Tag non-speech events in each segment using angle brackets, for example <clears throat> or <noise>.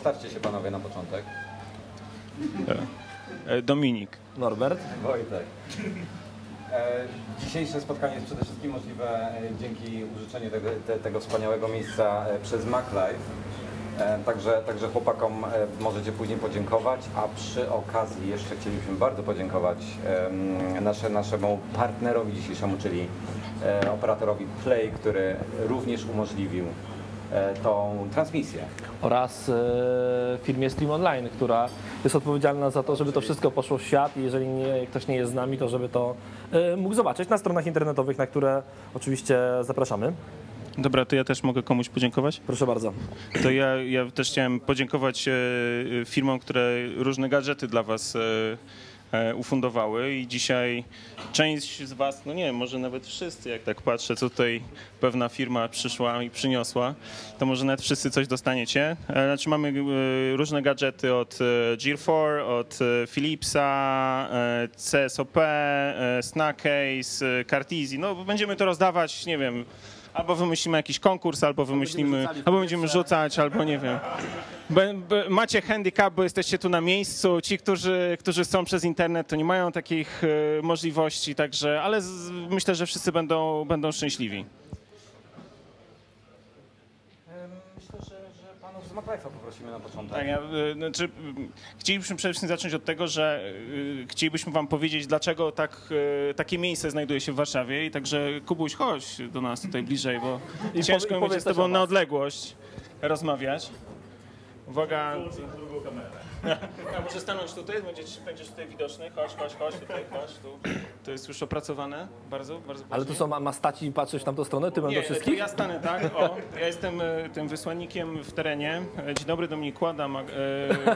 przedstawcie się panowie na początek. E, Dominik. Norbert. Wojtek. E, Dzisiejsze spotkanie jest przede wszystkim możliwe e, dzięki użyczeniu tego, te, tego wspaniałego miejsca e, przez MacLife. E, Także, także chłopakom e, możecie później podziękować, a przy okazji jeszcze chcielibyśmy bardzo podziękować nasze, naszemu partnerowi dzisiejszemu, czyli e, operatorowi Play, który również umożliwił e, tą transmisję. oraz e, firmie Stream Online, która jest odpowiedzialna za to, żeby to wszystko poszło w świat i jeżeli nie, ktoś nie jest z nami, to żeby to e, mógł zobaczyć na stronach internetowych, na które oczywiście zapraszamy. Dobra, to ja też mogę komuś podziękować? Proszę bardzo. To ja, ja też chciałem podziękować e, firmom, które różne gadżety dla Was e, e, ufundowały i dzisiaj część z Was, no nie wiem, może nawet wszyscy, jak tak patrzę, co tutaj pewna firma przyszła i przyniosła, to może nawet wszyscy coś dostaniecie. E, Znaczy mamy e, różne gadżety od e, Gear 4, od e, Philipsa, e, CSOP, e, Snackcase, e, Cartesi, no będziemy to rozdawać, nie wiem, Albo wymyślimy jakiś konkurs, albo wymyślimy, albo będziemy rzucać, albo nie wiem. Macie handicap, bo jesteście tu na miejscu. Ci, którzy, którzy są przez internet, to nie mają takich e, możliwości, także, ale z, myślę, że wszyscy będą, będą szczęśliwi. Myślę, że, że panów z MacLife'a na początek. Tak, ja, znaczy, chcielibyśmy przede wszystkim zacząć od tego, że e, chcielibyśmy wam powiedzieć, dlaczego tak, takie miejsce znajduje się w Warszawie i także Kubuś, chodź do nas tutaj bliżej, bo I ciężko mi z tobą na odległość rozmawiać. Uwaga. <laughs> A może stanąć tutaj, będziesz, będziesz tutaj widoczny. Chodź, chodź, chodź, tutaj, chodź, tu. To jest już opracowane, bardzo, bardzo Ale tu są ma- mastaci patrzeć w tamtą stronę, Nie, to wszystkich? ja stanę, tak? O, ja jestem e, tym wysłannikiem w terenie. E, Dzień dobry, Dominik Kłada, mag,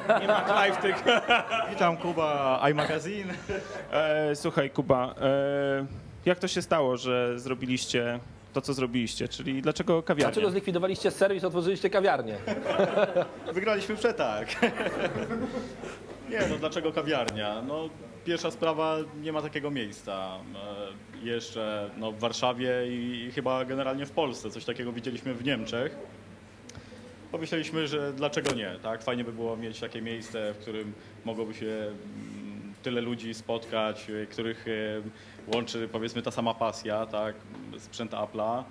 e, nie Mac Live, tylko... <laughs> Witam Kuba, iMagazine. E, słuchaj, Kuba, e, jak to się stało, że zrobiliście to, co zrobiliście? Czyli dlaczego kawiarnia? Dlaczego zlikwidowaliście serwis, otworzyliście kawiarnię? <laughs> Wygraliśmy przetarg. <laughs> Nie no, dlaczego kawiarnia? No, pierwsza sprawa, nie ma takiego miejsca. E, Jeszcze no, w Warszawie i chyba generalnie w Polsce. Coś takiego widzieliśmy w Niemczech. Pomyśleliśmy, że dlaczego nie, tak? Fajnie by było mieć takie miejsce, w którym mogłoby się mm, tyle ludzi spotkać, e, których e, łączy powiedzmy ta sama pasja, tak? Sprzęt Apple'a.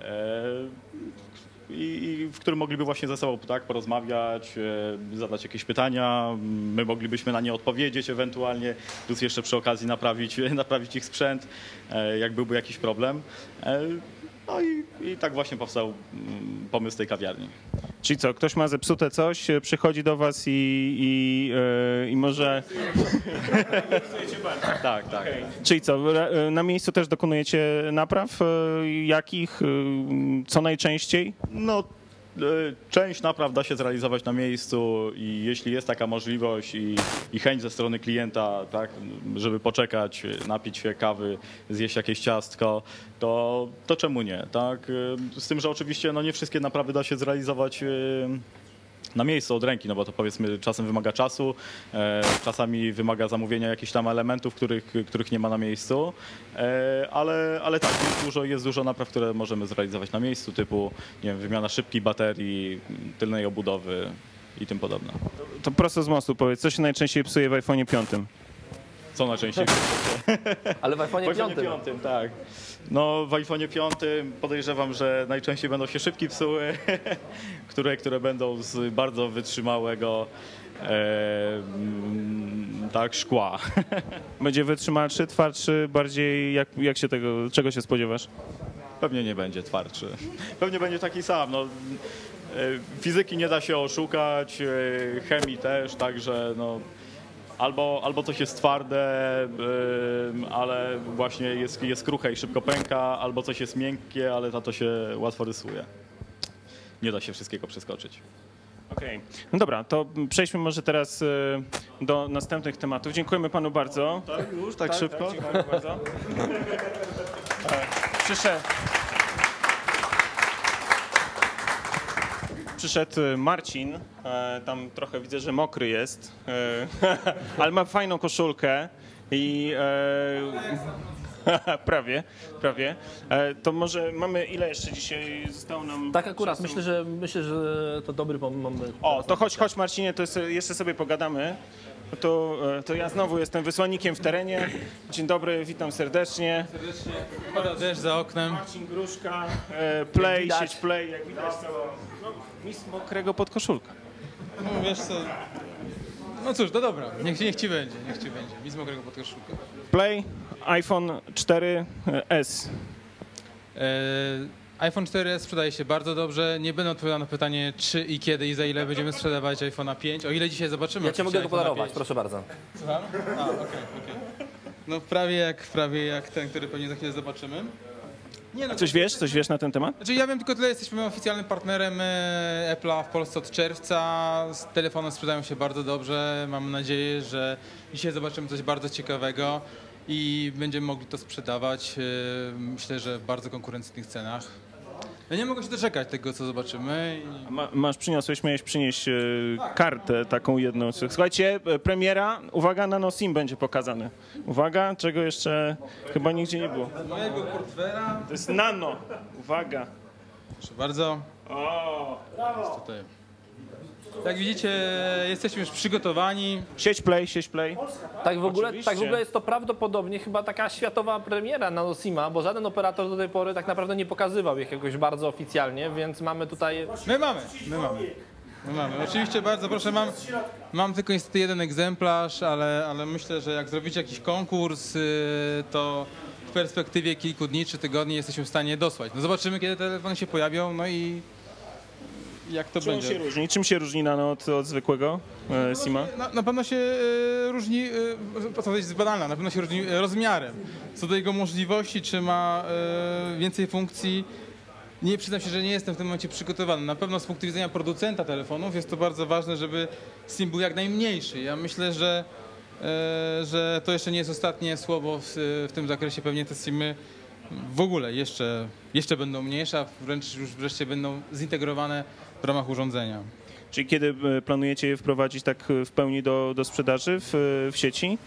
E, i, i w którym mogliby właśnie ze sobą tak, porozmawiać, e, zadać jakieś pytania, my moglibyśmy na nie odpowiedzieć ewentualnie, plus jeszcze przy okazji naprawić, <laughs> naprawić ich sprzęt, e, jak byłby jakiś problem. E, No i, i tak właśnie powstał mm, pomysł tej kawiarni. Czyli co, ktoś ma zepsute coś, e, przychodzi do was i, i, e, i może... <laughs> Tak, tak. Czyli co, e, na miejscu też dokonujecie napraw? Jakich? Co najczęściej? No, część napraw da się zrealizować na miejscu i jeśli jest taka możliwość i, i chęć ze strony klienta, tak, żeby poczekać, napić się kawy, zjeść jakieś ciastko, to, to czemu nie, tak? E, Z tym, że oczywiście no, nie wszystkie naprawy da się zrealizować e, na miejscu od ręki, no bo to powiedzmy czasem wymaga czasu, e, czasami wymaga zamówienia jakichś tam elementów, których, których nie ma na miejscu, e, ale, ale tak, jest dużo, jest dużo napraw, które możemy zrealizować na miejscu, typu nie wiem, wymiana szybkiej baterii, tylnej obudowy i tym podobne. To prosto z mostu powiedz, co się najczęściej psuje w iPhone 5? Co najczęściej? <laughs> Ale w iPhone W iPhone 5. 5, tak. No w iPhone 5 podejrzewam, że najczęściej będą się szybki psuły, <laughs> które, które będą z bardzo wytrzymałego e, tak, szkła. <laughs> Będzie wytrzymalszy, twardszy, bardziej jak, jak się tego, czego się spodziewasz? Pewnie nie będzie twardszy. Pewnie będzie taki sam. No, e, fizyki nie da się oszukać, e, chemii też, także no, albo, albo coś jest twarde, ale właśnie jest, jest kruche i szybko pęka, albo coś jest miękkie, ale za to się łatwo rysuje. Nie da się wszystkiego przeskoczyć. Okej. No dobra, to przejdźmy może teraz e, do następnych tematów. Dziękujemy panu bardzo. Tak, już tak, szybko? dziękuję bardzo. E, <laughs> Przyszedł. Przyszedł e, Marcin, e, tam trochę widzę, że mokry jest, e, <laughs> ale ma fajną koszulkę i <laughs> prawie, prawie. To może mamy ile jeszcze dzisiaj zostało nam Tak akurat, czasu? myślę, że myślę, że to dobry moment. O, to chodź, chodź Marcinie, to jest, jeszcze sobie pogadamy. No To, e, to ja znowu jestem wysłannikiem w terenie. Dzień dobry, witam serdecznie. Pada deszcz za oknem. Marcin Gruszka, e, Play, sieć Play, jak widać to no, mistrz mokrego podkoszulka. No wiesz co. No cóż, no dobra, niech, niech ci będzie, niech ci będzie. Nic mokrego pod koszulkę. Play, iPhone 4S. E, iPhone 4S sprzedaje się bardzo dobrze. Nie będę odpowiadał na pytanie, czy i kiedy i za ile będziemy sprzedawać iPhone'a 5. O ile dzisiaj zobaczymy. Ja cię mogę go podarować, 5. proszę bardzo. Słucham? A, okej, okej. No prawie jak, prawie jak ten, który pewnie za chwilę zobaczymy. Nie no, Coś wiesz, coś wiesz na ten temat? Znaczy ja wiem tylko tyle, jesteśmy oficjalnym partnerem e, Apple'a w Polsce od czerwca. Z telefonem sprzedają się bardzo dobrze. Mam nadzieję, że dzisiaj zobaczymy coś bardzo ciekawego i będziemy mogli to sprzedawać. e, Myślę, że w bardzo konkurencyjnych cenach. Ja nie mogę się doczekać tego, co zobaczymy. I... Ma, masz, przyniosłeś, miałeś przynieść e, kartę taką jedną. Słuchajcie, e, premiera, uwaga, Nano SIM będzie pokazany. Uwaga, czego jeszcze chyba nigdzie nie było. Mojego portfela. To jest Nano, uwaga. Proszę bardzo. O, Jest tutaj. Jak widzicie, jesteśmy już przygotowani. sieć Play, sieć Play. Tak w, ogóle, Oczywiście. tak w ogóle jest to prawdopodobnie chyba taka światowa premiera Nanosima, bo żaden operator do tej pory tak naprawdę nie pokazywał ich jakoś bardzo oficjalnie, więc mamy tutaj... My mamy, my mamy. My mamy. Oczywiście bardzo proszę, mam, mam tylko niestety jeden egzemplarz, ale, ale myślę, że jak zrobicie jakiś konkurs, yy, to w perspektywie kilku dni czy tygodni jesteśmy w stanie dosłać. No zobaczymy, kiedy te telefony się pojawią, no i jak to Czym on się będzie. różni? Czym się różni Nano od, od zwykłego e, SIMa? Na, na pewno się e, różni, e, to jest banalna, na pewno się różni e, rozmiarem. Co do jego możliwości, czy ma e, więcej funkcji, nie przyznam się, że nie jestem w tym momencie przygotowany. Na pewno z punktu widzenia producenta telefonów jest to bardzo ważne, żeby SIM był jak najmniejszy. Ja myślę, że, e, że to jeszcze nie jest ostatnie słowo w, w tym zakresie. Pewnie te SIMy w ogóle jeszcze, jeszcze będą mniejsze, a wręcz już wreszcie będą zintegrowane w ramach urządzenia. Czyli kiedy e, planujecie je wprowadzić tak e, w pełni do, do sprzedaży w, w sieci?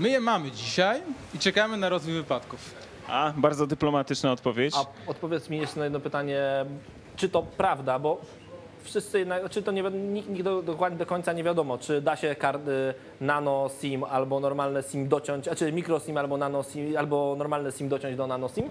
My je mamy dzisiaj i czekamy na rozwój wypadków. A, bardzo dyplomatyczna odpowiedź. A odpowiedz mi jeszcze na jedno pytanie, czy to prawda, bo wszyscy jednak, czy to nie, nikt, nikt do, dokładnie do końca nie wiadomo, czy da się karty nano SIM albo normalne SIM dociąć, a czy micro SIM albo nano SIM, albo normalne SIM dociąć do nano SIM?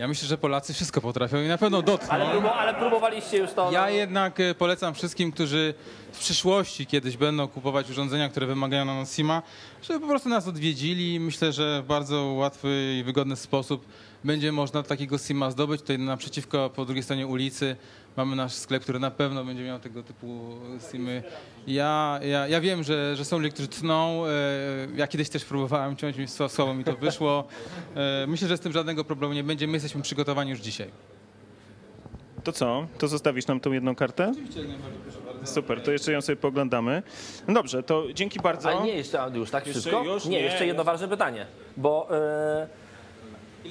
Ja myślę, że Polacy wszystko potrafią i na pewno dotkną. Ale, próbu, ale próbowaliście już to. Ja no, jednak e, polecam wszystkim, którzy w przyszłości kiedyś będą kupować urządzenia, które wymagają nanosima, żeby po prostu nas odwiedzili. Myślę, że w bardzo łatwy i wygodny sposób będzie można takiego sima zdobyć. Tutaj naprzeciwko, po drugiej stronie ulicy mamy nasz sklep, który na pewno będzie miał tego typu simy. Ja, ja, ja wiem, że, że są ludzie, którzy tną. e, Ja kiedyś też próbowałem ciąć, mi sła- słabo mi to wyszło. E, Myślę, że z tym żadnego problemu nie będzie. My jesteśmy przygotowani już dzisiaj. To co? To zostawisz nam tą jedną kartę? Super, to jeszcze ją sobie poglądamy. No dobrze, to dzięki bardzo. Ale nie jeszcze, już tak Jeszcze wszystko? już? nie, Nie. jeszcze jedno ważne pytanie, bo e,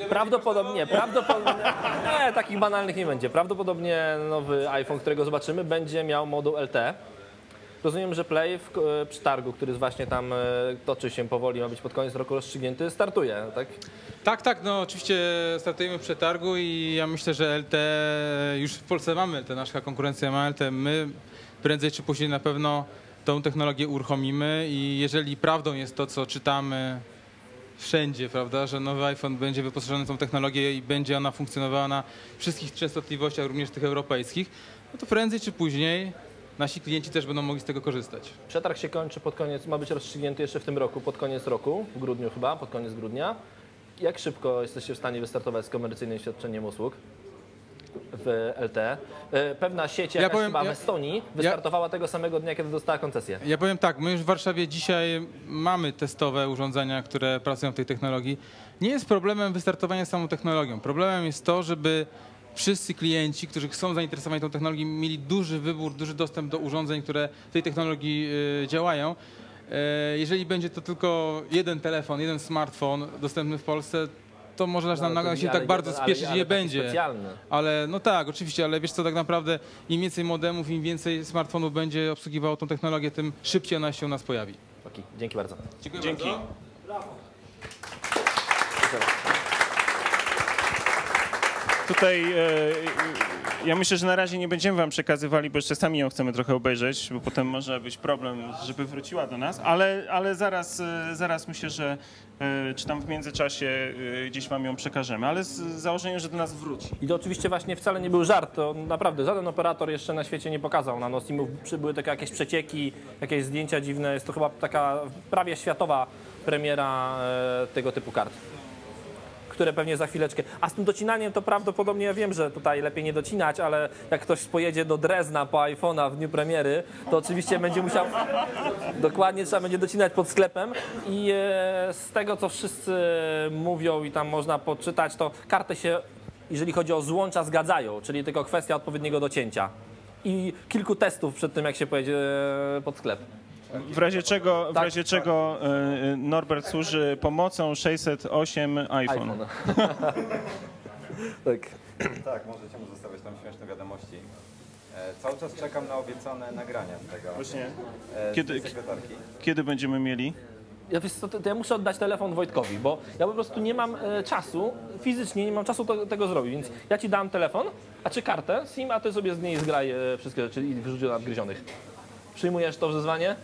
prawdopodobnie, prawdopodobnie, <laughs> nie, takich banalnych nie będzie. Prawdopodobnie nowy iPhone, którego zobaczymy, będzie miał moduł LT. Rozumiem, że Play w e, przetargu, który właśnie tam e, toczy się powoli, ma być pod koniec roku rozstrzygnięty, startuje, tak? Tak, tak, no oczywiście startujemy w przetargu i ja myślę, że LT, już w Polsce mamy LT, nasza konkurencja ma LT, my prędzej czy później na pewno tą technologię uruchomimy i jeżeli prawdą jest to, co czytamy wszędzie, prawda, że nowy iPhone będzie wyposażony w tą technologię i będzie ona funkcjonowała na wszystkich częstotliwościach, również tych europejskich, no to prędzej czy później nasi klienci też będą mogli z tego korzystać. Przetarg się kończy pod koniec, ma być rozstrzygnięty jeszcze w tym roku, pod koniec roku, w grudniu chyba, pod koniec grudnia. Jak szybko jesteście w stanie wystartować z komercyjnym świadczeniem usług w LT? E, Pewna sieć jakaś powiem- chyba w ja- Estonii wystartowała tego samego dnia, kiedy dostała koncesję. Ja powiem tak, my już w Warszawie dzisiaj mamy testowe urządzenia, które pracują w tej technologii. Nie jest problemem wystartowania z samą technologią. Problemem jest to, żeby wszyscy klienci, którzy są zainteresowani tą technologią, mieli duży wybór, duży dostęp do urządzeń, które w tej technologii y, działają. E, Jeżeli będzie to tylko jeden telefon, jeden smartfon dostępny w Polsce, to może nas nam No, Ale to się nie- tak ale bardzo jeden- spieszyć ale- nie ale taki będzie. Specjalny. Ale no tak, oczywiście, ale wiesz co, tak naprawdę im więcej modemów, im więcej smartfonów będzie obsługiwało tą technologię, tym szybciej ona się u nas pojawi. Okej, dzięki bardzo. Dziękuję Dzięki. bardzo. Tutaj e, ja myślę, że na razie nie będziemy wam przekazywali, bo jeszcze sami ją chcemy trochę obejrzeć, bo potem może być problem, żeby wróciła do nas, ale, ale zaraz, e, zaraz myślę, że e, czy tam w międzyczasie e, gdzieś wam ją przekażemy, ale z założeniem, że do nas wróci. I to oczywiście właśnie wcale nie był żart, to naprawdę żaden operator jeszcze na świecie nie pokazał na Nostimów. Były takie jakieś przecieki, jakieś zdjęcia dziwne, jest to chyba taka prawie światowa premiera e, tego typu kart. Które pewnie za chwileczkę. A z tym docinaniem to prawdopodobnie ja wiem, że tutaj lepiej nie docinać, ale jak ktoś pojedzie do Drezna po iPhone'a w dniu premiery, to oczywiście będzie musiał. Dokładnie trzeba będzie docinać pod sklepem. I e, z tego co wszyscy mówią i tam można poczytać, to karty się, jeżeli chodzi o złącza, zgadzają, czyli tylko kwestia odpowiedniego docięcia. I kilku testów przed tym, jak się pojedzie e, pod sklep. W razie czego, w Tak. razie czego e, Norbert służy pomocą 608 iPhone. iPhone. <laughs> tak. Tak, możecie mu zostawiać tam śmieszne wiadomości. E, cały czas czekam na obiecane nagrania z tego. Właśnie. E, Kiedy-. Kiedy będziemy mieli? Ja, wiesz co, to, to ja muszę oddać telefon Wojtkowi, bo ja po prostu nie mam e, czasu, fizycznie nie mam czasu to, tego zrobić, więc ja ci dam telefon, a czy kartę SIM, a ty sobie z niej zgraj e, wszystkie rzeczy i wyrzuć do nadgryzionych. Przyjmujesz to wyzwanie?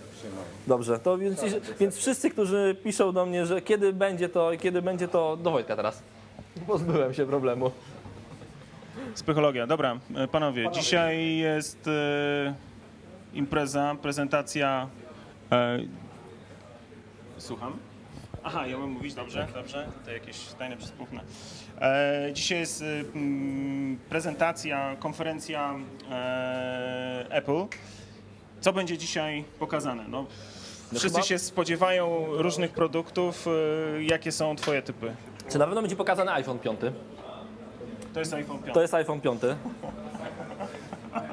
Dobrze, to więc, więc wszyscy, którzy piszą do mnie, że kiedy będzie to i kiedy będzie to, do Wojtka teraz. Pozbyłem się problemu. Psychologia. Dobra, e, panowie, dzisiaj jest e, impreza, prezentacja. E, słucham? Aha, ja mam mówić, dobrze, dobrze. To jakieś tajne przysłówne. E, dzisiaj jest e, mm, prezentacja, konferencja e, Apple. Co będzie dzisiaj pokazane? No, wszyscy chyba- się spodziewają różnych produktów. E, jakie są twoje typy? Czy na pewno będzie pokazany iPhone 5? To jest iPhone 5. To jest iPhone 5. <laughs>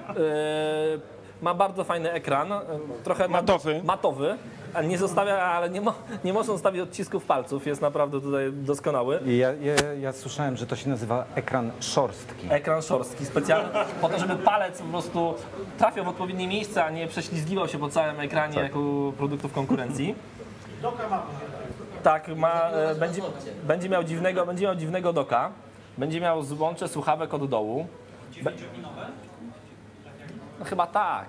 Yy, ma bardzo fajny ekran, yy, trochę Matowy. Matowy, a nie zostawia, ale nie, mo, nie można zostawić odcisków palców, jest naprawdę tutaj doskonały. I ja, ja, ja słyszałem, że to się nazywa ekran szorstki. Ekran szorstki, specjalny po to, żeby palec po prostu trafiał w odpowiednie miejsce, a nie prześlizgiwał się po całym ekranie jak u produktów konkurencji. Tak, ma, e, będzie, będzie, miał dziwnego, będzie miał dziwnego doka, będzie miał złącze słuchawek od dołu. Be- no, chyba tak,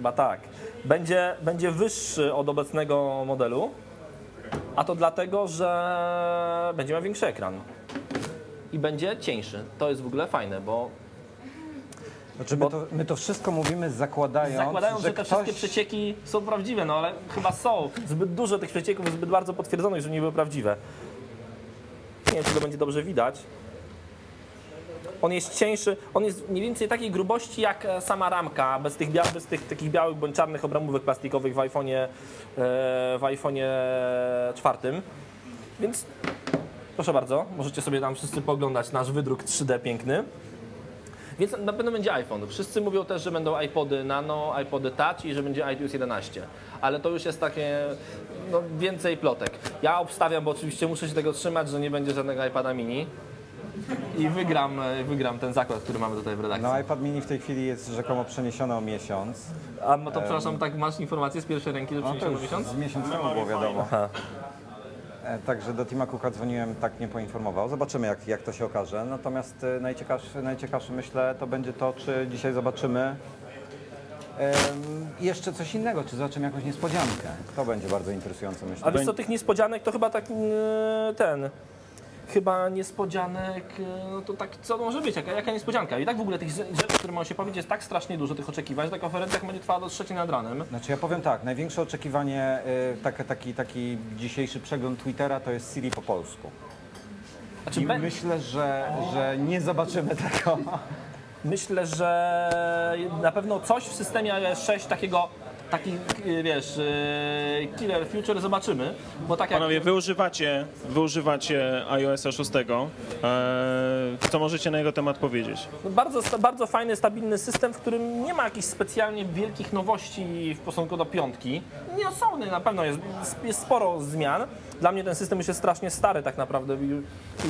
chyba tak. Będzie, będzie wyższy od obecnego modelu, a to dlatego, że będzie miał większy ekran i będzie cieńszy. To jest w ogóle fajne, bo Znaczy my, to, my to wszystko mówimy zakładając, zakładając, że, te ktoś... wszystkie przecieki są prawdziwe, no ale chyba są. Zbyt dużo tych przecieków jest zbyt bardzo potwierdzonych, że nie były prawdziwe. Nie wiem, czy to będzie dobrze widać. On jest cieńszy, on jest mniej więcej takiej grubości jak e, sama ramka, bez tych, bia- bez tych takich białych bądź czarnych obramówek plastikowych w iPhone'ie, e, w iPhone'ie czwartym. Więc proszę bardzo, możecie sobie tam wszyscy poglądać nasz wydruk 3D piękny. Więc na pewno będzie iPhone. Wszyscy mówią też, że będą iPody Nano, iPody Touch i że będzie iTunes 11. Ale to już jest takie no, więcej plotek. Ja obstawiam, bo oczywiście muszę się tego trzymać, że nie będzie żadnego iPada mini. I wygram, e, wygram ten zakład, który mamy tutaj w redakcji. No iPad mini w tej chwili jest rzekomo przeniesiony o miesiąc. A no to przepraszam, tak masz informację z pierwszej ręki, że No to przyniesiono już miesiąc? z miesiąc temu było wiadomo. E, Także do Tima Cooka dzwoniłem, tak nie poinformował. Zobaczymy jak, jak to się okaże. Natomiast e, najciekawsze, najciekawsze myślę to będzie to, czy dzisiaj zobaczymy jeszcze coś innego, czy zobaczymy jakąś niespodziankę. To będzie bardzo interesujące myślę. A wiesz co, tych niespodzianek to chyba tak ten... Chyba niespodzianek, e, no to tak, co może być, jaka, jaka niespodzianka? I tak w ogóle tych rzeczy, które mają się powiedzieć, jest tak strasznie dużo tych oczekiwań, że ta konferencja będzie trwała do trzeciej nad ranem. Znaczy ja powiem tak, największe oczekiwanie, y, taki, taki, taki dzisiejszy przegląd Twittera to jest Siri po polsku. Znaczy, I be- myślę, że, że nie zobaczymy tego. <laughs> Myślę, że na pewno coś w systemie iOS 6 takiego, taki, y, wiesz, y, killer future zobaczymy, bo tak jak... Panowie, wy używacie, wy używacie iOS 6. Eee, co możecie na jego temat powiedzieć? Bardzo, bardzo fajny, stabilny system, w którym nie ma jakichś specjalnie wielkich nowości w stosunku do piątki. Nieosobny na pewno jest, jest sporo zmian. Dla mnie ten system już jest strasznie stary tak naprawdę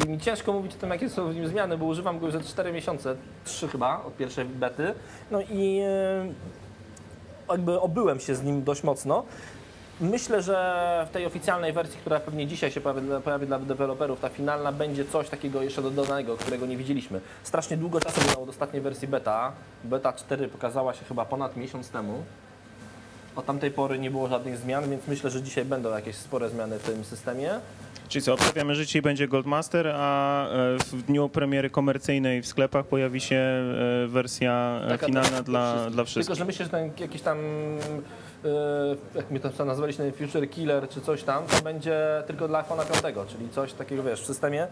i, mi ciężko mówić o tym, jakie są w nim zmiany, bo używam go już ze 4 miesiące, 3 chyba, od pierwszej bety. No i e, jakby obyłem się z nim dość mocno. Myślę, że w tej oficjalnej wersji, która pewnie dzisiaj się pojawi, dla deweloperów, ta finalna będzie coś takiego jeszcze dodanego, którego nie widzieliśmy. Strasznie długo czasu minęło od ostatniej wersji beta. Beta 4 pokazała się chyba ponad miesiąc temu. Od tamtej pory nie było żadnych zmian, więc myślę, że dzisiaj będą jakieś spore zmiany w tym systemie. Czyli co, obstawiamy, że dzisiaj będzie Goldmaster, a e, w dniu premiery komercyjnej w sklepach pojawi się e, wersja e, Taka finalna dla, dla Tylko, wszystkich. że myślę, że ten jakiś tam, jak my to nazwaliśmy, Future Killer czy coś tam, to będzie tylko dla iPhone'a 5, czyli coś takiego, wiesz, w systemie,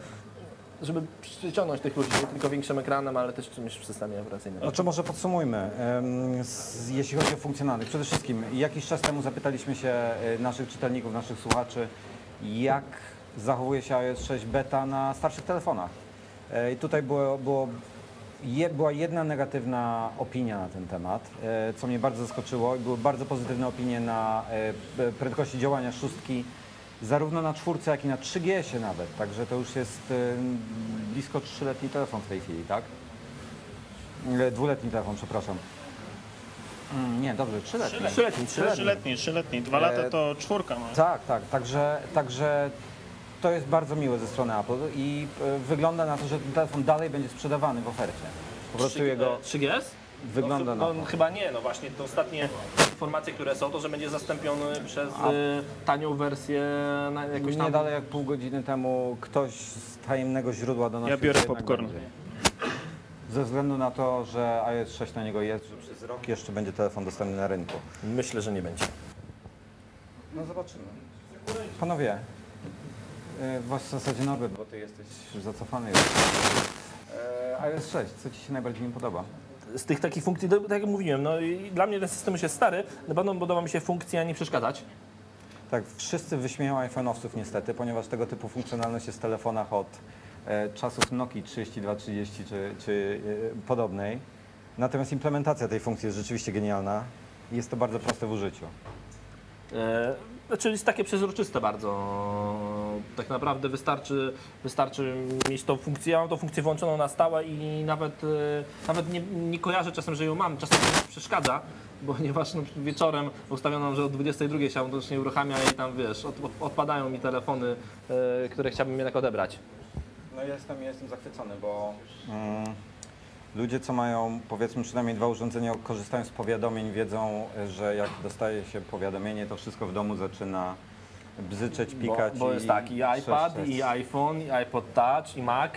żeby przyciągnąć tych ludzi, nie tylko większym ekranem, ale też czymś w systemie operacyjnym. Znaczy może podsumujmy, jeśli chodzi o funkcjonalność. Przede wszystkim jakiś czas temu zapytaliśmy się naszych czytelników, naszych słuchaczy, jak zachowuje się iOS 6 beta na starszych telefonach. E, I tutaj było, było, je, była jedna negatywna opinia na ten temat, e, co mnie bardzo zaskoczyło. I Były bardzo pozytywne opinie na e, prędkości działania szóstki, zarówno na czwórce, jak i na 3GS-ie nawet. Także to już jest blisko trzyletni telefon w tej chwili, tak? Dwuletni telefon, przepraszam. Mm, Nie, dobrze, trzyletni. Trzyletni, trzyletni. Trzyletni, trzyletni. Dwa lata to czwórka ma. Tak, tak, także, także to jest bardzo miłe ze strony Apple i e, wygląda na to, że ten telefon dalej będzie sprzedawany w ofercie. Po prostu jego 3GS? wygląda na no, to. Chyba nie, no właśnie te ostatnie informacje, które są, to że będzie zastąpiony przez y, tanią wersję na jakoś tam... Nie dalej jak pół godziny temu ktoś z tajemnego źródła donosił, Ja biorę popcorn. Ze względu na to, że iOS 6 na niego jest, że przez rok jeszcze będzie telefon dostępny na rynku. Myślę, że nie będzie. No zobaczymy. Panowie, w zasadzie Norbert, bo ty jesteś zacofany już. E, iOS 6, co ci się najbardziej nie podoba? z tych takich funkcji, tak jak mówiłem, no i dla mnie ten system już jest stary, na pewno podoba mi się funkcja nie przeszkadzać. Tak, wszyscy wyśmieją iPhone'owców niestety, ponieważ tego typu funkcjonalność jest w telefonach od e, czasów Nokii 3230 czy, czy e, podobnej. Natomiast implementacja tej funkcji jest rzeczywiście genialna. Jest to bardzo proste w użyciu. E, Znaczy jest takie przezroczyste bardzo. Tak naprawdę wystarczy, wystarczy mieć tą funkcję. Ja mam tą funkcję włączoną na stałe i nawet, e, nawet nie, nie kojarzę czasem, że ją mam. Czasem mi przeszkadza, ponieważ <laughs> no, wieczorem ustawiono, że o 22 się automatycznie uruchamia i tam wiesz, od, od, odpadają mi telefony, e, które chciałbym jednak odebrać. No ja jestem, jestem zachwycony, bo mm, ludzie, co mają powiedzmy przynajmniej dwa urządzenia, korzystają z powiadomień, wiedzą, że jak dostaje się powiadomienie, to wszystko w domu zaczyna bzyczeć, Bo, pikać. bo jest tak, i iPad, trzeszczeć. i iPhone, i iPod Touch, i Mac,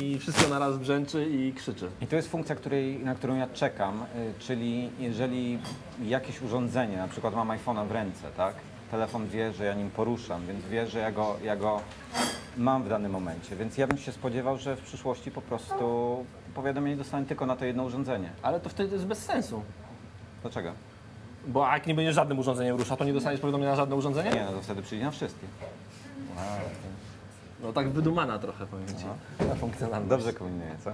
i wszystko naraz brzęczy i krzyczy. I to jest funkcja, której, na którą ja czekam, y, czyli jeżeli jakieś urządzenie, na przykład mam iPhone'a w ręce, tak? Telefon wie, że ja nim poruszam, więc wie, że ja go, ja go mam w danym momencie. Więc ja bym się spodziewał, że w przyszłości po prostu powiadomienie dostanę tylko na to jedno urządzenie. Ale to wtedy jest bez sensu. Dlaczego? Bo jak nie będziesz żadnym urządzeniem rusza, to nie dostaniesz powiadomienia na żadne urządzenie? Nie, no to wtedy przyjdzie na wszystkie. No tak wydumana trochę, powiem Ci, ta funkcjonalność. Dobrze kombinuje, co?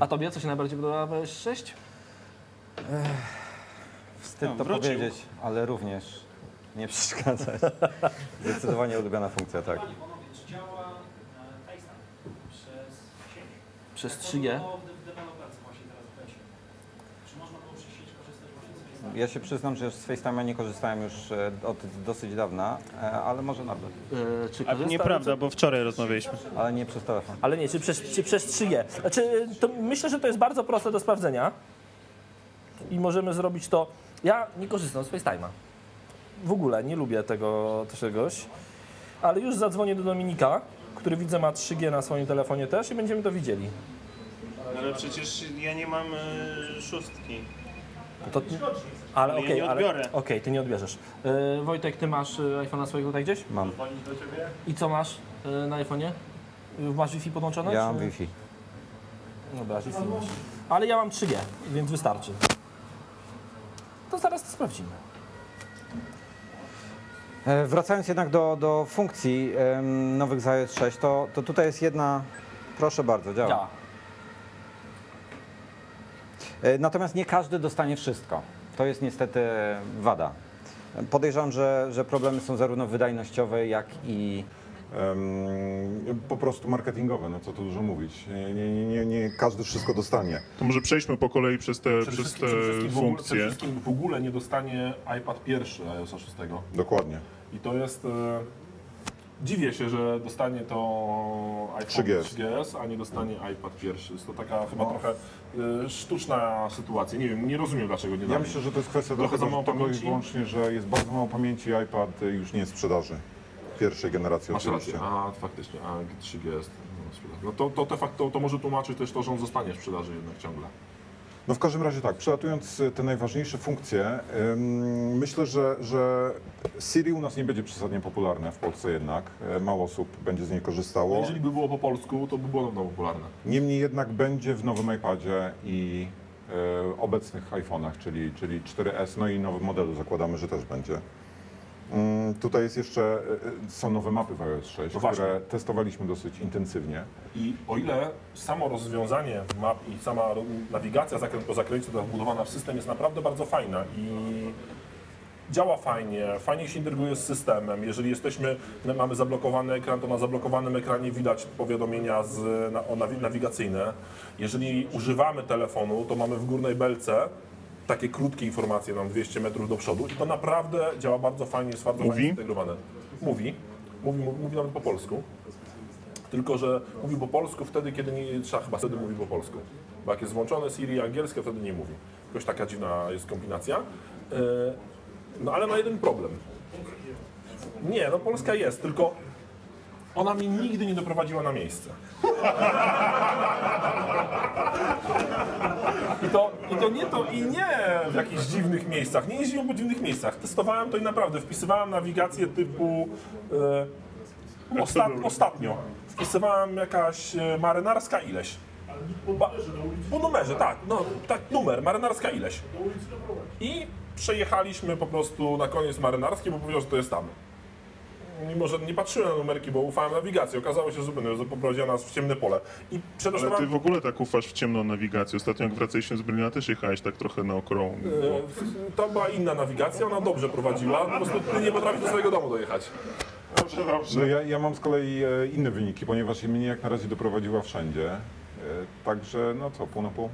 A Tobie co się najbardziej podoba w S6? Wstyd No, to wrócił. powiedzieć, ale również nie przeszkadzać. Zdecydowanie ulubiona funkcja, tak. Czy działa e, FaceTime przez sieć? Przez 3G? No, w w deweloperce właśnie teraz w becie. Czy można było przez sieć korzystać właśnie z FaceTime? Ja się przyznam, że z FaceTime'a nie korzystałem już e, od dosyć dawna, e, ale może nadal. Yy, czy A nieprawda, bo wczoraj rozmawialiśmy. Ale nie przez telefon. Ale nie, czy przez, czy przez 3G. Znaczy, to myślę, że to jest bardzo proste do sprawdzenia i możemy zrobić to. Ja nie korzystam z FaceTime'a. W ogóle nie lubię tego czegoś, ale już zadzwonię do Dominika, który widzę ma 3G na swoim telefonie też i będziemy to widzieli. Ale przecież ja nie mam e, szóstki. To, ale Ale ja okej, nie ale odbiorę. okej, ty nie odbierzesz. Yy, Wojtek, ty masz yy, iPhone'a swojego tutaj gdzieś? Mam. I co masz yy, na iPhone'ie? Masz Wi-Fi podłączone? Ja mam czy- Wi-Fi. Dobra, Wi-Fi masz. Ale ja mam 3G, więc wystarczy. To zaraz to sprawdzimy. E, Wracając jednak do, do funkcji em, nowych z iOS 6, to, to tutaj jest jedna, proszę bardzo, działa. Działa. E, Natomiast nie każdy dostanie wszystko. To jest niestety wada. Podejrzewam, że, że problemy są zarówno wydajnościowe, jak i po prostu marketingowe, no co tu dużo mówić. Nie, nie, nie, nie każdy wszystko dostanie. To może przejdźmy po kolei przez te, Przede przez wszystkim, te przede wszystkim, w ogóle, przede funkcje. wszystkim w ogóle nie dostanie iPad pierwszy iOS 6. Dokładnie. I to jest... E, dziwię się, że dostanie to iPhone 3GS. 3GS, a nie dostanie iPad pierwszy. Jest to taka chyba trochę e, sztuczna sytuacja. Nie wiem, nie rozumiem dlaczego nie Ja dali. myślę, że to jest kwestia Trochę za mało tylko i pamięci? wyłącznie, że jest bardzo mało pamięci, iPad już nie jest w sprzedaży. Pierwszej generacji Masz oczywiście. rację, a faktycznie, a 3GS. No, sprzedaż. no to, to, to, fakt, to, to może tłumaczyć też to, że on zostanie w sprzedaży jednak ciągle. No w każdym razie tak, przelatując y, te najważniejsze funkcje, myślę, że, że Siri u nas nie będzie przesadnie popularne w Polsce jednak. E, Mało osób będzie z niej korzystało. Jeżeli by było po polsku, to by było na pewno popularne. Niemniej jednak będzie w nowym iPadzie i e, obecnych iPhone'ach, czyli, czyli 4S, no i nowym modelu zakładamy, że też będzie. Mm, Tutaj jest jeszcze, e, e, są nowe mapy w iOS 6, No właśnie. które testowaliśmy dosyć intensywnie. I o ile samo rozwiązanie map i sama nawigacja zakręt po zakręcie wbudowana w system jest naprawdę bardzo fajna i działa fajnie, fajnie się integruje z systemem. Jeżeli jesteśmy, my mamy zablokowany ekran, to na zablokowanym ekranie widać powiadomienia z, na, nawigacyjne. Jeżeli używamy telefonu, to mamy w górnej belce takie krótkie informacje, nam 200 metrów do przodu i to naprawdę działa bardzo fajnie, jest bardzo Mówi? fajnie zintegrowane. Mówi, mówi, mówi, mówi nawet po polsku. Tylko, że mówi po polsku wtedy, kiedy nie trzeba, chyba wtedy mówi po polsku. Bo jak jest włączone Siri angielskie, wtedy nie mówi. Jakoś taka dziwna jest kombinacja. Yy, No ale ma jeden problem. Nie, no Polska jest, tylko ona mnie nigdy nie doprowadziła na miejsce. I to, I to nie to, i nie w jakichś dziwnych miejscach. Nie jeździłem po dziwnych miejscach. Testowałem to i naprawdę wpisywałem nawigację typu. E, osta, ostatnio wpisywałem jakaś e, marynarska ileś. Ba, po numerze, tak, no, tak, numer, marynarska ileś. I przejechaliśmy po prostu na koniec marynarski, bo powiedział, że to jest tam. Mimo, że nie patrzyłem na numerki, bo ufałem nawigacji, okazało się, że zupełnie, że poprowadziła nas w ciemne pole. I Ale ty w ogóle tak ufasz w ciemną nawigację. Ostatnio jak wracaliśmy z Berlina też jechałeś tak trochę na okrąg. E, To była inna nawigacja, ona dobrze prowadziła, po prostu ty nie potrafisz do swojego domu dojechać. Dobrze, dobrze. No ja, ja mam z kolei e, inne wyniki, ponieważ mnie jak na razie doprowadziła wszędzie. E, Także no co, pół na pół?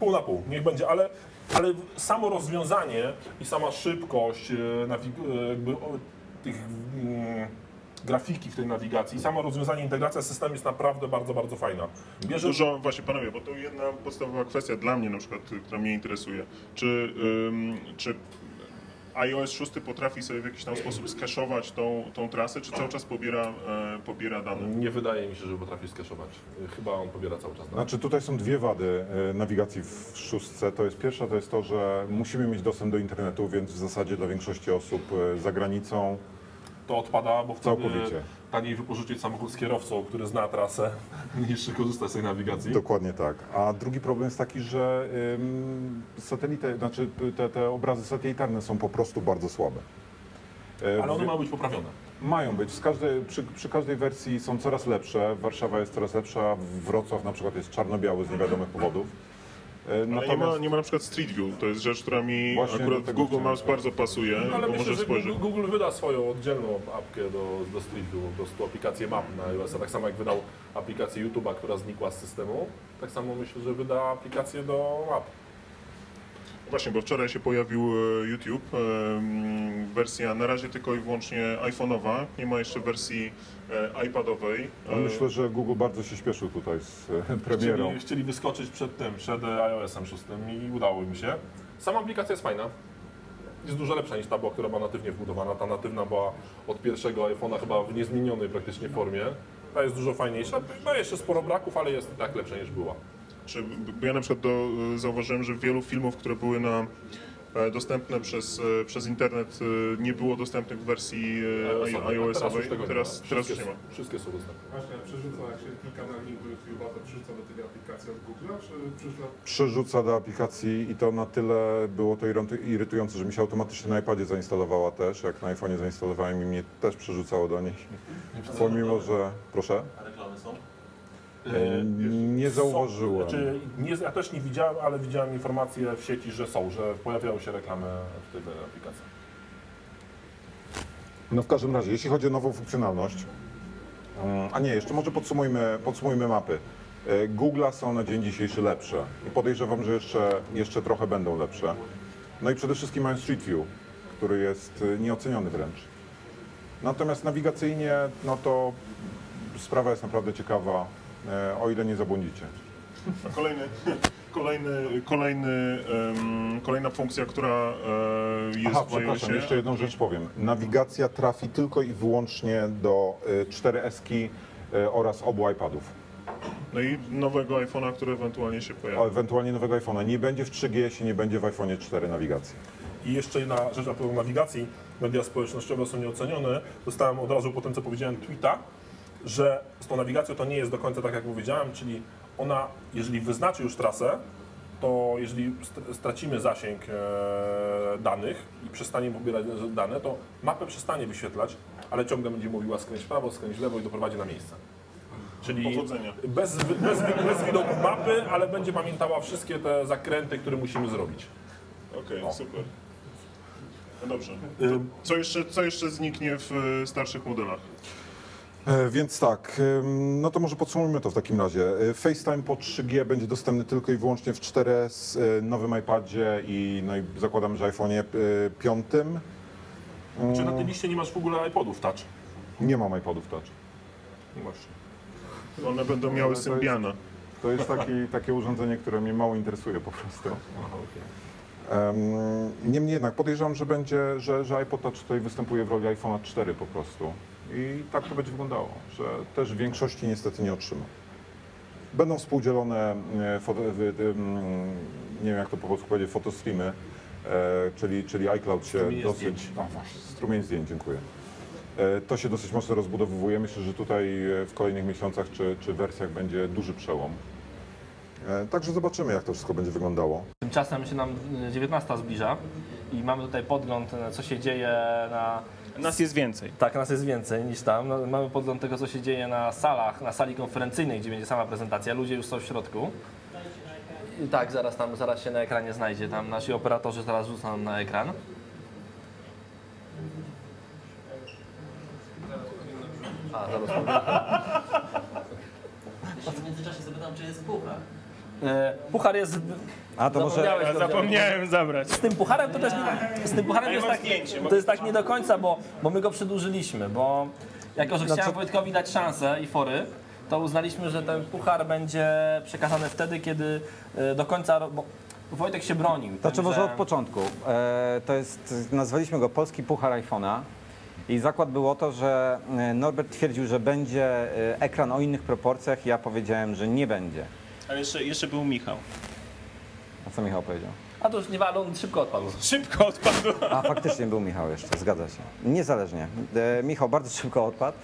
Pół na pół, niech będzie, ale, ale samo rozwiązanie i sama szybkość e, nawig- e, jakby, o, tych mm, grafiki w tej nawigacji, samo rozwiązanie, integracja z systemem jest naprawdę bardzo, bardzo fajna. Bierze, Dużo, właśnie panowie, bo to jedna podstawowa kwestia dla mnie na przykład, która mnie interesuje. Czy, ym, czy iOS 6 potrafi sobie w jakiś tam sposób skaszować tą, tą trasę, czy cały czas pobiera, e, pobiera dane? Nie wydaje mi się, że potrafi skaszować. E, Chyba on pobiera cały czas dane. Znaczy tutaj są dwie wady e, nawigacji w szóstce. To jest pierwsza, to jest to, że musimy mieć dostęp do internetu, więc w zasadzie dla większości osób e, za granicą To odpada, bo wtedy Całkowicie. Taniej wypożyczyć samochód z kierowcą, który zna trasę, <laughs> niż korzystać z tej nawigacji. Dokładnie tak. A drugi problem jest taki, że ym, satelity, znaczy te, te obrazy satelitarne są po prostu bardzo słabe. E, Ale one mają być poprawione. Mają być. Z każdej, przy, przy każdej wersji są coraz lepsze. Warszawa jest coraz lepsza, Wrocław na przykład jest czarno-biały z niewiadomych powodów. E, Ale nie ma, Natomiast nie ma na przykład Street View, to jest rzecz, która mi Właśnie akurat w Google Maps bardzo pasuje, Ale bo myślę, może że spojrzeć. Google, Google wyda swoją oddzielną apkę do, do Street View, po prostu aplikację map na iOS, tak samo jak wydał aplikację YouTube'a, która znikła z systemu, tak samo myślę, że wyda aplikację do map. Właśnie, bo wczoraj się pojawił e, YouTube, em, wersja na razie tylko i wyłącznie iPhone'owa, nie ma jeszcze wersji e, iPadowej. no, myślę, że Google bardzo się śpieszył tutaj z e, premierą. Chcieli, chcieli wyskoczyć przed tym, przed iOS-em 6 i udało im się. Sama aplikacja jest fajna. Jest dużo lepsza niż ta była, która była natywnie wbudowana. Ta natywna była od pierwszego iPhone'a chyba w niezmienionej praktycznie formie. Ta jest dużo fajniejsza. Ma jeszcze sporo braków, ale jest tak lepsza niż była. Czy, bo ja na przykład do, zauważyłem, że wielu filmów, które były na, e, dostępne przez, e, przez internet, e, nie było dostępnych w wersji e, i- iOS-owej. iOS-owej. już Teraz, teraz już nie Wszystkie- ma. Wszystkie są dostępne. Właśnie, przerzuca, jak się klika na link do YouTube'a, to przerzuca do tej aplikacji od Google'a, czy przerzuca Przerzuca do aplikacji i to na tyle było to iry- irytujące, że mi się automatycznie na iPadzie zainstalowała też. Jak na iPhone'ie zainstalowałem i mnie też przerzucało do niej. Pomimo, że... Proszę? A reklamy są? E, Nie zauważyłem. Są, znaczy, nie, ja też nie widziałem, ale widziałem informacje w sieci, że są, że pojawiają się reklamy w tej aplikacji. No w każdym razie, jeśli chodzi o nową funkcjonalność, Mm, A nie, jeszcze może podsumujmy, podsumujmy mapy. E, Google'a są na dzień dzisiejszy lepsze i podejrzewam, że jeszcze, jeszcze trochę będą lepsze. No i przede wszystkim mają Street View, który jest e, nieoceniony wręcz. Natomiast nawigacyjnie, no to sprawa jest naprawdę ciekawa, e, o ile nie zabłądzicie. A <laughs> kolejny, kolejny, kolejny, em, kolejna funkcja, która e, jest Aha, w przepraszam, iOSie. jeszcze jedną rzecz powiem. Nawigacja trafi tylko i wyłącznie do y, 4S y, oraz obu iPadów. No i nowego iPhone'a, który ewentualnie się pojawi. O, ewentualnie nowego iPhone'a. Nie będzie w 3GS, nie będzie w iPhone'ie 4 nawigacji. I jeszcze jedna rzecz a propos nawigacji. Media społecznościowe są nieocenione. Dostałem od razu po tym, co powiedziałem, tweeta, że z tą nawigacją to nie jest do końca tak, jak powiedziałem, czyli ona, jeżeli wyznaczy już trasę, to jeżeli st- stracimy zasięg e, danych i przestaniemy pobierać dane, to mapę przestanie wyświetlać, ale ciągle będzie mówiła skręć prawo, skręć lewo i doprowadzi na miejsce. Czyli Powodzenia. bez, bez, bez widoku mapy, ale będzie pamiętała wszystkie te zakręty, które musimy zrobić. Okej, super. No dobrze. Y, Co jeszcze, co jeszcze zniknie w e, starszych modelach? E, Więc tak, no to może podsumujmy to w takim razie. E, FaceTime po 3G będzie dostępny tylko i wyłącznie w 4S, e, nowym iPadzie i, no i zakładam, że iPhone'ie e, piątym. Czy na tej liście nie masz w ogóle iPodów Touch? Nie mam iPodów Touch. Nie masz. One będą miały Symbiana. To jest taki, <laughs> takie urządzenie, które mnie mało interesuje po prostu. Em, Niemniej jednak podejrzewam, że będzie, że, że iPod Touch tutaj występuje w roli iPhone'a 4 po prostu. I tak to będzie wyglądało, że też w większości niestety nie otrzyma. Będą współdzielone, e, w- em, nie wiem jak to po polsku powiedzieć, fotostreamy, e, czyli, czyli iCloud się Strumienie dosyć... zdjęć. Właśnie, strumień zdjęć, dziękuję. E, To się dosyć mocno rozbudowywuje. Myślę, że tutaj e, w kolejnych miesiącach czy, czy wersjach będzie duży przełom. E, Także zobaczymy, jak to wszystko będzie wyglądało. Tymczasem się nam y, 19 zbliża i mamy tutaj podgląd, co się dzieje na... Nas jest więcej. Tak, nas jest więcej niż tam. No, Mamy podgląd tego, co się dzieje na salach, na sali konferencyjnej, gdzie będzie sama prezentacja. Ludzie już są w środku. I tak, zaraz tam, zaraz się na ekranie znajdzie. Tam nasi operatorzy zaraz rzucą nam na ekran. A, zaraz <laughs> w międzyczasie zapytam, czy jest puchar. E, Puchar jest... A to może. Zapomniałem zabrać. Z tym pucharem to też nie, z tym pucharem jest tak, to jest tak nie do końca, bo, bo my go przedłużyliśmy, bo jako, że chciałem Wojtkowi dać szansę i fory, to uznaliśmy, że ten puchar będzie przekazany wtedy, kiedy e, do końca, Wojtek się bronił. To czy może że- od początku? E, to jest, nazwaliśmy go Polski Puchar iPhone'a i zakład było to, że Norbert twierdził, że będzie ekran o innych proporcjach, ja powiedziałem, że nie będzie. Ale jeszcze, jeszcze był Michał. A co Michał powiedział? A to już nie walą, on szybko odpadł. Szybko odpadł. A faktycznie był Michał jeszcze, zgadza się. Niezależnie. E, Michał bardzo szybko odpadł.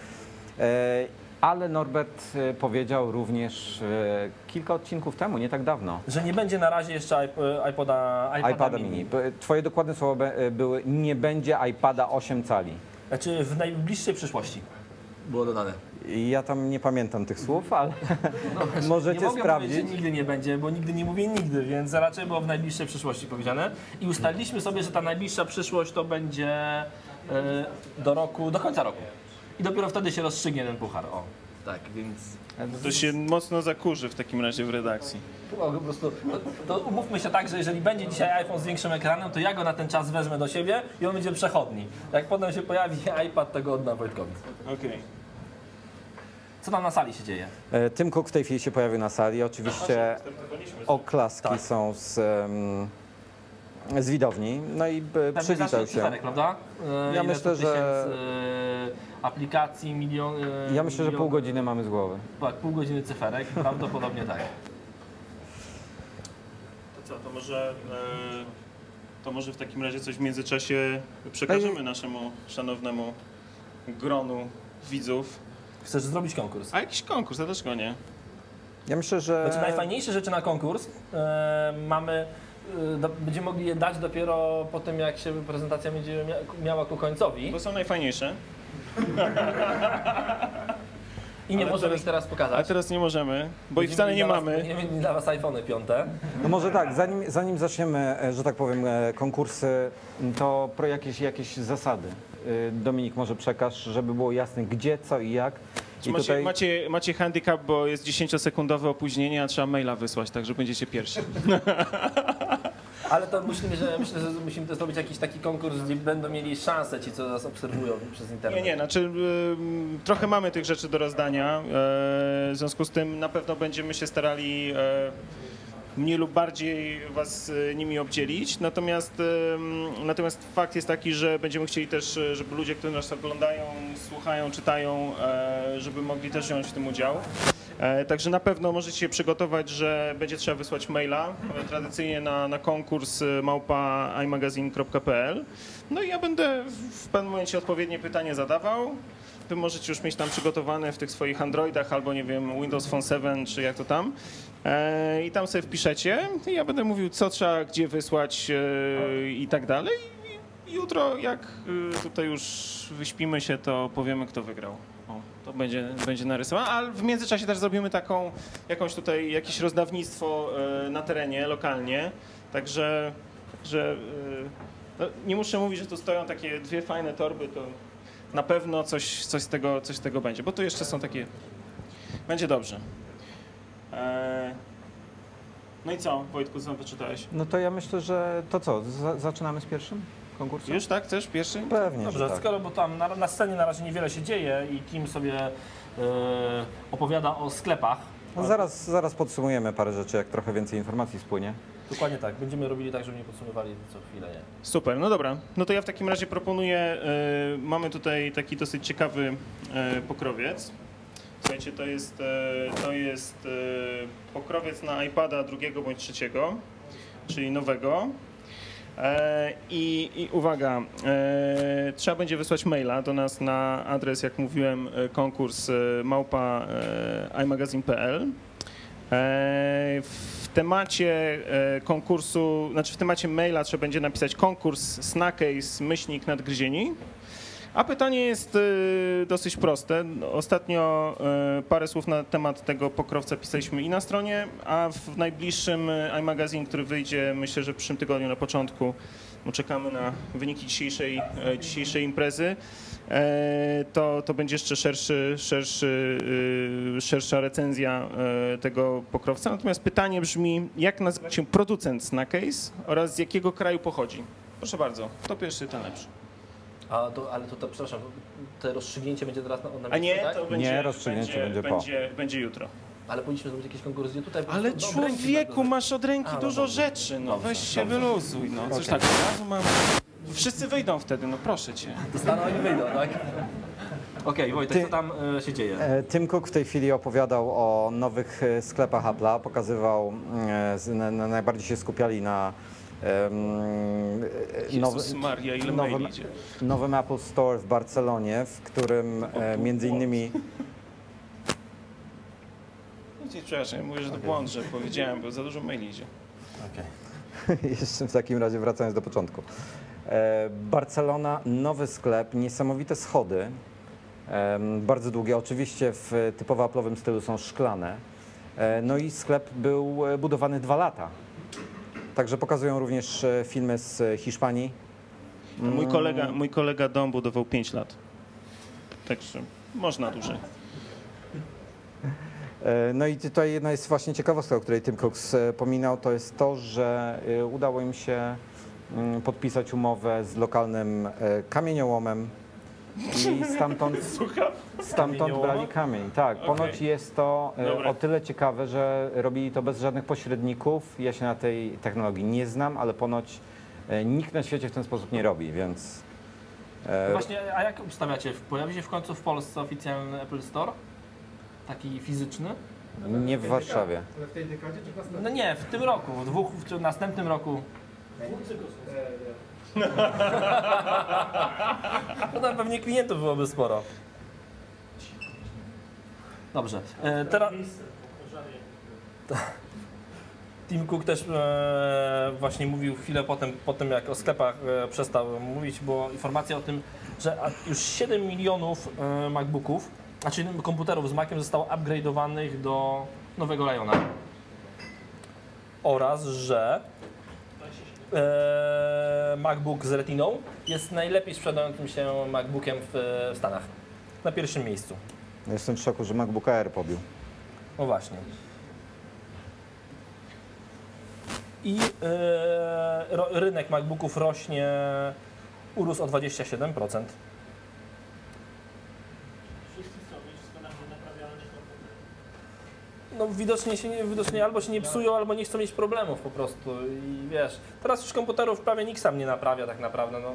E, ale Norbert e, powiedział również e, kilka odcinków temu, nie tak dawno, Że nie będzie na razie jeszcze iP- iPoda, iPada, iPada mini. B- Twoje dokładne słowa e, były, nie będzie iPada 8 cali. Znaczy w najbliższej przyszłości było dodane. I Ja tam nie pamiętam tych słów, ale możecie <laughs> nie mogę sprawdzić. Powiedzieć, że nigdy nie będzie, bo nigdy nie mówię nigdy, więc raczej było w najbliższej przyszłości powiedziane. I ustaliliśmy sobie, że ta najbliższa przyszłość to będzie e, do roku, do końca roku. I dopiero wtedy się rozstrzygnie ten puchar. O, tak, więc To się mocno zakurzy w takim razie w redakcji. o, po prostu, to, to umówmy się tak, że jeżeli będzie dzisiaj iPhone z większym ekranem, to ja go na ten czas wezmę do siebie i on będzie przechodni. Jak potem się pojawi <laughs> iPad, to go oddam Wojtkowi. Okej. Co tam na sali się dzieje? E, Tim Cook w tej chwili się pojawił na sali. Oczywiście oklaski Tak. są z, em, z widowni. No i e, przywitał się. cyferek, prawda? E, Ja ile myślę, że- aplikacji, milion... Ja myślę, że milion- pół godziny mamy z głowy. Tak, pół godziny cyferek, <laughs> prawdopodobnie tak. To co, to może, to może w takim razie coś w międzyczasie przekażemy naszemu szanownemu gronu widzów. Chcesz zrobić konkurs? A jakiś konkurs, a dlaczego nie? Ja myślę, że Znaczy najfajniejsze rzeczy na konkurs e, mamy, e, do, będziemy mogli je dać dopiero po tym, jak się prezentacja będzie mia- miała ku końcowi Bo są najfajniejsze. <laughs> i nie ale możemy teraz- ich teraz A pokazać. teraz nie możemy, bo ich wcale nie dla was- mamy. Będziemy mieli dla Was iPhony piąte. No może tak, zanim, zanim zaczniemy, e, że tak powiem, konkursy, to pro jakieś, jakieś zasady. E, Dominik, może przekaż, żeby było jasne, gdzie, co i jak. I macie, tutaj macie, macie handicap, bo jest 10-sekundowe opóźnienie, a trzeba maila wysłać, także będziecie pierwsi. <laughs> Ale to myślimy, że myślę, że musimy to zrobić jakiś taki konkurs, gdzie będą mieli szansę ci, co nas obserwują przez internet. Nie, nie, znaczy ym, trochę mamy tych rzeczy do rozdania, e, w związku z tym na pewno będziemy się starali mniej lub bardziej was e, nimi obdzielić, natomiast, natomiast fakt jest taki, że będziemy chcieli też, e, żeby ludzie, którzy nas oglądają, słuchają, czytają, e, żeby mogli też wziąć w tym udział. Także na pewno możecie się przygotować, że będzie trzeba wysłać maila tradycyjnie na, na konkurs małpa imagazine.pl. No i ja będę w pewnym momencie odpowiednie pytanie zadawał. Wy możecie już mieć tam przygotowane w tych swoich Androidach albo nie wiem Windows Phone 7 czy jak to tam. E, I tam sobie wpiszecie ja będę mówił co trzeba gdzie wysłać e, i tak dalej. I jutro jak e, tutaj już wyśpimy się to powiemy kto wygrał. O, to będzie, będzie narysowane, ale w międzyczasie też zrobimy taką, jakąś tutaj, jakieś rozdawnictwo na terenie, lokalnie, także, że no, nie muszę mówić, że tu stoją takie dwie fajne torby, to na pewno coś, coś, z, tego, coś z tego będzie, bo tu jeszcze są takie, będzie dobrze. E, no i co, Wojtku, co wyczytałeś? No to ja myślę, że to co, za, zaczynamy z pierwszym konkursem? Już tak, chcesz pierwszy? Pewnie, Dobrze, że tak. skoro, bo tam na, na scenie na razie niewiele się dzieje i Kim sobie e, opowiada o sklepach. No zaraz, zaraz podsumujemy parę rzeczy, jak trochę więcej informacji spłynie. Dokładnie tak, będziemy robili tak, żeby nie podsumowali co chwilę. Nie. Super, no dobra. No to ja w takim razie proponuję, e, mamy tutaj taki dosyć ciekawy e, pokrowiec. Słuchajcie, to jest, e, to jest e, pokrowiec na iPada drugiego bądź trzeciego, czyli nowego. E, I, I uwaga, trzeba będzie wysłać maila do nas na adres, jak mówiłem, konkurs małpa imagazine.pl. W temacie konkursu, znaczy w temacie maila trzeba będzie napisać konkurs Snackcase myślnik nadgryzieni. A pytanie jest e, dosyć proste. Ostatnio e, parę słów na temat tego pokrowca pisaliśmy i na stronie, a w najbliższym e, iMagazine, który wyjdzie myślę, że w przyszłym tygodniu na początku, bo czekamy na wyniki dzisiejszej, dzisiejszej imprezy, e, to, to będzie jeszcze szerszy, szerszy, y, szersza recenzja tego pokrowca. Natomiast pytanie brzmi, jak nazywa się producent Snackcase oraz z jakiego kraju pochodzi? Proszę bardzo, to pierwszy, ten lepszy. A to, ale to, to przepraszam, te rozstrzygnięcie będzie teraz na, na A nie, tak? to będzie, Nie, rozstrzygnięcie będzie po. będzie, będzie jutro. Ale powinniśmy zrobić jakiś konkurs, gdzie tutaj... Ale ręki człowieku, masz od ręki A, no dużo dobrze. rzeczy, no Dobrze, weź się dobrze. wyluzuj, no. Coś Okej. tak, od razu mam... Wszyscy wyjdą wtedy, no proszę cię. Dostaną i wyjdą, tak? Okej, Wojtek, Ty- co tam e, się dzieje? E, Tim Cook w tej chwili opowiadał o nowych e, sklepach Apple'a, pokazywał, e, z- na, na, najbardziej się skupiali na nowy, Maria, ile nowym, nowym Apple Store w Barcelonie, w którym e, między innymi Przepraszam, ja mówię, że to błąd, że powiedziałem, bo za dużo maili idzie. <laughs> Jeszcze w takim razie wracając do początku. E, Barcelona, nowy sklep, niesamowite schody, em, bardzo długie. Oczywiście w typowo Apple'owym stylu są szklane. E, No i sklep był e, budowany dwa lata. Także pokazują również e, filmy z e, Hiszpanii. Mój kolega, mój kolega dom budował 5 lat. Także można dłużej. E, No i tutaj jedna jest właśnie ciekawostka, o której Tim Cooks pominał, to jest to, że udało im się mm, podpisać umowę z lokalnym kamieniołomem i stamtąd, <laughs> stamtąd brali kamień. Tak, ponoć Okej. jest to e, Dobra. o tyle ciekawe, że robili to bez żadnych pośredników. Ja się na tej technologii nie znam, ale ponoć e, nikt na świecie w ten sposób nie robi, więc... e, Właśnie, a jak ustawiacie? Pojawi się w końcu w Polsce oficjalny Apple Store? Taki fizyczny? Nie w Warszawie. Ale w tej dekadzie czy w następnej? No nie, w tym roku, w dwóch, w następnym roku. Twórcy go są. No tam pewnie klientów byłoby sporo. Dobrze. E, teraz <laughs> Tim Cook też e, właśnie mówił chwilę potem, po tym, jak o sklepach e, przestał mówić, była informacja o tym, że już 7 milionów e, MacBooków, znaczy komputerów z Maciem zostało upgrade'owanych do nowego Liona. Oraz, że MacBook z Retiną jest najlepiej sprzedającym się MacBookiem w, Stanach. Na pierwszym miejscu. Jestem w szoku, że MacBook Air pobił. No właśnie. I e, rynek MacBooków rośnie, urósł o 27%. Wszyscy chcą mieć standardy naprawialne komputery. No widocznie się nie, widocznie albo się nie psują, albo nie chcą mieć problemów po prostu. I wiesz, teraz już komputerów prawie nikt sam nie naprawia tak naprawdę. No.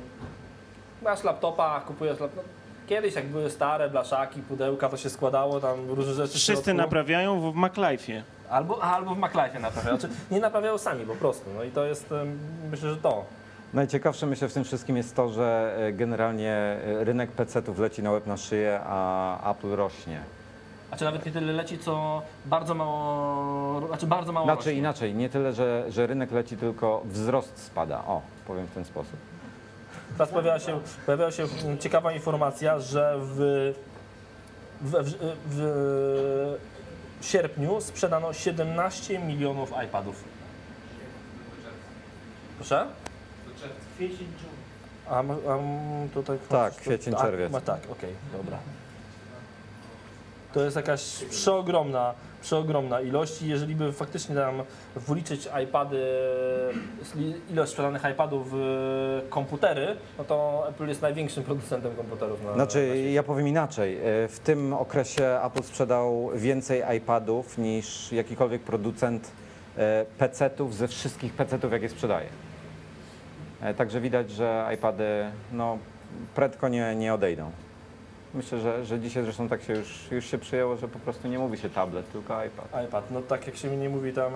Masz laptopa, kupujesz laptop. Kiedyś jak były stare blaszaki, pudełka, to się składało, tam różne rzeczy w Wszyscy środku. naprawiają w MacLife'ie. Albo, albo w MacLife'ie naprawiają. Znaczy, nie naprawiają sami po prostu. No i to jest, em, myślę, że to. Najciekawsze myślę w tym wszystkim jest to, że e, generalnie e, rynek PC-ów leci na łeb na szyję, a Apple rośnie. A czy nawet nie tyle leci, co bardzo mało, znaczy bardzo mało Znaczy rośnie. inaczej, nie tyle, że, że rynek leci, tylko wzrost spada. O, powiem w ten sposób. Teraz pojawiała się, pojawiała się ciekawa informacja, że w, w, w, w sierpniu sprzedano 17 milionów iPadów. Proszę? Kwiecień, dżun. A, a m- tutaj Tak, kwiecień, a, czerwiec. ma- tak, okej, dobra. To jest jakaś przeogromna, przeogromna ilość i jeżeli by faktycznie tam wliczyć iPady, ilość sprzedanych iPadów w komputery, no to Apple jest największym producentem komputerów na na Znaczy, świecie. ja powiem inaczej. E, W tym okresie Apple sprzedał więcej iPadów niż jakikolwiek producent e, PC-ów ze wszystkich PC-ów, jakie sprzedaje. E, Także widać, że iPady no, prędko nie, nie odejdą. Myślę, że, że dzisiaj zresztą tak się już, już się przyjęło, że po prostu nie mówi się tablet, tylko iPad. iPad, no tak jak się nie mówi tam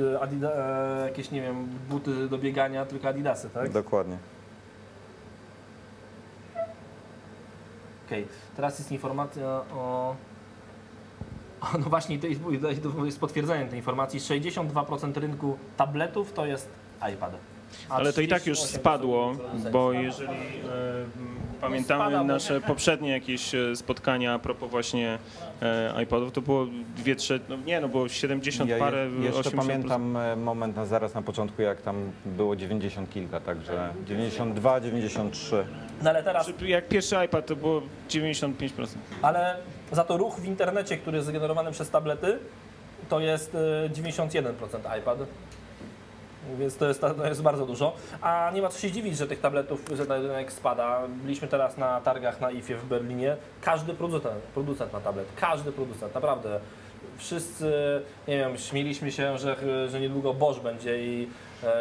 y, Adida, e, jakieś, nie wiem, buty do biegania, tylko Adidasy, tak? Dokładnie. Okej, teraz jest informacja o... o no właśnie, to jest, jest potwierdzeniem tej informacji. 62% rynku tabletów to jest iPad. A Ale to i tak już 38% spadło, bo jeżeli e, pamiętamy nasze poprzednie jakieś e, spotkania a propos właśnie e, iPodów, to było dwie trzecie, no nie, no było 70 Ja je- parę, jeszcze 80%. pamiętam e, moment na, zaraz na początku, jak tam było 90 kilka, także 92, 93. No ale teraz, Czy Jak pierwszy iPad to było 95%. ale za to ruch w internecie, który jest zgenerowany przez tablety, to jest y, 91% iPad. Więc to jest, to jest bardzo dużo. A nie ma co się dziwić, że tych tabletów, że ten rynek spada. Byliśmy teraz na targach na IFie w Berlinie. Każdy producent, producent ma tablet. Każdy producent, naprawdę. Wszyscy, nie wiem, śmieliśmy się, że, że niedługo Bosch będzie i,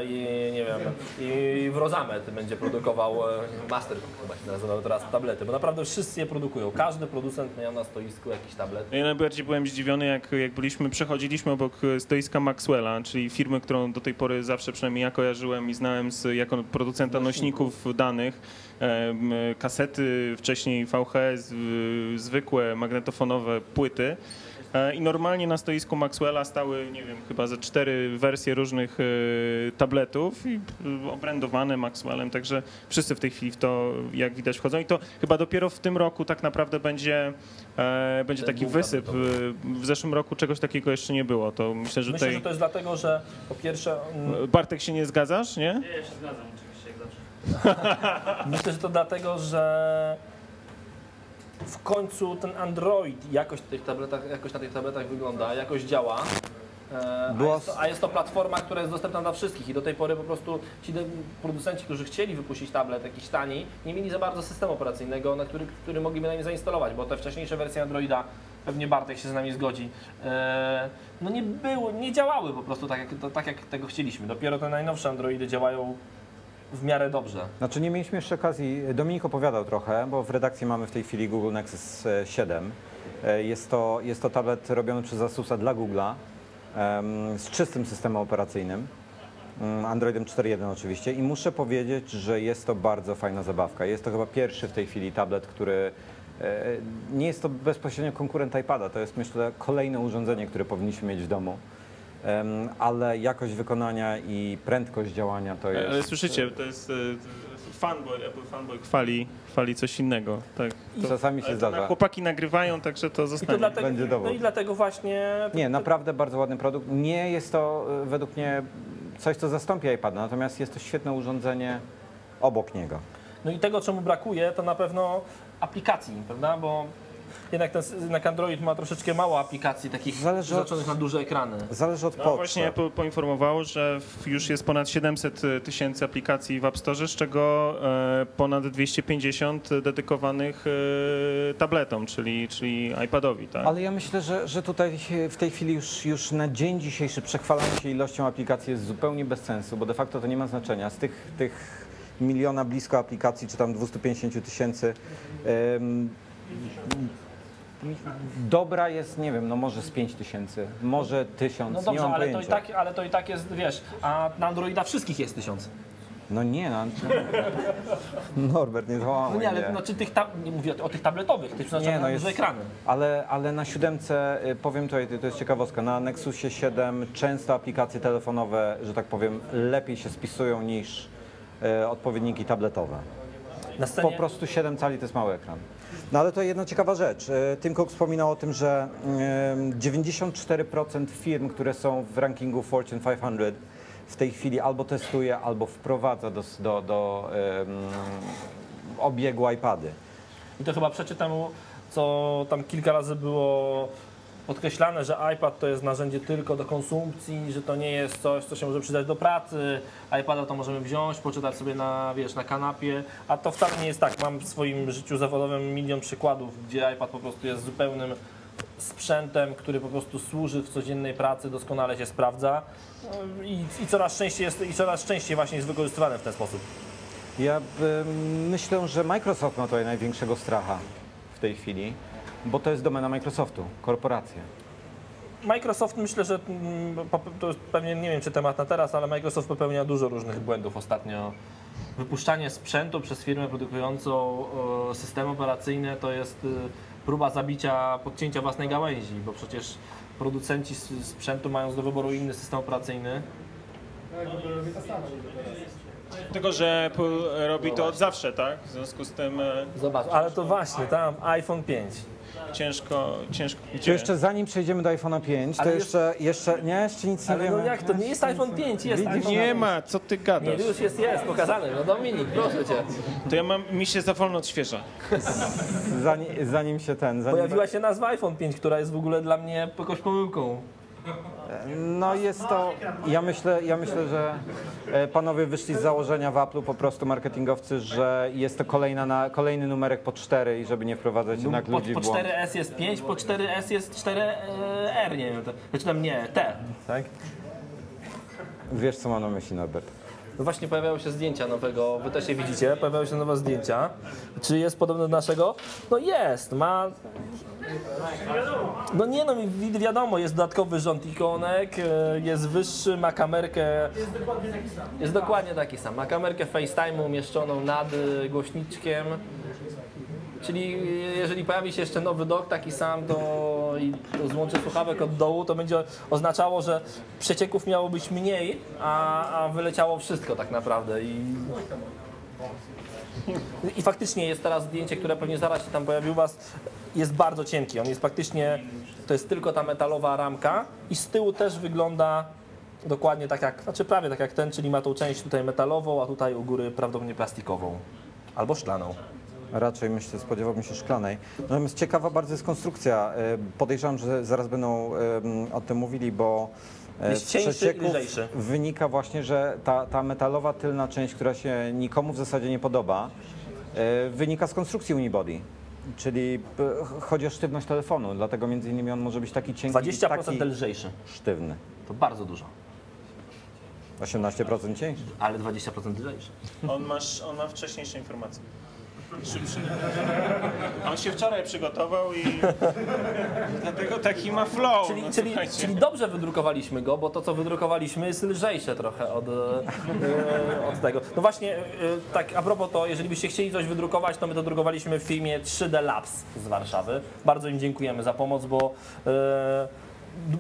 i nie wiem, i w Rozamet będzie produkował e, Master chyba się nazywał teraz tablety, bo naprawdę wszyscy je produkują. Każdy producent miał na stoisku jakiś tablet. Ja najbardziej byłem zdziwiony, jak, jak byliśmy, przechodziliśmy obok stoiska Maxwella, czyli firmy, którą do tej pory zawsze przynajmniej ja kojarzyłem i znałem z, jako producenta nośników danych. em, Kasety, wcześniej VHS, zwykłe magnetofonowe płyty. E, I normalnie na stoisku Maxwella stały, nie wiem, chyba ze cztery wersje różnych y, tabletów i y, obrędowane Maxwellem, także wszyscy w tej chwili w to, jak widać, wchodzą. I to chyba dopiero w tym roku tak naprawdę będzie, e, będzie taki wysyp. W zeszłym roku czegoś takiego jeszcze nie było. To myślę, że Myślę, tutaj... że to jest dlatego, że po pierwsze mm, Bartek się nie zgadzasz, nie? Nie, ja się zgadzam oczywiście, jak zawsze. <laughs> Myślę, że to dlatego, że w końcu ten Android jakoś, na tych tabletach, jakoś na tych tabletach wygląda, jakoś działa. E, A Była- jest, to, a jest to platforma, która jest dostępna dla wszystkich i do tej pory po prostu ci de- producenci, którzy chcieli wypuścić tablet jakiś tani, nie mieli za bardzo systemu operacyjnego, na który, który mogliby na nim zainstalować, bo te wcześniejsze wersje Androida, pewnie Bartek się z nami zgodzi, e, no nie były, nie działały po prostu tak jak, to, tak jak tego chcieliśmy. Dopiero te najnowsze Androidy działają w miarę dobrze. Znaczy nie mieliśmy jeszcze okazji, Dominik opowiadał trochę, bo w redakcji mamy w tej chwili Google Nexus e, 7. E, Jest to, jest to tablet robiony przez Asusa dla Google'a z czystym systemem operacyjnym. mm, Androidem 4.1 oczywiście i muszę powiedzieć, że jest to bardzo fajna zabawka. Jest to chyba pierwszy w tej chwili tablet, który e, nie jest to bezpośrednio konkurent iPada, to jest myślę kolejne urządzenie, które powinniśmy mieć w domu. Ale jakość wykonania i prędkość działania to jest... Ale słyszycie, to jest e, fanboy, Apple fanboy chwali, chwali coś innego. Tak. Czasami się to na zdarza. chłopaki nagrywają, także to I to zostanie. dlatego, Będzie dowód. no i dlatego właśnie Nie, naprawdę bardzo ładny produkt. Nie jest to e, według mnie coś, co zastąpi iPada, natomiast jest to świetne urządzenie obok niego. No i tego, czemu brakuje, to na pewno aplikacji, prawda? Bo jednak, ten, jednak Android ma troszeczkę mało aplikacji takich Zależy od- przeznaczonych na duże ekrany. Zależy od No potrzeb. właśnie po, poinformowało, że już jest ponad 700 tysięcy aplikacji w App Store, z czego e, ponad 250 dedykowanych e, tabletom, czyli, czyli iPadowi. Tak? Ale ja myślę, że, że tutaj w tej chwili już, już na dzień dzisiejszy przechwalanie się ilością aplikacji jest zupełnie bez sensu, bo de facto to nie ma znaczenia. Z tych, tych miliona blisko aplikacji, czy tam 250 tysięcy, dobra jest, nie wiem, no może z 5 tysięcy, może tysiąc, No nie dobrze, mam ale to, i pojęcia. tak, ale to i tak jest, wiesz, a na Androida wszystkich jest tysiąc. No nie, no, <laughs> Norbert, nie załamuj No nie, ale znaczy tych, ta, nie mówię o tych tabletowych, tych przeznaczonych Nie, no na jest- duże ekrany. Ale, ale na siódemce, y, powiem tutaj, to jest ciekawostka, na Nexusie 7 często aplikacje telefonowe, że tak powiem, lepiej się spisują niż y, odpowiedniki tabletowe. Na scenie, Po prostu 7 cali to jest mały ekran. No ale to jedna ciekawa rzecz. Y, Tim Cook wspominał o tym, że y, 94% firm, które są w rankingu Fortune 500 w tej chwili albo testuje, albo wprowadza do, do, do ym, obiegu iPady. I to chyba przeczy temu, co tam kilka razy było podkreślane, że iPad to jest narzędzie tylko do konsumpcji, że to nie jest coś, co się może przydać do pracy. iPada to możemy wziąć, poczytać sobie na, wiesz, na kanapie, a to wcale nie jest tak. Mam w swoim życiu zawodowym milion przykładów, gdzie iPad po prostu jest zupełnym sprzętem, który po prostu służy w codziennej pracy, doskonale się sprawdza i, i, coraz, częściej jest, i coraz częściej właśnie jest wykorzystywany w ten sposób. Ja ym, myślę, że Microsoft ma tutaj największego stracha w tej chwili, bo to jest domena Microsoftu, korporacje. Microsoft myślę, że mm, to jest pewnie nie wiem czy temat na teraz, ale Microsoft popełnia dużo różnych błędów ostatnio. Wypuszczanie sprzętu przez firmę produkującą e, systemy operacyjne to jest e, próba zabicia, podcięcia własnej gałęzi, bo przecież producenci sprzętu mają do wyboru inny system operacyjny. Tylko, że Apple robi to od zawsze, tak? W związku z tym e, Zobacz, ale to właśnie, tam iPhone 5. ciężko, ciężko. Czy jeszcze zanim przejdziemy do iPhone'a 5, to jeszcze, jeszcze, nie, jeszcze nic nie Ale wiemy. no jak to, nie jest iPhone 5, jest Widzisz? iPhone Nie ma, co ty Nie, gadasz? już jest, jest pokazany. No Dominik, proszę Cię. To ja mam, mi się za wolno odświeża. Zanim, zanim się ten, zanim... Pojawiła się nazwa iPhone 5, która jest w ogóle dla mnie jakąś pomyłką. No jest to, ja myślę, ja myślę, że e, panowie wyszli z założenia w Apple'u po prostu marketingowcy, że jest to kolejna na, kolejny numerek po 4 i żeby nie wprowadzać jednak Po, ludzi po w błąd. 4S jest 5, po 4S jest 4R, nie wiem. To, znaczy tam nie, T. Tak? Wiesz co mam na myśli Norbert. No właśnie pojawiają się zdjęcia nowego, wy też je widzicie, pojawiają się nowe zdjęcia. Czy jest podobny do naszego? No jest, ma... No nie no, wi- wiadomo, jest dodatkowy rząd ikonek, e, jest wyższy, ma kamerkę... Jest dokładnie taki sam, ma kamerkę FaceTime umieszczoną nad e, głośniczkiem. Czyli e, jeżeli pojawi się jeszcze nowy dok taki sam, to to złącze słuchawek od dołu, to będzie oznaczało, że przecieków miało być mniej, a, a wyleciało wszystko tak naprawdę. I, I faktycznie jest teraz zdjęcie, które pewnie zaraz się tam pojawi u Was, jest bardzo cienki. On jest faktycznie, to jest tylko ta metalowa ramka i z tyłu też wygląda dokładnie tak jak, znaczy prawie tak jak ten, czyli ma tą część tutaj metalową, a tutaj u góry prawdopodobnie plastikową albo szklaną. Raczej myślę, spodziewałbym się szklanej. Natomiast ciekawa bardzo jest konstrukcja. E, Podejrzewam, że zaraz będą o tym mówili, bo Jest z cieńszy lżejszy. wynika właśnie, że ta, ta metalowa tylna część, która się nikomu w zasadzie nie podoba, e, wynika z konstrukcji unibody. Czyli chodzi o sztywność telefonu, dlatego między innymi on może być taki cienki i 20% taki lżejszy. sztywny. To bardzo dużo, 18% cieńszy. ale 20% lżejszy. On ma, on ma wcześniejsze informacje. On się wczoraj przygotował i <laughs> dlatego taki ma flow. Czyli, no, czyli, czyli dobrze wydrukowaliśmy go, bo to, co wydrukowaliśmy, jest lżejsze trochę od, e, od tego. No właśnie, e, tak a propos to, jeżeli byście chcieli coś wydrukować, to my to drukowaliśmy w firmie 3D Labs z Warszawy. Bardzo im dziękujemy za pomoc, bo e,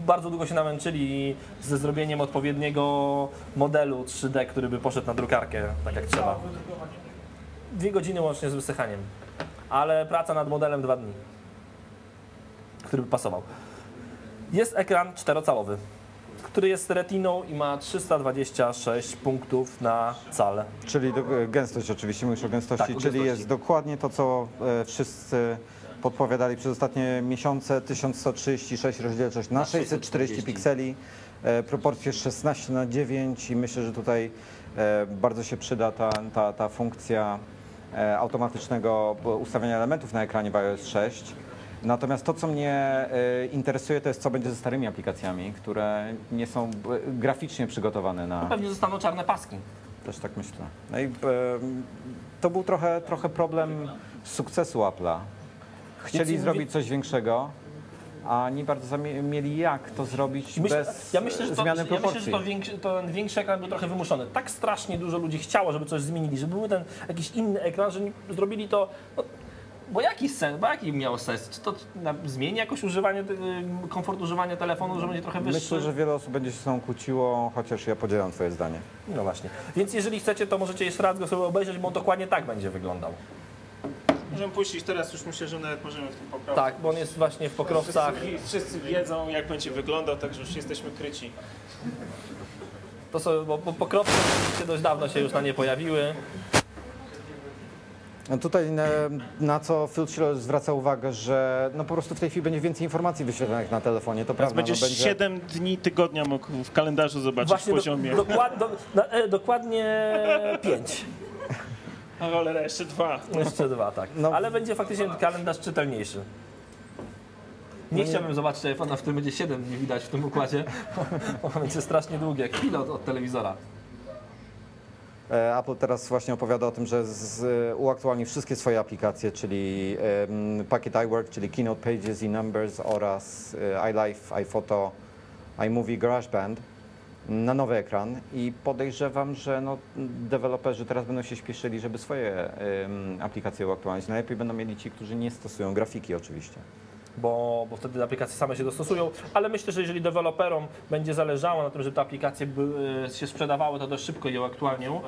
bardzo długo się namęczyli ze zrobieniem odpowiedniego modelu 3D, który by poszedł na drukarkę tak jak trzeba. Dwie godziny łącznie z wysychaniem, ale praca nad modelem dwa dni, który by pasował. Jest ekran czterocalowy, który jest retiną i ma 326 punktów na cal. Czyli do, gęstość oczywiście, mówisz o gęstości, Tak, o czyli gęstości. jest dokładnie to, co e, wszyscy podpowiadali przez ostatnie miesiące 1136 rozdzielczość na 640 pikseli, e, proporcje 16 na 9 i myślę, że tutaj e, bardzo się przyda ta, ta, ta funkcja e, automatycznego ustawiania elementów na ekranie w iOS 6. Natomiast to, co mnie e, interesuje, to jest co będzie ze starymi aplikacjami, które nie są e, graficznie przygotowane na... Pewnie zostaną czarne paski. Też tak myślę. No i e, to był trochę, trochę problem sukcesu Apple'a. Chcieli zrobić coś większego, a nie bardzo mieli jak to zrobić Myślę, bez ja myślę, że to, zmiany ja myślę, proporcji. że to większy, ten większy ekran był trochę wymuszony. Tak strasznie dużo ludzi chciało, żeby coś zmienili, żeby był ten jakiś inny ekran, że zrobili to. No, bo jaki sens, bo jaki miał sens? Czy to zmieni jakoś używanie, te- komfort używania telefonu, że będzie trochę wyższy? Myślę, że wiele osób będzie się z tą kłóciło, chociaż ja podzielam twoje zdanie. No właśnie. Więc jeżeli chcecie, to możecie jeszcze raz go sobie obejrzeć, bo on dokładnie tak będzie wyglądał. Możemy puścić teraz, już myślę, że nawet możemy w tym pokrowcu. Tak, bo on jest właśnie w pokrowcach. Wszyscy, wszyscy wiedzą, jak będzie wyglądał, także już jesteśmy kryci. To sobie, bo, bo pokrowce dość dawno się już na nie pojawiły. Tutaj na, na co Filtr zwraca uwagę, że no po prostu w tej chwili będzie więcej informacji wyświetlanych na telefonie, to prawda. Będziesz no będzie 7 dni tygodnia mógł w kalendarzu zobaczyć Właśnie w poziomie. Do, dokład, do, na, e, dokładnie 5. Rolera jeszcze dwa. Jeszcze dwa, tak. No. Ale będzie faktycznie kalendarz czytelniejszy. Nie no chciałbym nie. zobaczyć iPhone'a, w którym będzie 7 dni widać w tym układzie. <laughs> On będzie strasznie długi, jak pilot od telewizora. E, Apple teraz właśnie opowiada o tym, że z, uaktualni wszystkie swoje aplikacje, czyli um, pakiet iWork, czyli Keynote Pages i Numbers oraz e, iLife, iPhoto, iMovie, GarageBand na nowy ekran i podejrzewam, że no, deweloperzy teraz będą się śpieszyli, żeby swoje em, aplikacje uaktualnić. Najlepiej będą mieli ci, którzy nie stosują grafiki oczywiście. Bo, bo wtedy aplikacje same się dostosują, ale myślę, że jeżeli deweloperom będzie zależało na tym, żeby te aplikacje by, się sprzedawały, to dość szybko je uaktualnią.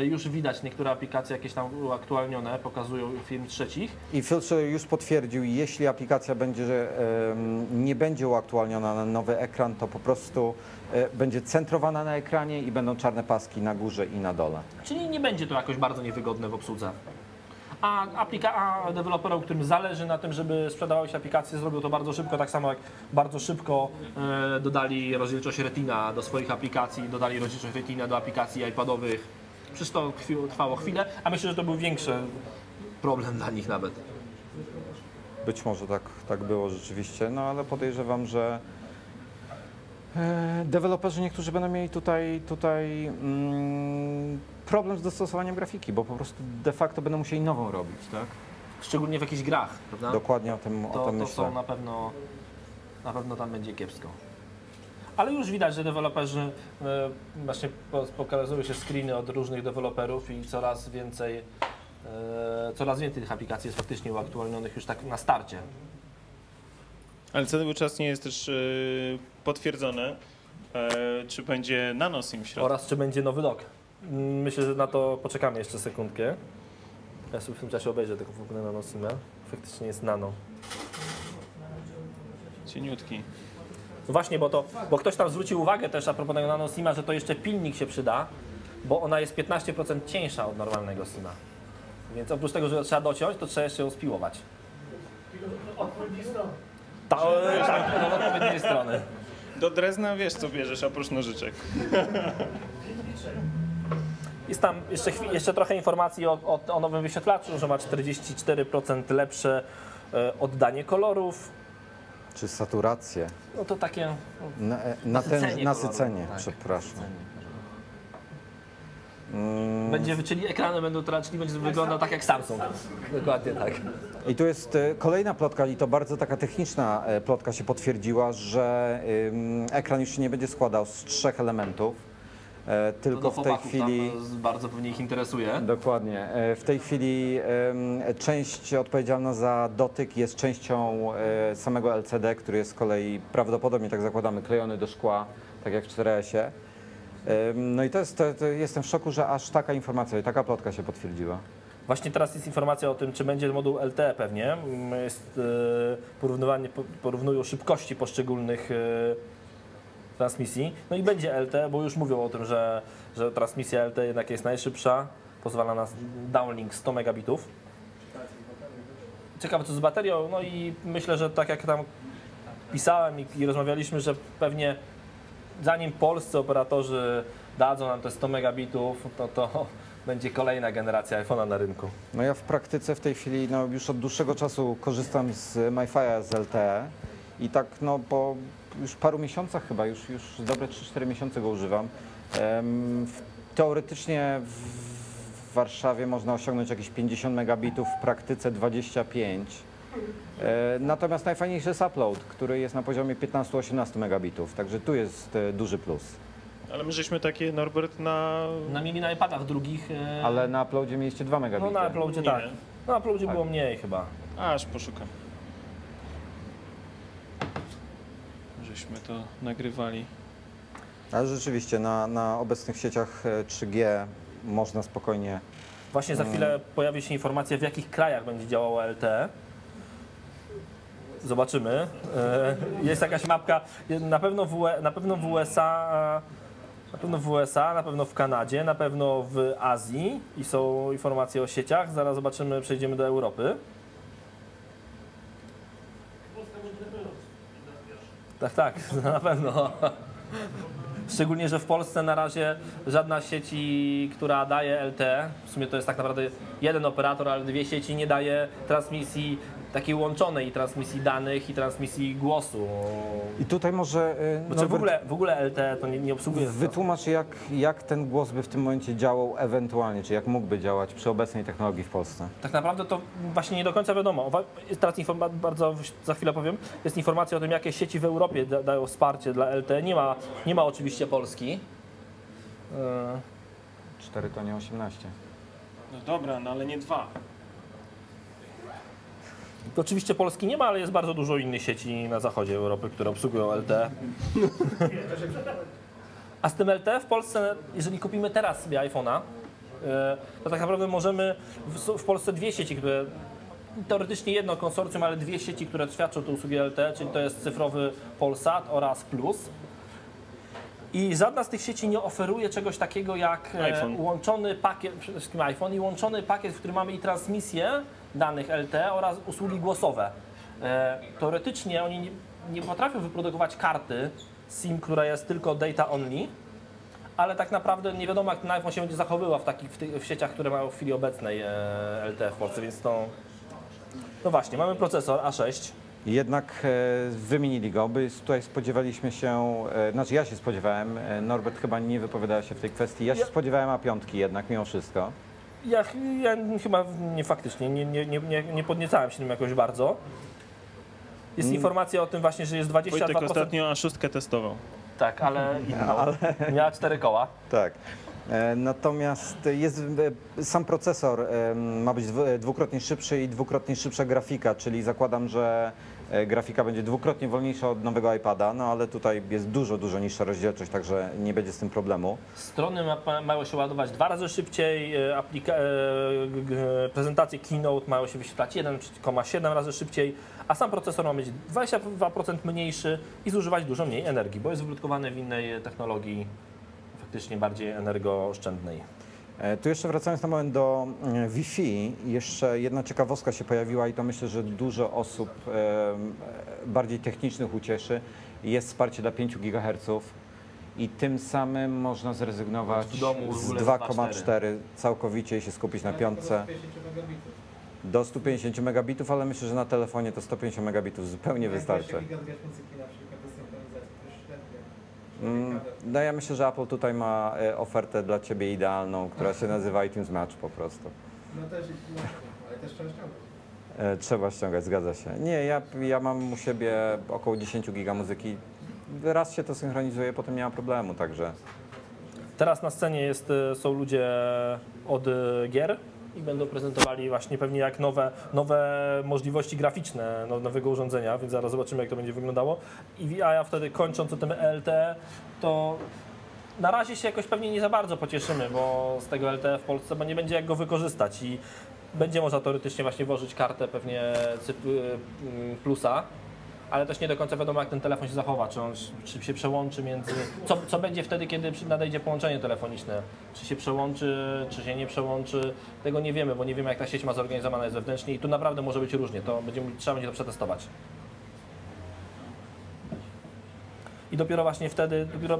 Y, Już widać niektóre aplikacje jakieś tam uaktualnione, pokazują firm trzecich. I Schiller już potwierdził, jeśli aplikacja będzie, em, nie będzie uaktualniona na nowy ekran, to po prostu e, będzie centrowana na ekranie i będą czarne paski na górze i na dole. Czyli nie będzie to jakoś bardzo niewygodne w obsłudze. A, aplika- a deweloperom, którym zależy na tym, żeby sprzedawały się aplikacje, zrobią to bardzo szybko, tak samo jak bardzo szybko e, dodali rozdzielczość Retina do swoich aplikacji, dodali rozdzielczość Retina do aplikacji iPadowych. Przecież to trwało chwilę, a myślę, że to był większy problem dla nich nawet. Być może tak, tak było rzeczywiście, no ale podejrzewam, że e, deweloperzy niektórzy będą mieli tutaj, tutaj mm, problem z dostosowaniem grafiki, bo po prostu de facto będą musieli nową robić, tak? Szczególnie w jakichś grach, prawda? Dokładnie o tym, o to, tym to myślę. są na pewno, na pewno tam będzie kiepsko. Ale już widać, że deweloperzy, e, właśnie po- pokazują się screeny od różnych deweloperów i coraz więcej, e, coraz więcej tych aplikacji jest faktycznie uaktualnionych już tak na starcie. Ale cały czas nie jest też y, potwierdzone, e, czy będzie nano SIM w środku. Oraz czy będzie nowy dock. Mm, Myślę, że na to poczekamy jeszcze sekundkę. Ja sobie w tym czasie obejrzę tego w ogóle nano SIM-a. Faktycznie jest nano. Cieniutki. No właśnie, bo, to, bo ktoś tam zwrócił uwagę też a propos tego nano SIM-a, że to jeszcze pilnik się przyda, bo ona jest 15% cieńsza od normalnego SIM-a. Więc oprócz tego, że trzeba dociąć, to trzeba jeszcze ją spiłować. Ta, tak, od odpowiedniej strony. Do Drezna wiesz co bierzesz oprócz nożyczek. Jest tam jeszcze, jeszcze trochę informacji o, o, o nowym wyświetlaczu, że ma 44% lepsze e, oddanie kolorów. Czy saturację? No to takie Na, e, Nasycenie koloru, nasycenie, tak. przepraszam. Mm, będzie, czyli ekrany będą teraz, czyli będzie wyglądał tak jak Samsung. Dokładnie tak. I tu jest e, kolejna plotka, i to bardzo taka techniczna e, plotka się potwierdziła, że ekran już się nie będzie składał z trzech elementów, tylko do w tej chwili... tam e, bardzo pewnie ich interesuje. Dokładnie. E, W tej chwili część odpowiedzialna za dotyk jest częścią e, samego LCD, który jest z kolei prawdopodobnie, tak zakładamy, klejony do szkła, tak jak w 4S-ie. Em, No i to jest, to, to jestem w szoku, że aż taka informacja, taka plotka się potwierdziła. Właśnie teraz jest informacja o tym, czy będzie moduł LTE pewnie. Mm, Jest e, porównywanie, po- porównują szybkości poszczególnych e, transmisji. No i będzie LTE, bo już mówią o tym, że, że transmisja LTE jednak jest najszybsza. Pozwala na downlink 100 megabitów. ciekawe co z baterią, no i myślę, że tak jak tam pisałem i, i rozmawialiśmy, że pewnie zanim polscy operatorzy dadzą nam te 100 megabitów, to to <laughs> będzie kolejna generacja iPhone'a na rynku. No ja w praktyce w tej chwili no, już od dłuższego czasu korzystam z MiFi'a z LTE i tak no po już paru miesiącach chyba, już, już dobre 3-4 miesiące go używam. Teoretycznie w Warszawie można osiągnąć jakieś 50 megabitów, w praktyce 25. E, Natomiast najfajniejszy jest upload, który jest na poziomie 15-18 megabitów, także tu jest e, duży plus. Ale my żeśmy takie, Norbert, na... Na mieli na iPadach drugich, e, Ale na uploadzie mieliście 2 no megabity. na uploadzie Nie. tak. Na uploadzie Tak. było mniej chyba. Aż poszukam. Żeśmy to nagrywali. Ale rzeczywiście na, na obecnych sieciach e, 3G można spokojnie Właśnie za chwilę pojawi się informacja, w jakich krajach będzie działało LTE. Zobaczymy. E, Jest jakaś mapka, na pewno w, UE, na pewno w USA, na pewno w USA, na pewno w Kanadzie, na pewno w Azji i są informacje o sieciach. Zaraz zobaczymy, przejdziemy do Europy. Tak, tak, <laughs> na pewno. Szczególnie, że w Polsce na razie żadna sieci, która daje LTE, w sumie to jest tak naprawdę jeden operator, ale dwie sieci nie daje transmisji takiej łączonej transmisji danych i transmisji głosu. I tutaj może Znaczy w, ogóle, w ogóle LTE to nie, nie obsługuje. wytłumacz, jak, jak ten głos by w tym momencie działał ewentualnie, czy jak mógłby działać przy obecnej technologii w Polsce. Tak naprawdę to właśnie nie do końca wiadomo. Teraz bardzo za chwilę powiem, jest informacja o tym, jakie sieci w Europie da, dają wsparcie dla LTE. Nie ma, nie ma oczywiście Polski. E, 4 to nie 18. No dobra, no ale nie dwa. Oczywiście Polski nie ma, ale jest bardzo dużo innych sieci na zachodzie Europy, które obsługują LTE. A z tym LTE w Polsce, jeżeli kupimy teraz sobie iPhone'a, e, to tak naprawdę możemy, w Polsce dwie sieci, które teoretycznie jedno konsorcjum, ale dwie sieci, które świadczą te usługi LTE, czyli to jest cyfrowy Polsat oraz Plus. I żadna z tych sieci nie oferuje czegoś takiego jak e, iPhone. łączony pakiet, przede wszystkim iPhone i łączony pakiet, w którym mamy i transmisję danych LTE oraz usługi głosowe. E, teoretycznie oni nie, potrafią wyprodukować karty SIM, która jest tylko data only, ale tak naprawdę nie wiadomo jak ten iPhone się będzie zachowywał w takich w, tych, w sieciach, które mają w chwili obecnej LTE w Polsce, więc to... No właśnie, mamy procesor A6. Jednak e, wymienili go, by tutaj spodziewaliśmy się, e, znaczy ja się spodziewałem, Norbert chyba nie wypowiadał się w tej kwestii, ja się spodziewałem A5 jednak mimo wszystko. Ja, ja chyba nie faktycznie, nie, nie, nie, nie, nie podniecałem się tym jakoś bardzo. Jest informacja o tym właśnie, że jest 22%. Wojtek ostatnio A6 testował. Tak, ale, ale... miała cztery koła. Tak. E, Natomiast jest e, sam procesor e, ma być dwu- dwukrotnie szybszy i dwukrotnie szybsza grafika, czyli zakładam, że e, grafika będzie dwukrotnie wolniejsza od nowego iPada, no ale tutaj jest dużo, dużo niższa rozdzielczość, także nie będzie z tym problemu. Strony ma, mają się ładować dwa razy szybciej, e, aplika- e, prezentacje Keynote mają się wyświetlać 1,7 razy szybciej, a sam procesor ma być 22% mniejszy i zużywać dużo mniej energii, bo jest wyprodukowany w innej technologii, faktycznie bardziej energooszczędnej. E, Tu jeszcze wracając na moment do e, Wi-Fi, jeszcze jedna ciekawostka się pojawiła i to myślę, że dużo osób bardziej technicznych ucieszy. Jest wsparcie dla 5 GHz i tym samym można zrezygnować W domu w z ogóle z 2,4 całkowicie i się skupić na piątce. Do 150 megabitów, ale myślę, że na telefonie to 150 megabitów zupełnie wystarczy. Mm, No ja myślę, że Apple tutaj ma e, ofertę dla Ciebie idealną, która się nazywa iTunes Match po prostu. No też, no, ale też trzeba ściągać. E, Trzeba ściągać, zgadza się. Nie, ja, ja mam u siebie około 10 giga muzyki. Raz się to synchronizuje, potem nie ma problemu, także Teraz na scenie jest, e, są ludzie od gier i będą prezentowali właśnie pewnie jak nowe, nowe możliwości graficzne no- nowego urządzenia, więc zaraz zobaczymy jak to będzie wyglądało. I a ja wtedy kończąc o tym LTE, to na razie się jakoś pewnie nie za bardzo pocieszymy, bo z tego LTE w Polsce bo nie będzie jak go wykorzystać i będzie można teoretycznie właśnie włożyć kartę pewnie cyp- y, plusa, ale też nie do końca wiadomo, jak ten telefon się zachowa, czy on czy się przełączy między... Co, co będzie wtedy, kiedy nadejdzie połączenie telefoniczne? Czy się przełączy, czy się nie przełączy? Tego nie wiemy, bo nie wiemy, jak ta sieć ma zorganizowana jest wewnętrznie i tu naprawdę może być różnie, to będziemy, trzeba będzie to przetestować. I dopiero właśnie wtedy, dopiero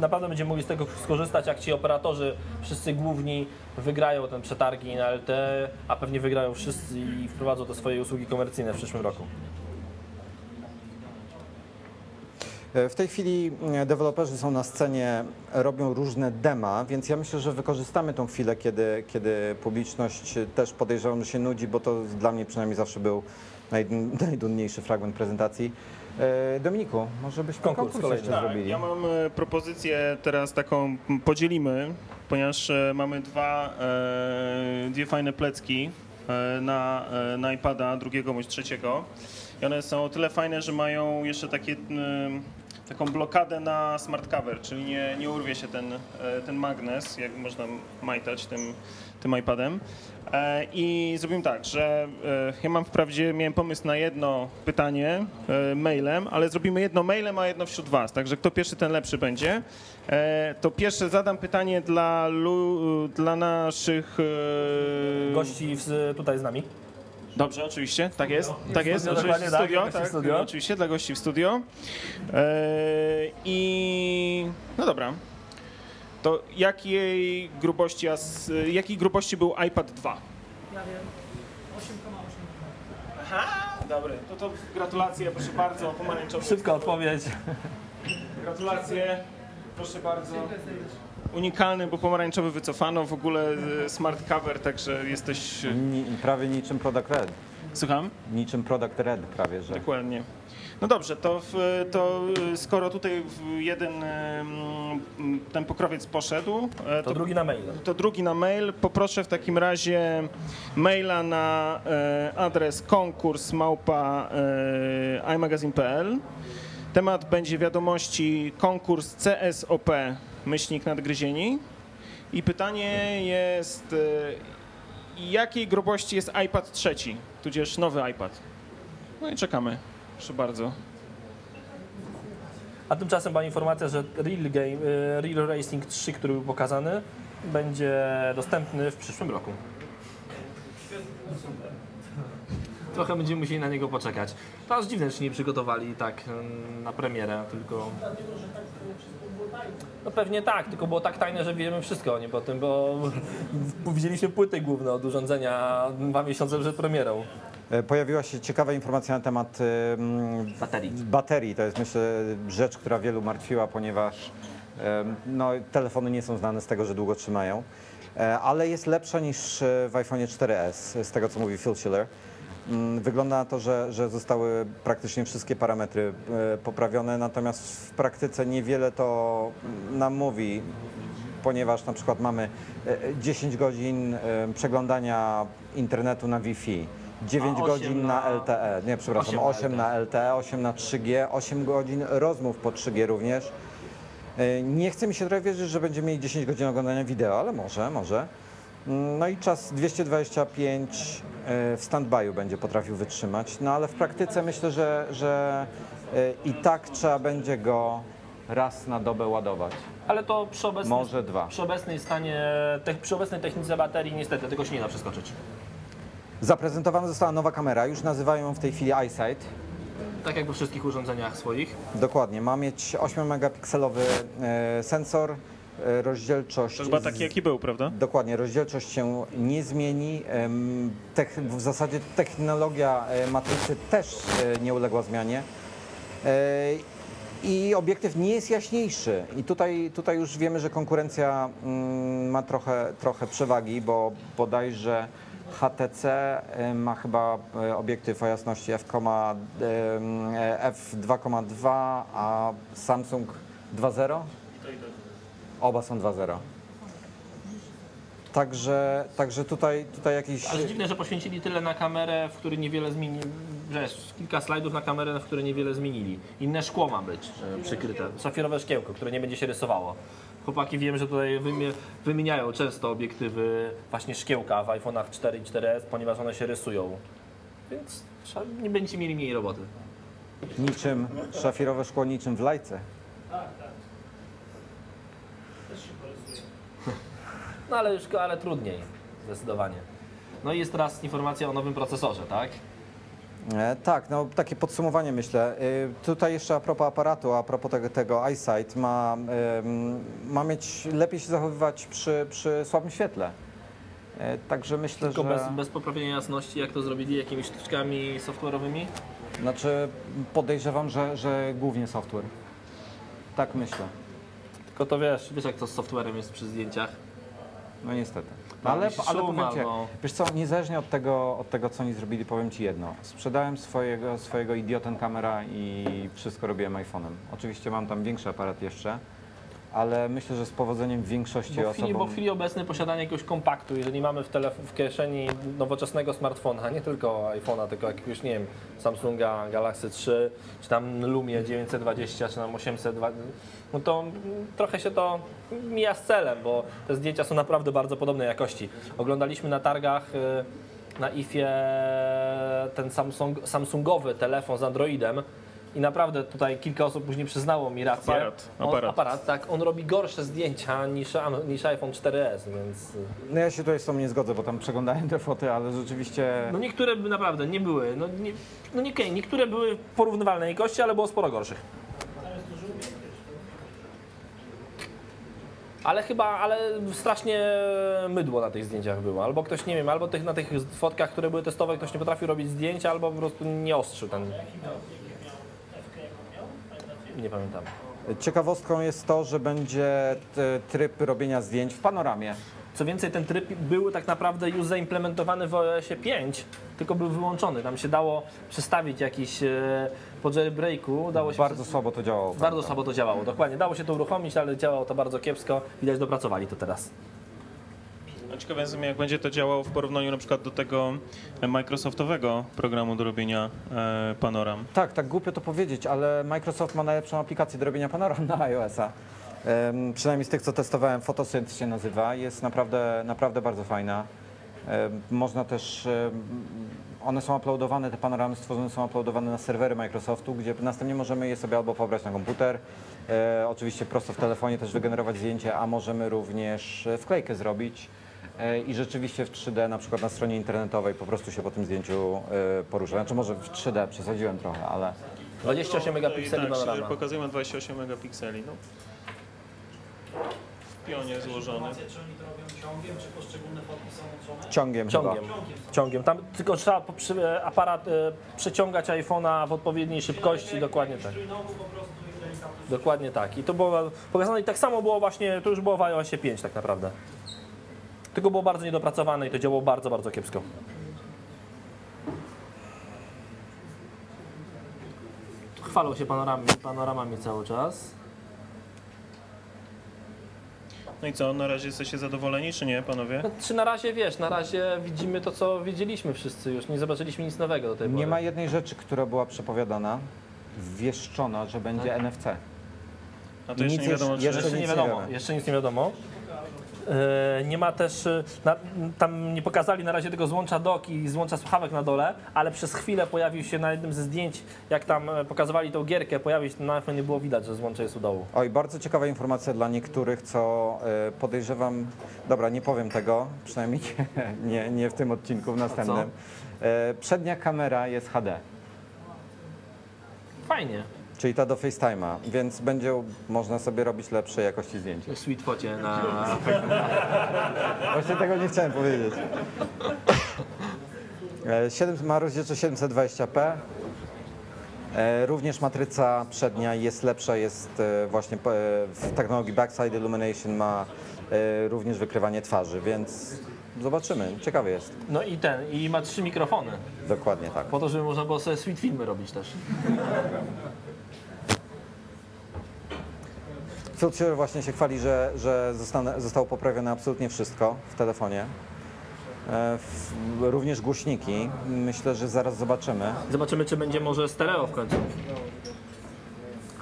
naprawdę będziemy mogli z tego skorzystać, jak ci operatorzy, wszyscy główni wygrają ten przetargi na LTE, a pewnie wygrają wszyscy i wprowadzą te swoje usługi komercyjne w przyszłym roku. E, W tej chwili e, deweloperzy są na scenie, robią różne dema, więc ja myślę, że wykorzystamy tą chwilę, kiedy, kiedy publiczność też podejrzewam, że się nudzi, bo to dla mnie przynajmniej zawsze był najd- <laughs> najdunniejszy fragment prezentacji. E, Dominiku, może byśmy Konkurs konkurs, kolejny. jeszcze Tak, zrobili? ja mam e, propozycję teraz taką, podzielimy, ponieważ e, mamy dwa, e, dwie fajne plecki e, na, e, na iPada drugiego bądź trzeciego i one są o tyle fajne, że mają jeszcze takie, taką blokadę na smart cover, czyli nie, nie urwie się ten, e, ten magnes, jak można majtać tym, tym iPadem. E, I zrobimy tak, że e, ja mam wprawdzie, miałem pomysł na jedno pytanie mailem, ale zrobimy jedno mailem, a jedno wśród Was. Także kto pierwszy, ten lepszy będzie. To pierwsze zadam pytanie dla, dla naszych... Gości tutaj z nami. Dobrze, oczywiście, tak jest. Tak jest, Studio, oczywiście, tak, studio, tak, studio. oczywiście, dla gości w studio. E, I no dobra. To jakiej grubości, as- jakiej grubości był iPad 2? Ja wiem. 8,8. Aha, dobry. To to gratulacje, proszę bardzo, pomarańczowy. Szybka odpowiedź. Gratulacje, proszę bardzo. Unikalny, bo pomarańczowy wycofano, w ogóle e, smart cover, także jesteś... Ni, prawie niczym Product Red. Słucham? Niczym Product Red prawie, że. Dokładnie. No dobrze, to, w, to y, skoro tutaj jeden ten pokrowiec poszedł, e, To drugi na mail. to drugi na mail. Poproszę w takim razie maila na e, adres konkurs małpa e, imagazine.pl. Temat będzie wiadomości konkurs CSOP myślnik nadgryzieni. I pytanie jest, e, jakiej grubości jest iPad trzeci, tudzież nowy iPad? No i czekamy. Proszę bardzo. A tymczasem była informacja, że Real, Game, y, Real Racing 3, który był pokazany, będzie dostępny w przyszłym roku. Trochę będziemy musieli na niego poczekać. To aż dziwne, że się nie przygotowali tak mm, na premierę, tylko... No pewnie tak, tylko było tak tajne, że wiemy wszystko o nim potem, bo <laughs> widzieliśmy płyty główne od urządzenia dwa miesiące przed premierą. E, Pojawiła się ciekawa informacja na temat em, Baterii. baterii. To jest myślę rzecz, która wielu martwiła, ponieważ em, no, telefony nie są znane z tego, że długo trzymają. E, Ale jest lepsza niż e, w iPhone 4S, z tego co mówi Phil Schiller. Mm, Wygląda na to, że, że zostały praktycznie wszystkie parametry e, poprawione, natomiast w praktyce niewiele to nam mówi, ponieważ na przykład mamy e, 10 godzin e, przeglądania internetu na Wi-Fi, 9 A osiem godzin na na- LTE, nie przepraszam, 8 na 8 na LTE, 8 na 3G, 8 godzin rozmów po 3G również. E, Nie chce mi się trochę wierzyć, że będziemy mieli 10 godzin oglądania wideo, ale może, może. Mm, No i czas 225 e, w stand-by'u będzie potrafił wytrzymać, no ale w praktyce myślę, że, że e, i tak trzeba będzie go raz na dobę ładować. Ale to przy obecnym, Może dwa. przy obecnej stanie, te, przy obecnej technice baterii niestety tego się nie da przeskoczyć. Zaprezentowana została nowa kamera, już nazywają ją w tej chwili iSight. Tak jak we wszystkich urządzeniach swoich. Dokładnie, ma mieć 8-megapikselowy e, sensor, e, rozdzielczość... To chyba taki, jaki był, prawda? Dokładnie, rozdzielczość się nie zmieni. Tech, w zasadzie technologia e, matrycy też e, nie uległa zmianie. E, I obiektyw nie jest jaśniejszy. I tutaj, tutaj już wiemy, że konkurencja mm, ma trochę, trochę przewagi, bo bodajże HTC e, ma chyba e, obiektyw o jasności f, e, f2,2, a Samsung 2.0? Oba są 2.0. Także, także tutaj, tutaj jakiś... Ale dziwne, że poświęcili tyle na kamerę, w której niewiele zmienili. Wiesz, kilka slajdów na kamerę, w której niewiele zmienili. Inne szkło ma być e, przykryte. Safirowe szkiełko, które nie będzie się rysowało. Chłopaki wiem, że tutaj wymie- wymieniają często obiektywy właśnie szkiełka w iPhone'ach 4 i 4S, ponieważ one się rysują. Więc trzeba- nie będziecie mieli mniej roboty. Niczym, szafirowe szkło niczym w lajce. No ale już, ale trudniej, zdecydowanie. No i jest teraz informacja o nowym procesorze, tak? E, tak, no takie podsumowanie myślę. E, tutaj jeszcze a propos aparatu, a propos tego, tego EyeSight, ma, ma mieć lepiej się zachowywać przy, przy słabym świetle. E, także myślę, Tylko że... bez, bez poprawienia jasności, jak to zrobili jakimiś sztuczkami software'owymi? Znaczy podejrzewam, że, że głównie software. Tak myślę. Tylko to wiesz, wiesz jak to z software'em jest przy zdjęciach. No niestety. Tam ale, ale powiem ci, albo- wiesz co, niezależnie od tego, od tego, co oni zrobili, powiem Ci jedno. Sprzedałem swojego, swojego idioten kamera i wszystko robiłem iPhone'em. Oczywiście mam tam większy aparat jeszcze, ale myślę, że z powodzeniem większości Bo w, chwili, bo osobom... w chwili obecnej posiadanie jakiegoś kompaktu, jeżeli mamy w, w kieszeni nowoczesnego smartfona, nie tylko iPhone'a, tylko jakiegoś, nie wiem, Samsunga Galaxy 3, czy tam Lumie 920, czy tam 820, no to trochę się to mija z celem, bo te zdjęcia są naprawdę bardzo podobnej jakości. Oglądaliśmy na targach y, na IFie ten Samsung, Samsungowy telefon z Androidem i naprawdę tutaj kilka osób później przyznało mi rację. Aparat, On, aparat. aparat, tak, on robi gorsze zdjęcia niż, niż iPhone 4S, więc... y, No ja się tutaj z Tobą nie zgodzę, bo tam przeglądałem te foty, ale rzeczywiście... No niektóre by naprawdę nie były, no, nie, no nie, niektóre były porównywalnej jakości, ale było sporo gorszych. Ale chyba, ale strasznie mydło na tych zdjęciach było. Albo ktoś, nie wiem, albo tych, na tych fotkach, które były testowe, ktoś nie potrafił robić zdjęcia, albo po prostu nie ostrzył ten... Nie pamiętam. Ciekawostką jest to, że będzie tryb robienia zdjęć w panoramie. Co więcej, ten tryb był tak naprawdę już zaimplementowany w OS 5, tylko był wyłączony. Tam się dało przestawić jakiś e, po jailbreaku, dało się Bardzo słabo to działało. Bardzo słabo to działało, dokładnie. Dało się to uruchomić, ale działało to bardzo kiepsko. Widać, dopracowali to teraz. A ciekawe jestem, jak będzie to działało w porównaniu na przykład do tego Microsoftowego programu do robienia e, panoram. Tak, tak głupio to powiedzieć, ale Microsoft ma najlepszą aplikację do robienia panoram na iOS-a. Przynajmniej z tych, co testowałem, Photosynth się nazywa. Jest naprawdę, naprawdę bardzo fajna. Można też, one są uploadowane, te panoramy stworzone są uploadowane na serwery Microsoftu, gdzie następnie możemy je sobie albo pobrać na komputer, e, oczywiście prosto w telefonie też wygenerować zdjęcie, a możemy również e, wklejkę zrobić e, i rzeczywiście w 3D, na przykład na stronie internetowej po prostu się po tym zdjęciu e, porusza. Znaczy może w 3D, przesadziłem trochę, ale... 28 megapikseli tak, panorama. pokazujemy 28 megapikseli. No. W pionie złożony. Czy oni to robią ciągiem, czy poszczególne fotki są łączone? Ciągiem, Ciągiem. chyba. Ciągiem. Tam tylko trzeba e, aparat e, przeciągać iPhone'a w odpowiedniej szybkości, dokładnie tak. Trójnogu po prostu i delikatnie. Dokładnie tak. I to było pokazane i tak samo było właśnie, to już było w iOSie 5 tak naprawdę. Tylko było bardzo niedopracowane i to działało bardzo, bardzo kiepsko. Chwalą się panoramami, panoramami cały czas. No i co, na razie jesteście zadowoleni, czy nie, panowie? No, czy na razie wiesz, na razie widzimy to, co wiedzieliśmy wszyscy już. Nie zobaczyliśmy nic nowego do tej pory. Nie ma jednej rzeczy, która była przepowiadana, wieszczona, że będzie NFC. A to jeszcze Nic nie wiadomo, czy... jeszcze- Jeszcze nie nic nie wiadomo. wiemy. Jeszcze nic nie wiadomo. E, Nie ma też, e, na, tam nie pokazali na razie tego złącza dock i złącza słuchawek na dole, ale przez chwilę pojawił się na jednym ze zdjęć, jak tam e, pokazywali tą gierkę, pojawił się na iPhone, nie było widać, że złącze jest u dołu. Oj, bardzo ciekawa informacja dla niektórych, co podejrzewam, dobra, nie powiem tego, przynajmniej <laughs> nie, nie, w tym odcinku, w następnym. Przednia kamera jest HD, Fajnie. Czyli ta do FaceTime'a, więc będzie można sobie robić lepszej jakości zdjęcia. W sweet focie na... <laughs> Właśnie tego nie chciałem powiedzieć. E, 7, ma rozdzielczość 720p. E, Również matryca przednia jest lepsza, jest e, właśnie e, w technologii Backside Illumination ma e, również wykrywanie twarzy, więc zobaczymy. Ciekawy jest. No i ten, i ma trzy mikrofony, Dokładnie tak. po to, żeby można było sobie sweet filmy robić też. Schiller właśnie się chwali, że, że zostane, zostało poprawione absolutnie wszystko w telefonie. E, w, również głośniki. Myślę, że zaraz zobaczymy. Zobaczymy, czy będzie może stereo w końcu.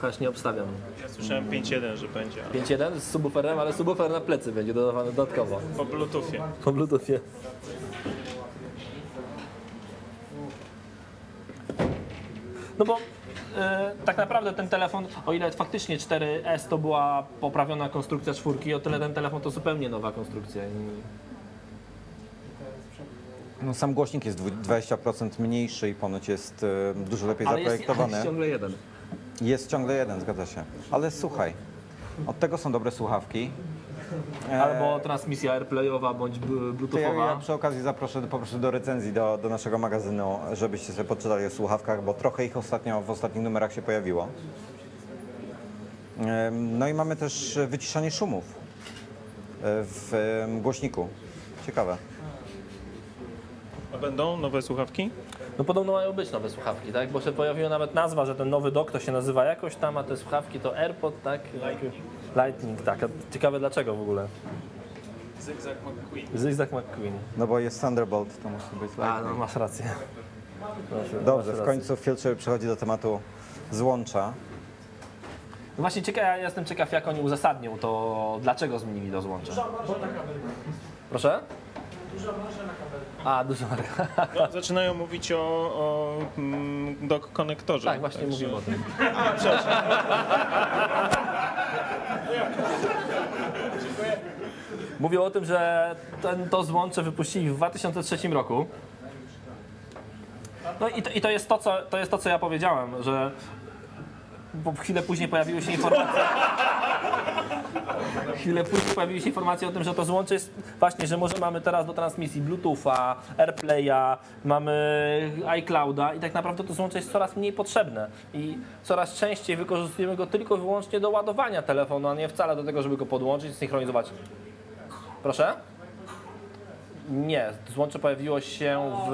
Chociaż nie obstawiam. Ja słyszałem 5.1, że będzie, a 5.1 z subwooferem, ale subwoofer na plecy będzie dodawany dodatkowo. po bluetoothie. Po Bluetoothie. No bo tak naprawdę ten telefon, o ile faktycznie 4S to była poprawiona konstrukcja czwórki, o tyle ten telefon to zupełnie nowa konstrukcja. No, sam głośnik jest dwu- 20% mniejszy i ponoć jest e, dużo lepiej ale jest, ale zaprojektowany. jest ciągle jeden. Jest ciągle jeden, zgadza się. Ale słuchaj, od tego są dobre słuchawki. E, Albo transmisja AirPlayowa bądź b- To ja, Bluetoothowa. ja przy okazji zaproszę po prostu do recenzji do, do naszego magazynu, żebyście sobie poczytali o słuchawkach, bo trochę ich ostatnio w ostatnich numerach się pojawiło. No i mamy też wyciszanie szumów e, w głośniku. Ciekawe. A będą nowe słuchawki? No podobno mają być nowe słuchawki, tak? Bo się pojawiła nawet nazwa, że ten nowy dok to się nazywa jakoś tam, a te słuchawki to AirPod, tak? Lightning. Lightning, tak. A ciekawe dlaczego w ogóle. Zygzak McQueen. Zygzak McQueen. No bo jest Thunderbolt, to musi być A, no Lightning. masz rację. Masz- Dobrze, masz w rację. końcu Filter przechodzi do tematu złącza. No właśnie ciekaw, ja jestem ciekaw jak oni uzasadnią to, dlaczego zmienili to złącze. Proszę? A, marka. No, zaczynają mówić o, o mm, konektorze. Tak, właśnie Także- mówimy o tym. Mówię o tym, że ten, to złącze wypuścili w 2003 roku. No i to, i to, jest to, co, to jest to, co ja powiedziałem, że bo chwilę później pojawiły się informacje. Chwilę później pojawiły się informacje o tym, że to złącze jest właśnie, że może mamy teraz do transmisji Bluetootha, AirPlaya, mamy iClouda i tak naprawdę to złącze jest coraz mniej potrzebne i coraz częściej wykorzystujemy go tylko i wyłącznie do ładowania telefonu, a nie wcale do tego, żeby go podłączyć, synchronizować. Proszę? Nie, złącze pojawiło się w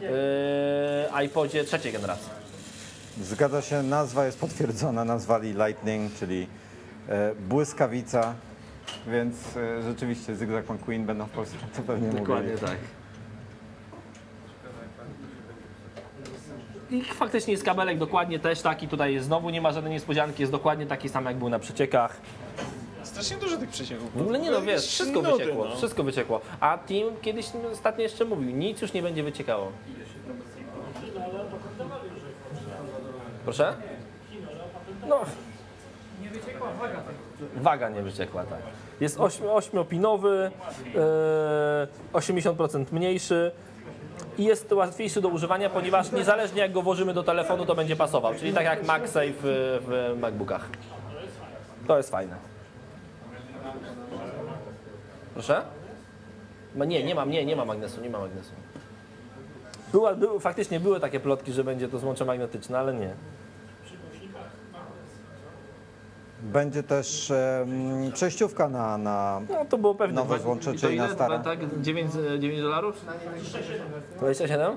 yy, iPodzie trzeciej generacji. Zgadza się, nazwa jest potwierdzona, nazwali Lightning, czyli e, błyskawica, więc e, rzeczywiście Zygzak McQueen będą w Polsce to pewnie mówili. tak. I faktycznie jest kabelek dokładnie też taki, tutaj znowu nie ma żadnej niespodzianki, jest dokładnie taki sam jak był na przeciekach. Strasznie dużo tych przecieków. W ogóle nie no, wiesz, wszystko wyciekło, no. wszystko wyciekło. A Tim kiedyś ostatnio jeszcze mówił, nic już nie będzie wyciekało. Proszę? No. Waga nie wyciekła, tak. Jest ośmi- ośmiopinowy, e, 80% mniejszy i jest łatwiejszy do używania, ponieważ niezależnie jak go włożymy do telefonu, to będzie pasował. Czyli tak jak MagSafe w, MacBookach. To jest fajne. Proszę? Nie, nie ma, nie, nie ma magnesu, nie ma magnesu. Była, były, faktycznie były takie plotki, że będzie to złącze magnetyczne, ale nie. Będzie też em, przejściówka na, na No to było pewnie. Nowe złącze, czyli na stare? Tak, 9, 9 dolarów? 27?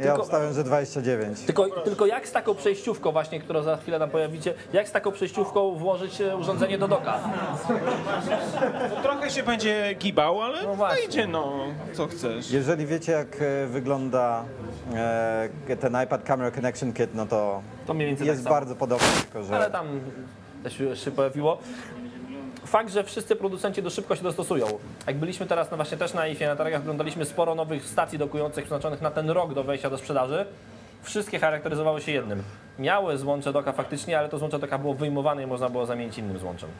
Ja Tylko- obstawiam, że 29. Tylko, tylko jak z taką przejściówką właśnie, którą za chwilę nam pojawicie, jak z taką przejściówką włożyć e, urządzenie do doka? Trochę się będzie gibał, ale No no właśnie. wejdzie, no, co chcesz. Jeżeli wiecie, jak e, wygląda e, ten iPad Camera Connection Kit, no to To mniej więcej jest tak bardzo podobny, tylko że... Ale tam też się pojawiło. Fakt, że wszyscy producenci do szybko się dostosują. Jak byliśmy teraz no właśnie też na IFie, na targach, oglądaliśmy sporo nowych stacji dokujących przeznaczonych na ten rok do wejścia do sprzedaży. Wszystkie charakteryzowały się jednym. Miały złącze doka faktycznie, ale to złącze doka było wyjmowane i można było zamienić innym złączem.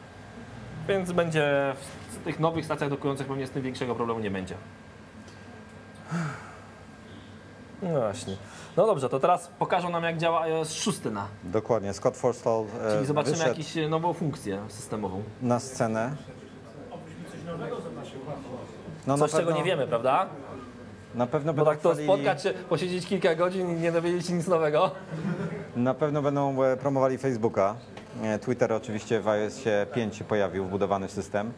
Więc będzie w tych nowych stacjach dokujących pewnie z tym większego problemu nie będzie. No właśnie. No dobrze, to teraz pokażą nam jak działa iOS 6 na. Dokładnie, Scott Forstall e, Czyli zobaczymy wyszedł jakąś e, nową funkcję systemową. na scenę. No, Coś, czego nie wiemy, prawda? Na pewno Bo będą tak to chwalili- spotkać się, posiedzieć kilka godzin i nie dowiedzieć się nic nowego. Na pewno będą e, promowali Facebooka. E, Twitter oczywiście w iOS 5 się pojawił, wbudowany system.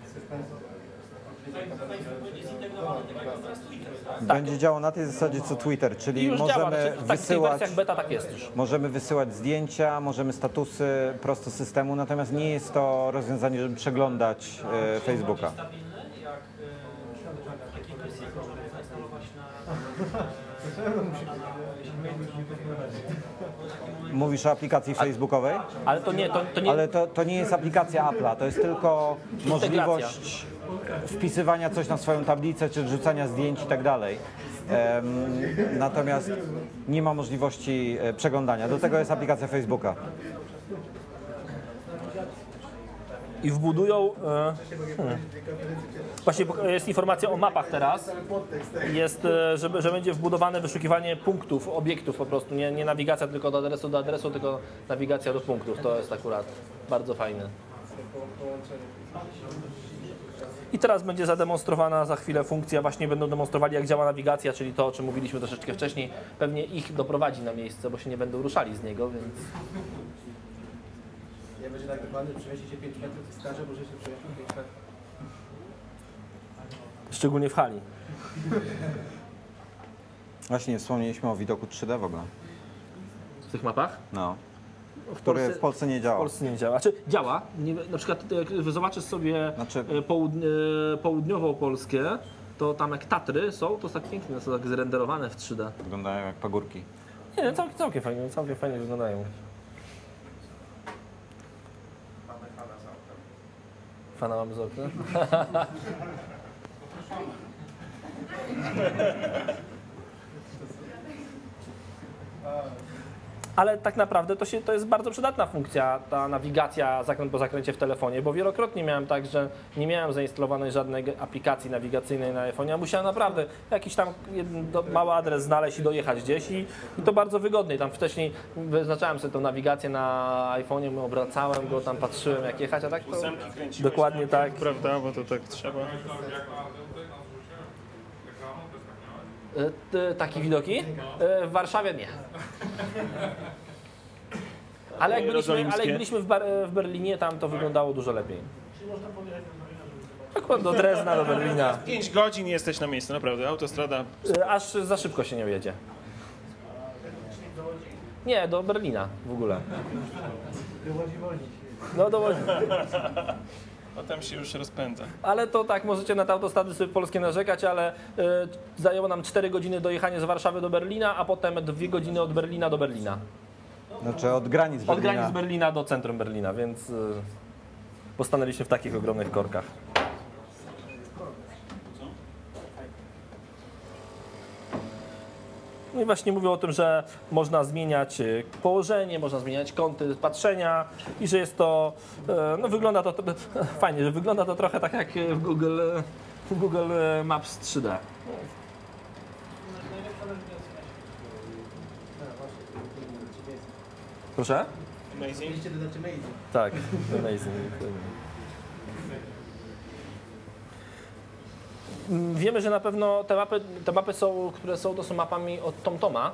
Będzie działał na tej zasadzie co Twitter, Tak. I czyli już działa. możemy Znaczy, tak w wysyłać, wersjach beta tak jest już. możemy wysyłać zdjęcia, możemy statusy prosto systemu, natomiast nie jest to rozwiązanie, żeby przeglądać e, Facebooka. Mówisz o aplikacji facebookowej? Ale to nie, to, to nie, Ale to, to nie jest aplikacja Apple'a, to jest tylko możliwość wpisywania coś na swoją tablicę, czy wrzucania zdjęć i tak dalej. Natomiast nie ma możliwości e, przeglądania. Do tego jest aplikacja Facebooka. I wbudują. E, hmm. Właśnie jest informacja o mapach teraz. Jest, e, że, że będzie wbudowane wyszukiwanie punktów, obiektów po prostu. Nie, nie nawigacja tylko od adresu do adresu, tylko nawigacja do punktów. To jest akurat bardzo fajne. I teraz będzie zademonstrowana za chwilę funkcja, właśnie będą demonstrowali jak działa nawigacja, czyli to, o czym mówiliśmy troszeczkę wcześniej. Pewnie ich doprowadzi na miejsce, bo się nie będą ruszali z niego, więc Ja będzie tak dokładnie, przewieźcie 5 metrów i skaże, może się przejść 5 metrów. szczególnie w hali. Właśnie nie wspomnieliśmy o widoku 3D w ogóle. W tych mapach? No. Który w Polsce nie W działa. Polsce nie działa. Znaczy działa. Nie, na przykład jak zobaczysz sobie Znaczy- e, południe, południową Polskę, to tam jak Tatry są, to jest tak pięknie, są tak zrenderowane w 3D. Wyglądają jak pagórki. Nie, całkiem, całkiem fajnie, całkiem fajnie wyglądają. Fana mamy z okna. <laughs> <laughs> Ale tak naprawdę to, się, to jest bardzo przydatna funkcja, ta nawigacja zakręt po zakręcie w telefonie, bo wielokrotnie miałem tak, że nie miałem zainstalowanej żadnej aplikacji nawigacyjnej na iPhone, a musiałem naprawdę jakiś tam do, mały adres znaleźć i dojechać gdzieś i, i to bardzo wygodnie. Tam wcześniej wyznaczałem sobie tą nawigację na iPhone'ie, obracałem go, tam patrzyłem jak jechać, a tak to dokładnie tak. Prawda, bo to tak trzeba. Takie widoki? E, W Warszawie nie. Ale jak byliśmy, ale jak byliśmy w, Bar- w Berlinie, tam to wyglądało dużo lepiej. Akurat do Drezna, do Berlina. 5 godzin jesteś na miejscu, naprawdę. Autostrada. E, Aż za szybko się nie ujedzie. Nie, do Berlina w ogóle. No do Łodzi. <laughs> Potem się już rozpędza. Ale to tak, możecie na te autostrady sobie polskie narzekać, ale y, zajęło nam 4 godziny dojechanie z Warszawy do Berlina, a potem 2 godziny od Berlina do Berlina. Znaczy od granic Od Berlina. granic Berlina do centrum Berlina, więc y, postanęliśmy w takich ogromnych korkach. No i właśnie mówią o tym, że można zmieniać y, położenie, można zmieniać kąty patrzenia i że jest to, y, no wygląda to, <laughs> fajnie, że wygląda to trochę tak jak w Google, w Google y, Maps 3D. Proszę? Amazing. Tak, amazing. Wiemy, że na pewno te mapy, te mapy są, które są, to są mapami od TomToma.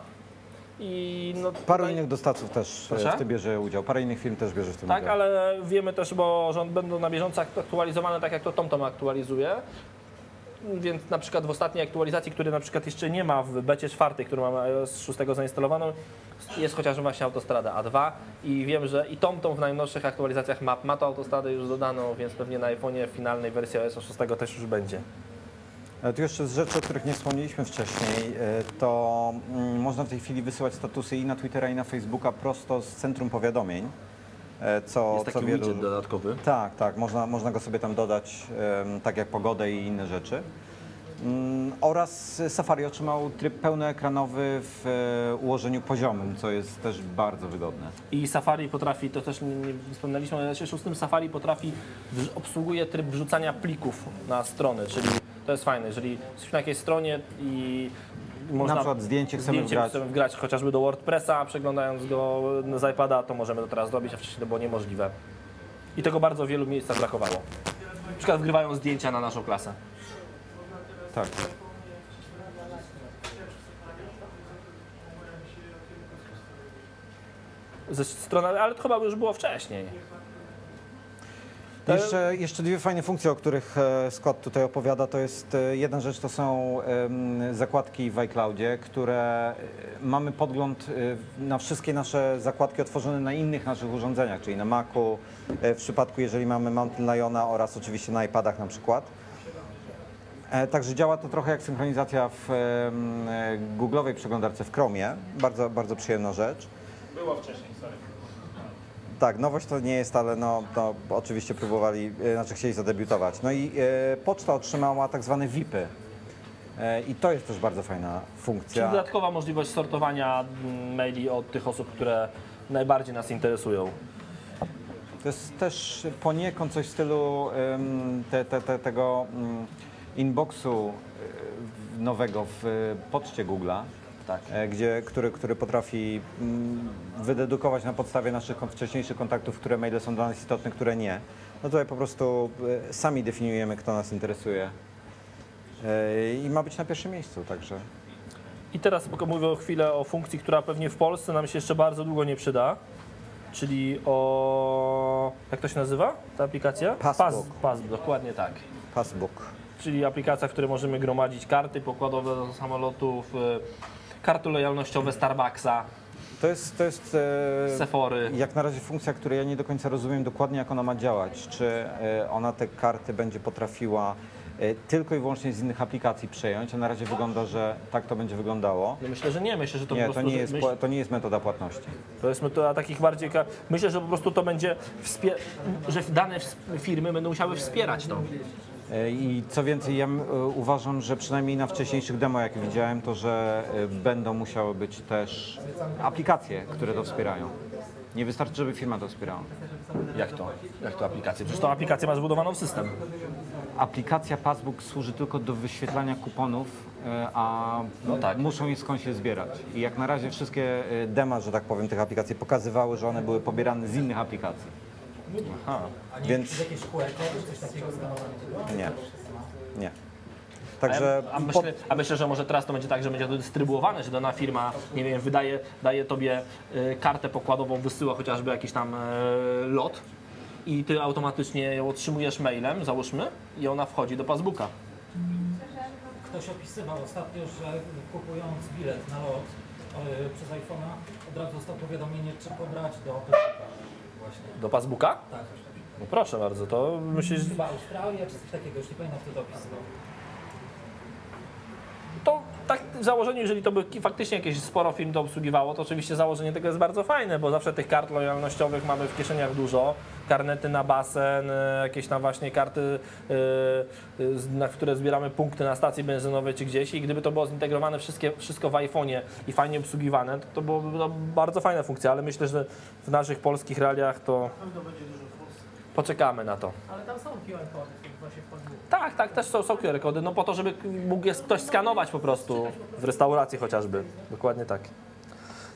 I no Paru tutaj- innych dostawców też e, Proszę? w tym bierze udział. Parę innych firm też bierze w tym Tak, udział. ale wiemy też, bo one będą na bieżąco aktualizowane tak jak to TomTom aktualizuje. Więc na przykład w ostatniej aktualizacji, której na przykład jeszcze nie ma w becie czwartej, którą mamy iOS 6 zainstalowaną, jest chociażby właśnie autostrada A2 i wiem, że i TomTom w najnowszych aktualizacjach map ma to autostradę już dodaną, więc pewnie na iPhone'ie w finalnej wersji iOS 6 też już będzie. E, Tu jeszcze z rzeczy, o których nie wspomnieliśmy wcześniej, e, to mm, można w tej chwili wysyłać statusy i na Twittera, i na Facebooka prosto z centrum powiadomień. e, Co, Jest taki co wielu... dodatkowy. Tak, tak, można, można go sobie tam dodać, tak jak pogodę i inne rzeczy. Mm, Oraz Safari otrzymał tryb pełnoekranowy w e, ułożeniu poziomym, co jest też bardzo wygodne. I Safari potrafi, to też nie, nie wspomnieliśmy, ale szóstym Safari potrafi, obsługuje tryb wrzucania plików na strony, czyli to jest fajne, jeżeli jesteśmy na jakiejś stronie i można Na przykład zdjęcie chcemy zdjęcie wgrać. chcemy wgrać chociażby do WordPressa, przeglądając go z iPada, to możemy to teraz zrobić, a wcześniej to było niemożliwe. I tego bardzo w wielu miejscach brakowało. Na przykład wgrywają zdjęcia na naszą klasę. Tak. Ze strony, ale to chyba już było wcześniej. Jeszcze, jeszcze dwie fajne funkcje, o których e, Scott tutaj opowiada. To jest e, jedna rzecz, to są zakładki w iCloudzie, które e, mamy podgląd na wszystkie nasze zakładki otworzone na innych naszych urządzeniach, czyli na Macu, w przypadku jeżeli mamy Mountain Liona oraz oczywiście na iPadach na przykład. E, Także działa to trochę jak synchronizacja w e, Google'owej przeglądarce w Chromie. Bardzo, bardzo przyjemna rzecz. Było wcześniej, sorry. Tak, nowość to nie jest, ale no, no oczywiście próbowali, e, znaczy chcieli zadebiutować. No i e, poczta otrzymała tak zwane VIPy. E, I to jest też bardzo fajna Czyli funkcja. dodatkowa możliwość sortowania mm, maili od tych osób, które najbardziej nas interesują. To jest też poniekąd coś w stylu te, te, te, tego mm, inboxu e, nowego w poczcie Google'a, Tak. e, gdzie, który, który potrafi mm, wydedukować na podstawie naszych wcześniejszych kontaktów, które maile są dla nas istotne, które nie. No tutaj po prostu e, sami definiujemy, kto nas interesuje. I ma być na pierwszym miejscu, także. I teraz mówię o chwilę o funkcji, która pewnie w Polsce nam się jeszcze bardzo długo nie przyda. Czyli o. Jak to się nazywa ta aplikacja? Passbook. Pass, Passbook, dokładnie tak. Passbook. Czyli aplikacja, w której możemy gromadzić karty pokładowe do samolotów, y, karty lojalnościowe Starbucksa, To jest, to jest e, Sephory. jak na razie funkcja, której ja nie do końca rozumiem dokładnie, jak ona ma działać. Czy e, ona te karty będzie potrafiła e, tylko i wyłącznie z innych aplikacji przejąć, a na razie wygląda, że tak to będzie wyglądało. No myślę, że nie. Myślę, że to Nie, po to prostu. nie, że jest, myśl, to nie jest metoda płatności. to jest metoda takich bardziej. Myślę, że po prostu to będzie. Że dane firmy będą musiały wspierać to. E, I co więcej, ja e, uważam, że przynajmniej na wcześniejszych demo, jakie widziałem, to że e, będą musiały być też aplikacje, które to wspierają. Nie wystarczy, żeby firma to wspierała. Jak to? Jak to aplikację? Przecież tą aplikację masz zbudowaną w system. Aplikacja Passbook służy tylko do wyświetlania kuponów, a No tak. muszą je skądś je zbierać. I jak na razie wszystkie dema, że tak powiem, tych aplikacji pokazywały, że one były pobierane z innych aplikacji. A nie Więc- jakieś kody, coś takiego? Nie. Nie. A, Także ja, a, myślę, a myślę, że może teraz to będzie tak, że będzie to dystrybuowane, że dana firma, nie wiem, wydaje daje tobie y, kartę pokładową, wysyła chociażby jakiś tam y, lot i ty automatycznie ją otrzymujesz mailem, załóżmy, i ona wchodzi do Passbooka. Ktoś opisywał ostatnio, że kupując bilet na lot e, przez iPhone'a od razu dostał powiadomienie, czy pobrać do Facebooka. Do Passbooka? Tak. No proszę bardzo, to myślisz, Chyba Australia czy coś takiego, już nie pamiętam kto to opisywał. To tak w założeniu, jeżeli to by faktycznie jakieś sporo firm to obsługiwało, to oczywiście założenie tego jest bardzo fajne, bo zawsze tych kart lojalnościowych mamy w kieszeniach dużo. Karnety na basen, y, jakieś tam właśnie karty, y, y, na które zbieramy punkty na stacji benzynowej czy gdzieś i gdyby to było zintegrowane wszystkie, wszystko w iPhone'ie i fajnie obsługiwane, to, to byłoby to bardzo fajna funkcja, ale myślę, że w naszych polskich realiach to poczekamy na to. Ale tam są QR Tak, tak, też są, są QR kody, no po to, żeby mógł je ktoś skanować po prostu w restauracji chociażby. Dokładnie tak.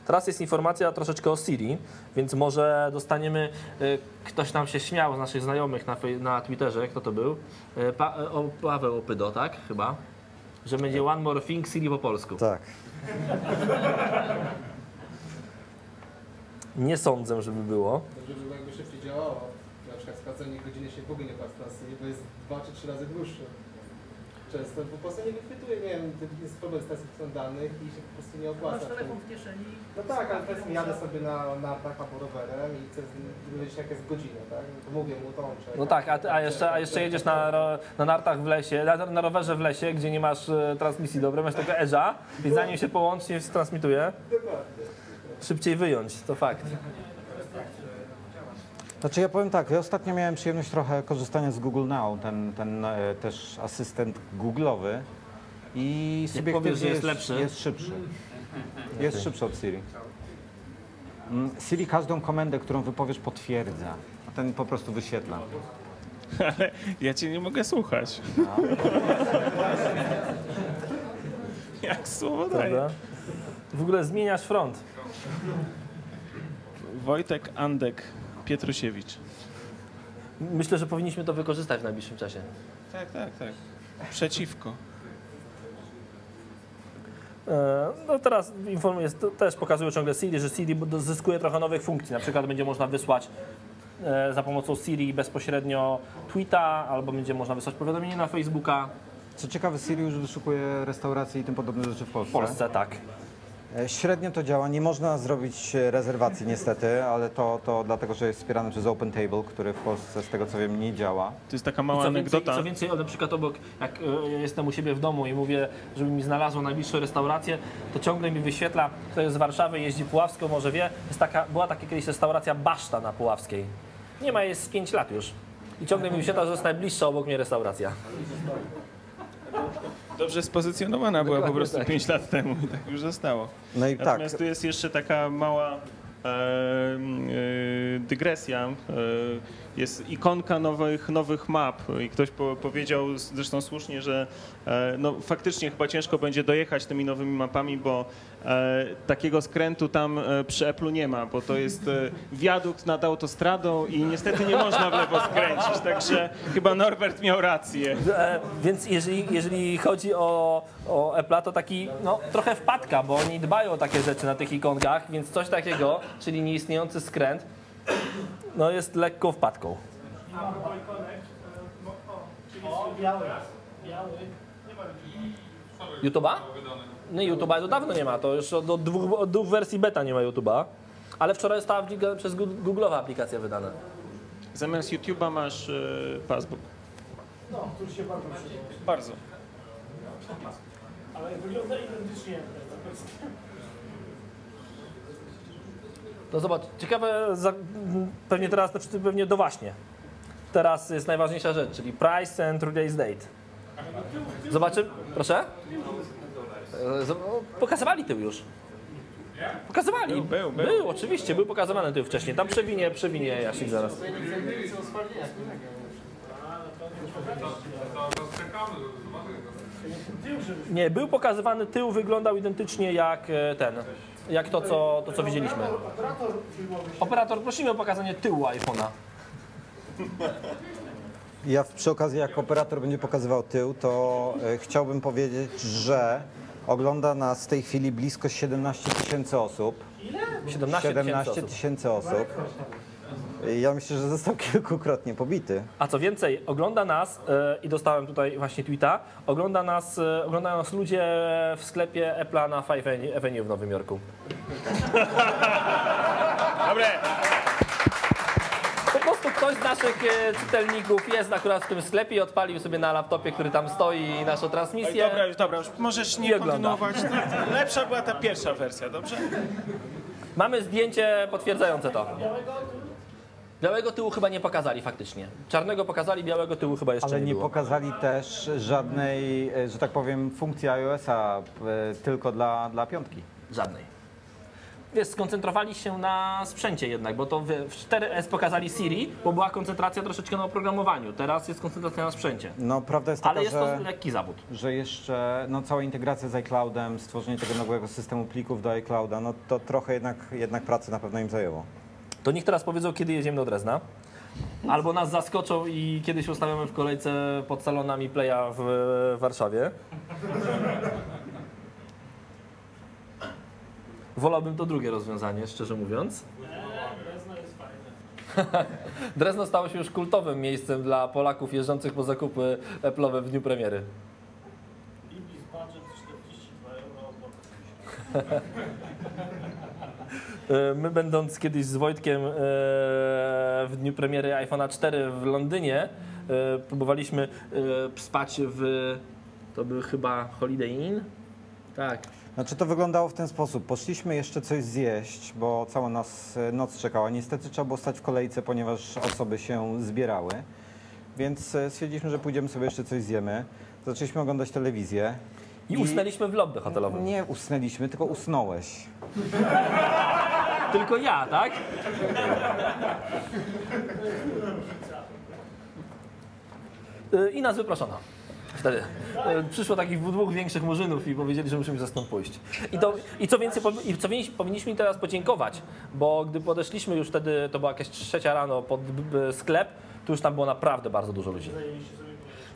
Teraz jest informacja troszeczkę o Siri, więc może dostaniemy, y, ktoś nam się śmiał z naszych znajomych na, na Twitterze, kto to był? Y, Pa, y, o, Paweł Opydo, tak? Chyba. Że będzie One More Thing Siri po polsku. tak. Nie sądzę, żeby było. Dobrze by było, jakby szybciej działało. Sprawdzenie godziny się w ogóle nie płaci bo jest dwa czy trzy razy dłuższe. Często po prostu nie wychwytuje, nie wiem, jest problem z stacji danych i się po prostu nie opłaca. Masz telefon w kieszeni. No tak, ale powiedzmy jadę sobie na nartach albo rowerem i chcę wiedzieć jaka jest godzina, tak? No to mówię mu to on czeka. No tak, a, ty, a, jeszcze, a jeszcze jedziesz na, ro- na nartach w lesie, na, na rowerze w lesie, gdzie nie masz e, transmisji dobrej, masz tylko Edge'a i zanim się połącznie transmituje, Dokładnie. szybciej wyjąć, to fakt. Znaczy ja powiem tak, ja ostatnio miałem przyjemność trochę korzystania z Google Now, ten, ten e, też asystent Google'owy i subiektywnie powiesz, że jest lepszy? Jest szybszy. Jest szybszy od Siri. Mm, Siri każdą komendę, którą wypowiesz potwierdza, a ten po prostu wyświetla. Ale ja cię nie mogę słuchać. <laughs> Jak słowo daje. Prawda? W ogóle zmieniasz front. Wojtek Andek Pietrusiewicz. Myślę, że powinniśmy to wykorzystać w najbliższym czasie. Tak, tak, tak. Przeciwko. E, No teraz informuję, też pokazują ciągle Siri, że Siri zyskuje trochę nowych funkcji. Na przykład będzie można wysłać e, za pomocą Siri bezpośrednio tweeta, albo będzie można wysłać powiadomienie na Facebooka. Co ciekawe, Siri już wyszukuje restauracje i tym podobne rzeczy w Polsce. W Polsce tak. E, Średnio to działa, nie można zrobić e, rezerwacji niestety, ale to, to dlatego, że jest wspierane przez Open Table, który w Polsce z tego co wiem nie działa. To jest taka I mała co więcej, anegdota. co więcej, na przykład obok, jak e, jestem u siebie w domu i mówię, żeby mi znalazło najbliższą restaurację, to ciągle mi wyświetla, kto jest z Warszawy, jeździ Puławską, może wie, jest taka, była taka kiedyś restauracja Baszta na Puławskiej. Nie ma, jest z 5 lat już. I ciągle mi wyświetla, że jest najbliższa obok mnie restauracja. Dobrze spozycjonowana była po prostu tak. 5 lat temu i tak już zostało. No i tak, Natomiast tu jest jeszcze taka mała e, e, dygresja. E, jest ikonka nowych, nowych map. I ktoś po, powiedział zresztą słusznie, że e, no, faktycznie chyba ciężko będzie dojechać tymi nowymi mapami, bo e, takiego skrętu tam e, przy Apple'u nie ma, bo to jest e, wiadukt nad autostradą i niestety nie można w lewo skręcić, także chyba Norbert miał rację. E, Więc jeżeli, jeżeli chodzi o, o to taki no, trochę wpadka, bo oni dbają o takie rzeczy na tych ikonkach, więc coś takiego, czyli nieistniejący skręt, no jest lekką wpadką. YouTube'a? No YouTube'a to dawno nie ma, to już od, dwóch, od dwóch wersji beta nie ma YouTube'a. Ale wczoraj została przez Google'owa aplikacja wydana. Zamiast YouTube'a masz e, Facebook. No, który się bardzo przyda. Bardzo. Ale wygląda identycznie. No zobacz, ciekawe, pewnie teraz, znaczy pewnie do właśnie. Teraz jest najważniejsza rzecz, czyli price and release date. Zobaczymy, proszę? E, Pokazywali tył już. Pokazywali. Był, był, był. Był, oczywiście, był pokazywany tył wcześniej. Tam przewinie, przewinie Jasik zaraz. Nie, był pokazywany tył, wyglądał identycznie jak e, ten, jak to, co, to, co widzieliśmy. Operator, prosimy o pokazanie tyłu iPhone'a. Ja przy okazji, jak operator będzie pokazywał tył, to e, chciałbym powiedzieć, że ogląda nas w tej chwili blisko 17 tysięcy osób. 17 17 tysięcy osób. tysięcy osób. Ja myślę, że został <laughs> kilkukrotnie pobity. A co więcej, ogląda nas, e, i dostałem tutaj właśnie tweeta, ogląda nas, e, oglądają nas ludzie w sklepie Apple'a na Five Avenue w Nowym Jorku. <laughs> Dobre. Po prostu ktoś z naszych czytelników jest akurat w tym sklepie i odpalił sobie na laptopie, który tam stoi, naszą Oj, transmisję. dobra, już dobra, już możesz nie kontynuować. Lepsza była ta pierwsza wersja, dobrze? Mamy zdjęcie potwierdzające to. Białego tyłu chyba nie pokazali faktycznie. Czarnego pokazali, białego tyłu chyba jeszcze Ale nie nie było. pokazali też żadnej, e, że tak powiem, funkcji iOS-a e, tylko dla, dla piątki. Żadnej. Wiesz, skoncentrowali się na sprzęcie jednak, bo to w w 4S pokazali Siri, bo była koncentracja troszeczkę na oprogramowaniu. Teraz jest koncentracja na sprzęcie. No prawda jest taka, Ale jest że... to lekki zawód. że jeszcze no, cała integracja z iCloudem, stworzenie tego nowego systemu plików do iClouda, no to trochę jednak, jednak pracy na pewno im zajęło. To niech teraz powiedzą, kiedy jedziemy do Drezna. Albo nas zaskoczą i kiedyś ustawiamy w kolejce pod salonami Playa w Warszawie. Wolałbym to drugie rozwiązanie, szczerze mówiąc. <laughs> Drezno stało się już kultowym miejscem dla Polaków jeżdżących po zakupy Apple'owe w dniu premiery. Ibis budget 42 euro. <laughs> E, My będąc kiedyś z Wojtkiem e, w dniu premiery iPhone'a 4 w Londynie, e, próbowaliśmy spać w, to był chyba Holiday Inn? Tak. Znaczy to wyglądało w ten sposób. Poszliśmy jeszcze coś zjeść, bo cała nas noc czekała. Niestety trzeba było stać w kolejce, ponieważ osoby się zbierały. Więc stwierdziliśmy, że pójdziemy sobie jeszcze coś zjemy. Zaczęliśmy oglądać telewizję. I usnęliśmy w lobby hotelowym. Nie usnęliśmy, tylko usnąłeś. Tylko ja, tak? E, I nas wyproszono. Wtedy. E, Przyszło takich dwóch większych murzynów i powiedzieli, że musimy ze stąd pójść. I, to, i co więcej, i co więcej, powinniśmy im teraz podziękować, bo gdy podeszliśmy już wtedy, to była jakaś trzecia rano pod sklep, to już tam było naprawdę bardzo dużo ludzi.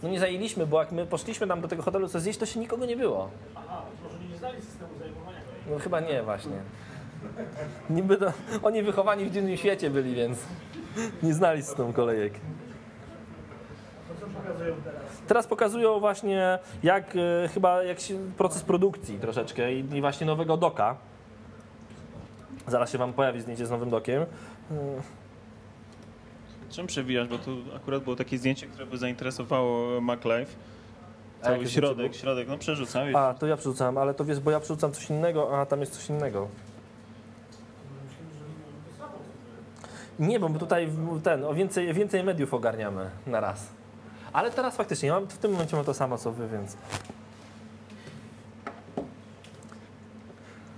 No nie zajęliśmy, bo jak my poszliśmy tam do tego hotelu co zjeść, to się nikogo nie było. Aha, może nie znali systemu zajmowania. No chyba nie właśnie. Niby to, oni wychowani w dziwnym świecie byli, więc nie znali kolejek. To co pokazują teraz? Teraz pokazują właśnie jak e, chyba jak się, proces produkcji troszeczkę i, i właśnie nowego doka. Zaraz się wam pojawi zdjęcie z nowym dokiem. Czym przewijasz, bo tu akurat było takie zdjęcie, które by zainteresowało MacLife. A Cały środek, środek, no przerzucam. A, to ja przerzucam, ale to wiesz, bo ja przerzucam coś innego, a tam jest coś innego. Nie, bo tutaj ten, o więcej, więcej mediów ogarniamy na raz. Ale teraz faktycznie, ja mam, w tym momencie mam to samo co wy, więc...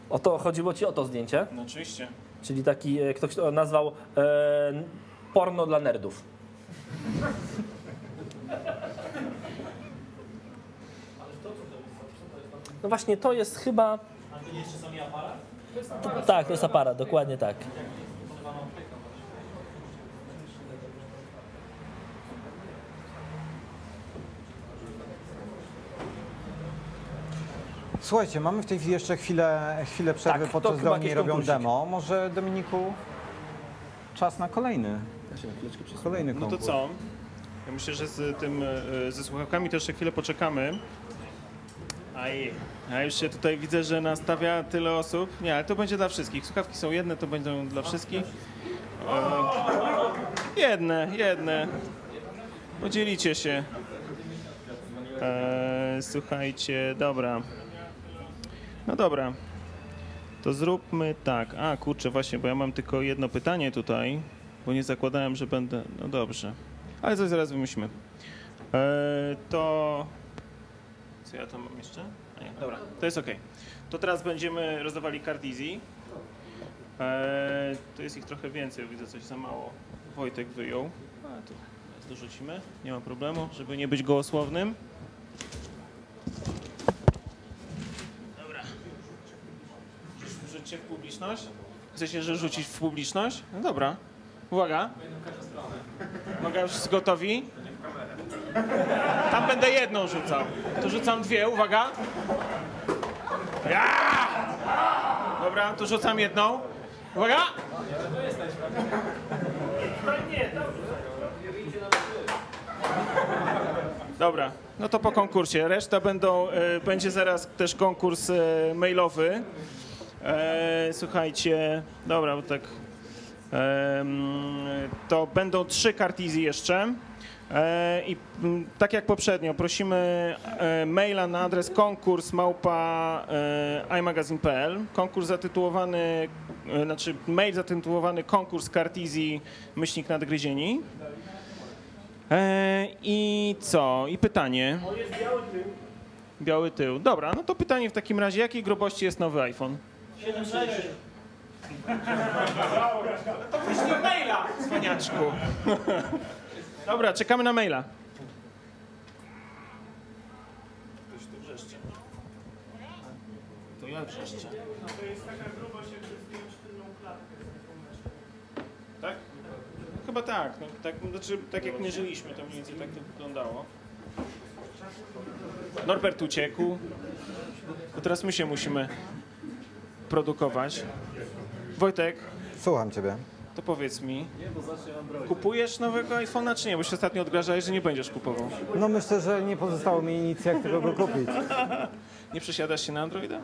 O to chodziło ci o to zdjęcie? No oczywiście. Czyli taki, e, ktoś to nazwał e, porno dla nerdów. No właśnie, to jest chyba... A to nie jeszcze sami aparat? To aparat. Tak, to jest aparat, dokładnie tak. Słuchajcie, mamy w tej chwili jeszcze chwilę, chwilę przerwy, Tak, to podczas chyba gdy oni robią konkursik. demo. Może Dominiku, czas na kolejny, kolejny No konkurs. to co? Ja myślę, że z tym, e, ze słuchawkami to jeszcze chwilę poczekamy. Aj, a już się tutaj widzę, że nastawia tyle osób. Nie, ale to będzie dla wszystkich. Słuchawki są jedne, to będą dla wszystkich. E, jedne, jedne. Podzielicie się. E, słuchajcie, dobra. No dobra. To zróbmy tak. A, kurczę, właśnie, bo ja mam tylko jedno pytanie tutaj, bo nie zakładałem, że będę... No dobrze. Ale coś zaraz wymyślimy. E, to... Co ja tam mam jeszcze? A nie, dobra, to jest ok. To teraz będziemy rozdawali card easy. E, to jest ich trochę więcej, widzę coś za mało. Wojtek wyjął. A, teraz dorzucimy, nie ma problemu, żeby nie być gołosłownym. Rzućcie w publiczność? Chcecie, rzucić w publiczność? No dobra. Uwaga. Uwaga, już gotowi? Tam będę jedną rzucał. To rzucam dwie, uwaga. Ja! Dobra, to rzucam jedną. Uwaga! Dobra, no to po konkursie. Reszta będą, e, będzie zaraz też konkurs e, mailowy. E, słuchajcie, dobra, bo tak. em, to będą trzy kartizy jeszcze. E, I mm, tak jak poprzednio, prosimy e, maila na adres konkurs małpa e, imagazine.pl. Konkurs zatytułowany, e, znaczy mail zatytułowany konkurs kartizji myślnik nadgryzieni. E, I co? I pytanie. Biały tył. Dobra, no to pytanie w takim razie, jakiej grubości jest nowy iPhone? 7,6. To wyślij maila, cwaniaczku. Dobra, czekamy na maila. Ktoś tu wrzeszczy. To ja wrzeszczę. Tak? Chyba tak. No, tak, znaczy, tak jak nie żyliśmy, to mniej więcej tak to wyglądało. Norbert uciekł. To teraz my się musimy produkować. Wojtek, Słucham ciebie. to powiedz mi, kupujesz nowego iPhone'a czy nie? Bo się ostatnio odgrażałeś, że nie będziesz kupował. No myślę, że nie pozostało mi nic, jak tylko go kupić. <laughs> Nie przesiadasz się na Androida?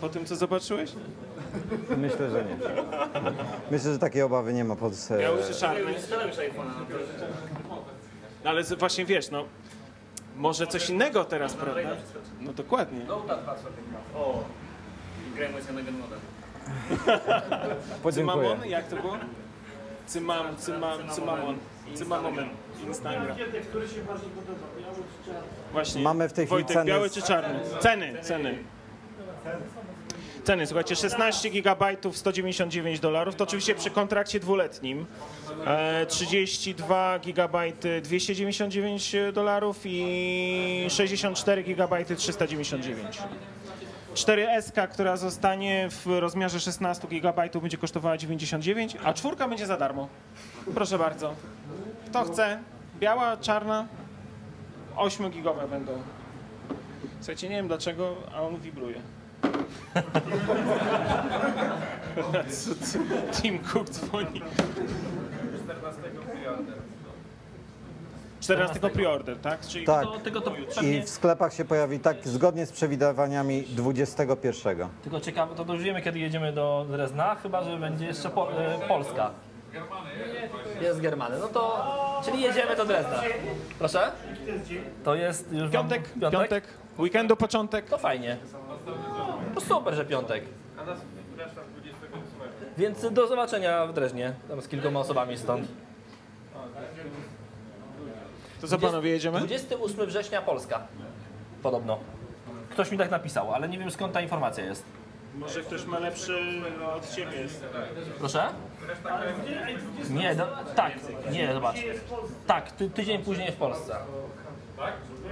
Po tym, co zobaczyłeś? Myślę, że nie. Myślę, że takiej obawy nie ma pod... e, Biały czy czarny? No ale z- właśnie wiesz, no może coś innego teraz, prawda? No dokładnie. Podziękuję. <laughs> Cymamon? Jak to było? Cymam, cymam, cymamon. Cymamon. Instagram. Właśnie. Mamy w tej chwili Wojtek, ceny biały czy czarny? Ceny, ceny. Ceny, słuchajcie, 16 GB 199 dolarów, to oczywiście przy kontrakcie dwuletnim. E, 32 GB 299 dolarów i 64 GB 399. 4S, która zostanie w rozmiarze 16 GB będzie kosztowała 99, a czwórka będzie za darmo. Proszę bardzo. Kto chce? Biała, czarna? 8 gigowe będą. Słuchajcie, nie wiem dlaczego, a on wibruje. <laughs> Tim Cook dzwoni. 14 preorder, tak? Czyli Tak. To, tylko to I pewnie, w sklepach się pojawi tak zgodnie z przewidywaniami 21. tylko ciekawe, to już wiemy kiedy jedziemy do Drezna, chyba że będzie jeszcze po, e, Polska. Jest Germany, no to, czyli jedziemy do Drezna. Proszę? To jest już wam- piątek, piątek, weekendu początek. To fajnie. To super, że piątek. Więc do zobaczenia w Dreźnie, tam z kilkoma osobami stąd. To co panowie jedziemy? 28 września Polska. Podobno. Ktoś mi tak napisał, ale nie wiem skąd ta informacja jest. Może ktoś ma lepszy od ciebie. Proszę? Nie, no, tak, nie, zobacz. Tak, ty, tydzień później w Polsce.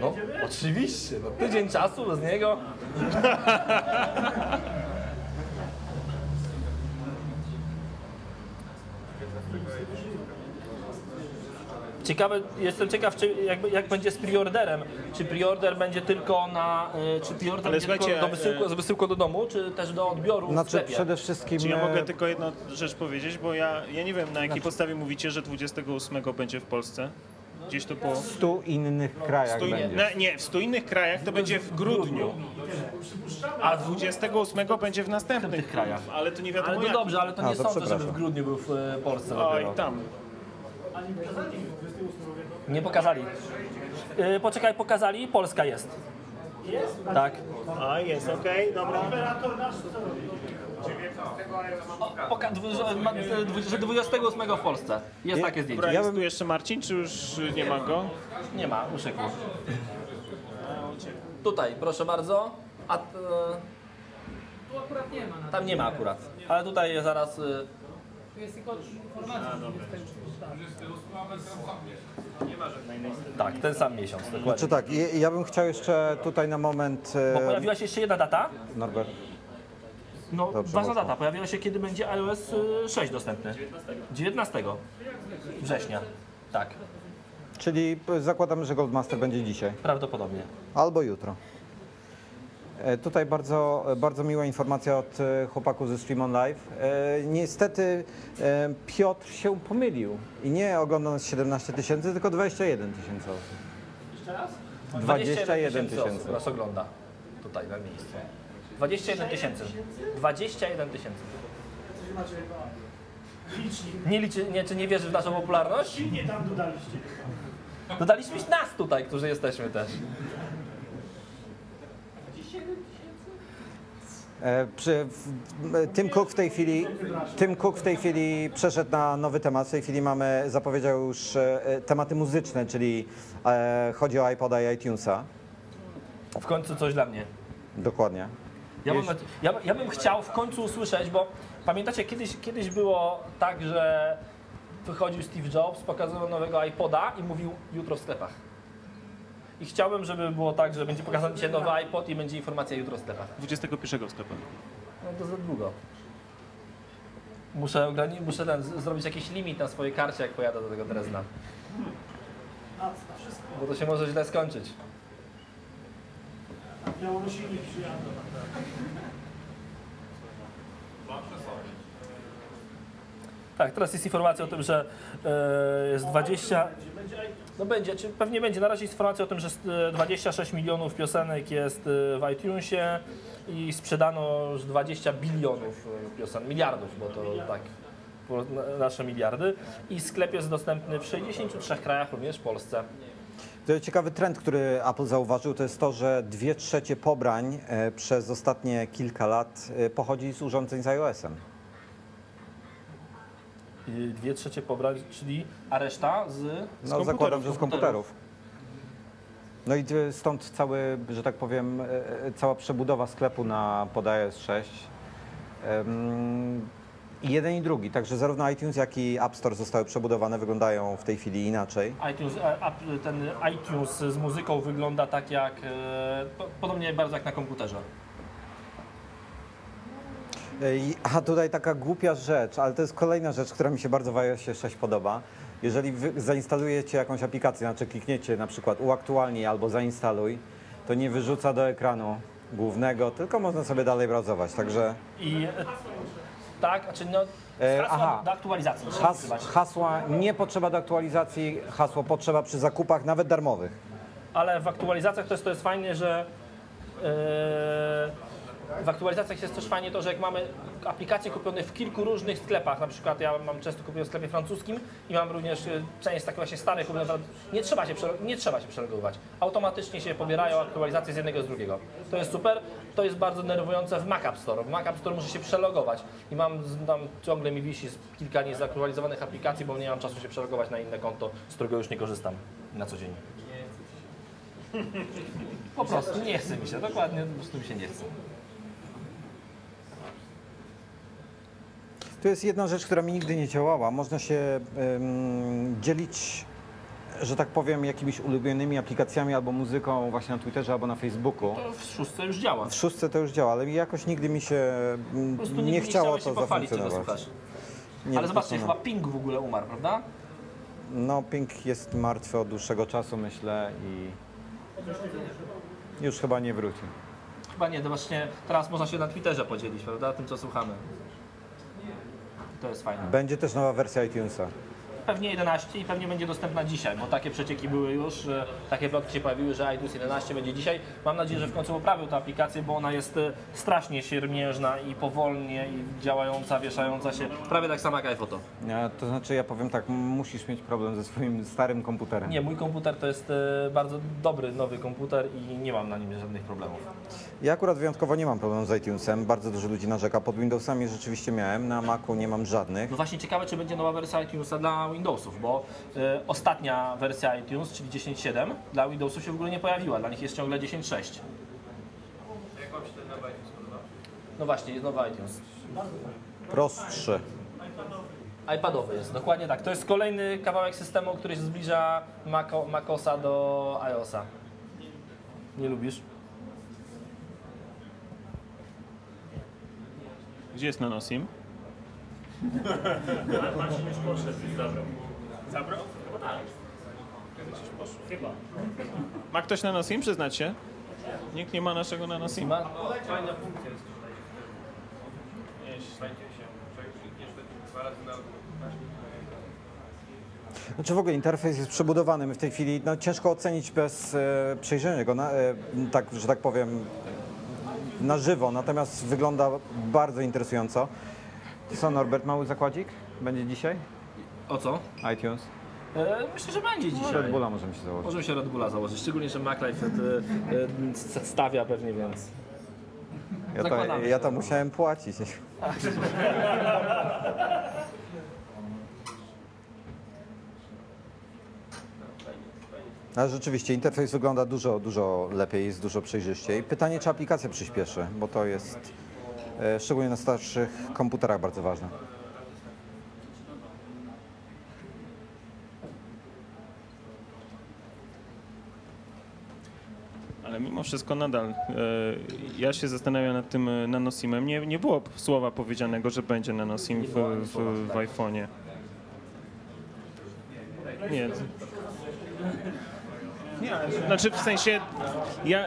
No, oczywiście, no, tydzień czasu bez niego. <laughs> Ciekawe, jestem ciekaw, czy jak, jak będzie z preorderem. Czy preorder będzie tylko na. y, Czy preorder Ale będzie tylko do wysyłku, e, z wysyłką do domu, czy też do odbioru w Znaczy sklepie? przede wszystkim... Czy ja e, mogę tylko jedną rzecz powiedzieć, bo ja, ja nie wiem na jakiej podstawie mówicie, że 28 będzie w Polsce. Gdzieś to po... W stu innych krajach Stu, będzie. na, nie, w 100 innych krajach to będzie w grudniu, a 28 będzie w następnych krajach. Ale to nie wiadomo Ale no jak. dobrze, ale to A, nie to sądzę, żeby przepraszam. w grudniu był w e, Polsce Oj, dopiero. tam. Nie pokazali. Yy, poczekaj, pokazali, Polska jest. Tak. A, jest, okej, dobra. Poka- dwu- że ma- dwu- że 28 w Polsce. Jest takie zdjęcie. Dobra, jest tu jeszcze Marcin, czy już nie ma go? Nie ma, uszekł. Tutaj, proszę bardzo. A, e, Tu akurat nie ma. Tam nie ma akurat. Ale tutaj zaraz... e, Tu jest tylko informacja, że jest Tak, ten sam miesiąc, dokładnie. Znaczy tak, ja, ja bym chciał jeszcze tutaj na moment... e, Bo pojawiła się jeszcze jedna data. Norbert. No, Dobrze, ważna mocno. data. Pojawiła się, kiedy będzie iOS y, 6 dostępny. 19 września. Tak, Czyli p- zakładamy, że Goldmaster będzie dzisiaj. prawdopodobnie. Albo jutro. E, Tutaj bardzo, bardzo miła informacja od e, chłopaków ze Stream On Live. E, Niestety e, Piotr się pomylił i nie ogląda nas 17 tysięcy, tylko 21 tysięcy osób. Jeszcze raz? 21 osób tysięcy. nas ogląda tutaj na miejscu. 21 tysięcy. 21 tysięcy. Nie liczy, nie, czy nie wierzysz w naszą popularność? Nie tam dodaliście. Dodaliśmy nas tutaj, którzy jesteśmy też. Przy, w, m, Tim Cook w tej chwili, Tim Cook w tej chwili przeszedł na nowy temat. W tej chwili mamy, zapowiedział już e, e, tematy muzyczne, czyli e, chodzi o iPoda i iTunesa. W końcu coś dla mnie. Dokładnie. Ja bym, ja, ja bym chciał w końcu usłyszeć, bo pamiętacie, kiedyś, kiedyś było tak, że wychodził Steve Jobs, pokazywał nowego iPoda i mówił jutro w sklepach. I chciałbym, żeby było tak, że będzie pokazany dzisiaj nowy iPod i będzie informacja jutro w sklepach. 21 w sklepach. No to za długo. Muszę, ograni- muszę ten, z- zrobić jakiś limit na swojej karcie, jak pojadę do tego Drezna. A, na wszystko. Bo to się może źle skończyć. Białorusini przyjadą. Tak, teraz jest informacja o tym, że e, jest 20. No będzie, czy pewnie będzie. Na razie informacja o tym, że e, 26 milionów piosenek jest e, w iTunesie i sprzedano już 20 bilionów e, piosenek, miliardów, bo to tak nasze miliardy. I sklep jest dostępny w 63 krajach, również w Polsce. To ciekawy trend, który Apple zauważył, to jest to, że dwie trzecie pobrań e, przez ostatnie kilka lat e, pochodzi z urządzeń z iOS-em. I Dwie trzecie pobrań, czyli a reszta z, z No zakładam, że z komputerów. No i e, stąd cały, że tak powiem, e, e, cała przebudowa sklepu na pod iOS 6. Em, I jeden i drugi, także zarówno iTunes, jak i App Store zostały przebudowane, wyglądają w tej chwili inaczej. iTunes, a- ten iTunes z muzyką wygląda tak jak, e, po- podobnie bardzo jak na komputerze. A tutaj taka głupia rzecz, ale to jest kolejna rzecz, która mi się bardzo w iOSie 6 podoba. Jeżeli zainstalujecie jakąś aplikację, znaczy klikniecie na przykład uaktualnij albo zainstaluj, to nie wyrzuca do ekranu głównego, tylko można sobie dalej browsować. Także I tak, znaczy no, E, hasła aha. do aktualizacji. has, hasła nie potrzeba do aktualizacji, hasło potrzeba przy zakupach, nawet darmowych. Ale w aktualizacjach to jest, to jest fajnie, że e, w aktualizacjach jest też fajnie to, że jak mamy aplikacje kupione w kilku różnych sklepach, na przykład ja mam często kupione w sklepie francuskim i mam również e, część takich właśnie starych nie trzeba się, nie trzeba się przelogować. Automatycznie się pobierają aktualizacje z jednego z drugiego. To jest super. To jest bardzo denerwujące w Mac App Store. W Mac App Store muszę się przelogować i mam tam ciągle mi wisi kilka niezaktualizowanych aplikacji, bo nie mam czasu się przelogować na inne konto, z którego już nie korzystam na co dzień. Po prostu nie chce mi się, dokładnie po prostu mi się nie chce. To jest jedna rzecz, która mi nigdy nie działała. Można się em, dzielić, że tak powiem, jakimiś ulubionymi aplikacjami albo muzyką właśnie na Twitterze albo na Facebooku. To w szóstce już działa. W szóstce to już działa, ale jakoś nigdy mi się nie, nigdy chciało to zafunkcjonować. Nie Ale zobaczcie, chyba Ping w ogóle umarł, prawda? No, Pink jest martwy od dłuższego czasu, myślę, i już chyba nie wróci. Chyba nie, to właśnie teraz można się na Twitterze podzielić, prawda? Tym, co słuchamy. To jest fajne. Będzie też nowa wersja iTunesa. Pewnie 11 i pewnie będzie dostępna dzisiaj, bo takie przecieki były już, takie plotki się pojawiły, że iTunes 11 będzie dzisiaj. Mam nadzieję, że w końcu poprawił tę aplikację, bo ona jest e, strasznie siermiężna i powolnie i działająca, wieszająca się, prawie tak samo jak iPhoto. Ja, to znaczy, ja powiem tak, musisz mieć problem ze swoim starym komputerem. Nie, mój komputer to jest e, bardzo dobry, nowy komputer i nie mam na nim żadnych problemów. Ja akurat wyjątkowo nie mam problemu z iTunesem, bardzo dużo ludzi narzeka. Pod Windowsami rzeczywiście miałem, na Macu nie mam żadnych. No właśnie ciekawe, czy będzie nowa wersja iTunesa dla Windowsów, bo e, ostatnia wersja iTunes, czyli 10.7, dla Windowsów się w ogóle nie pojawiła, dla nich jest ciągle 10.6. Jak wam się ten nowy iTunes podoba? No właśnie, jest nowy iTunes. Prostszy. iPadowy jest, dokładnie tak. To jest kolejny kawałek systemu, który się zbliża Maco, Macosa do iOSa. Nie lubisz? Gdzie jest NanoSim? Marcin już poszedł i zabrał. Zabrał? Chyba tak. Gdzieś poszło. Chyba. Ma ktoś NanoSim? Przyznać się? Nikt nie ma naszego NanoSima? Fajna funkcja jest tutaj. Będzie się. Człowiek klikniesz wtedy dwa razy na Znaczy w ogóle interfejs jest przebudowany. My w tej chwili no, ciężko ocenić bez e, przejrzenia go, na, e, tak, że tak powiem, na żywo. Natomiast wygląda bardzo interesująco. Co Norbert, mały zakładzik? Będzie dzisiaj? O co? iTunes. E, myślę, że będzie dzisiaj. Red Bulla możemy się założyć. Możemy się Red Bulla założyć, szczególnie, że MacLife e, e, stawia pewnie, więc... Ja to, Zakładamy ja to musiałem płacić. Ale rzeczywiście interfejs wygląda dużo, dużo lepiej, jest dużo przejrzyściej. Pytanie, czy aplikacja przyspieszy, bo to jest szczególnie na starszych komputerach bardzo ważne. Ale mimo wszystko nadal e, ja się zastanawiam nad tym e, nanosimem. Nie, nie było słowa powiedzianego, że będzie nanosim w, w, w iPhone'ie. Nie. Nie, znaczy w sensie, ja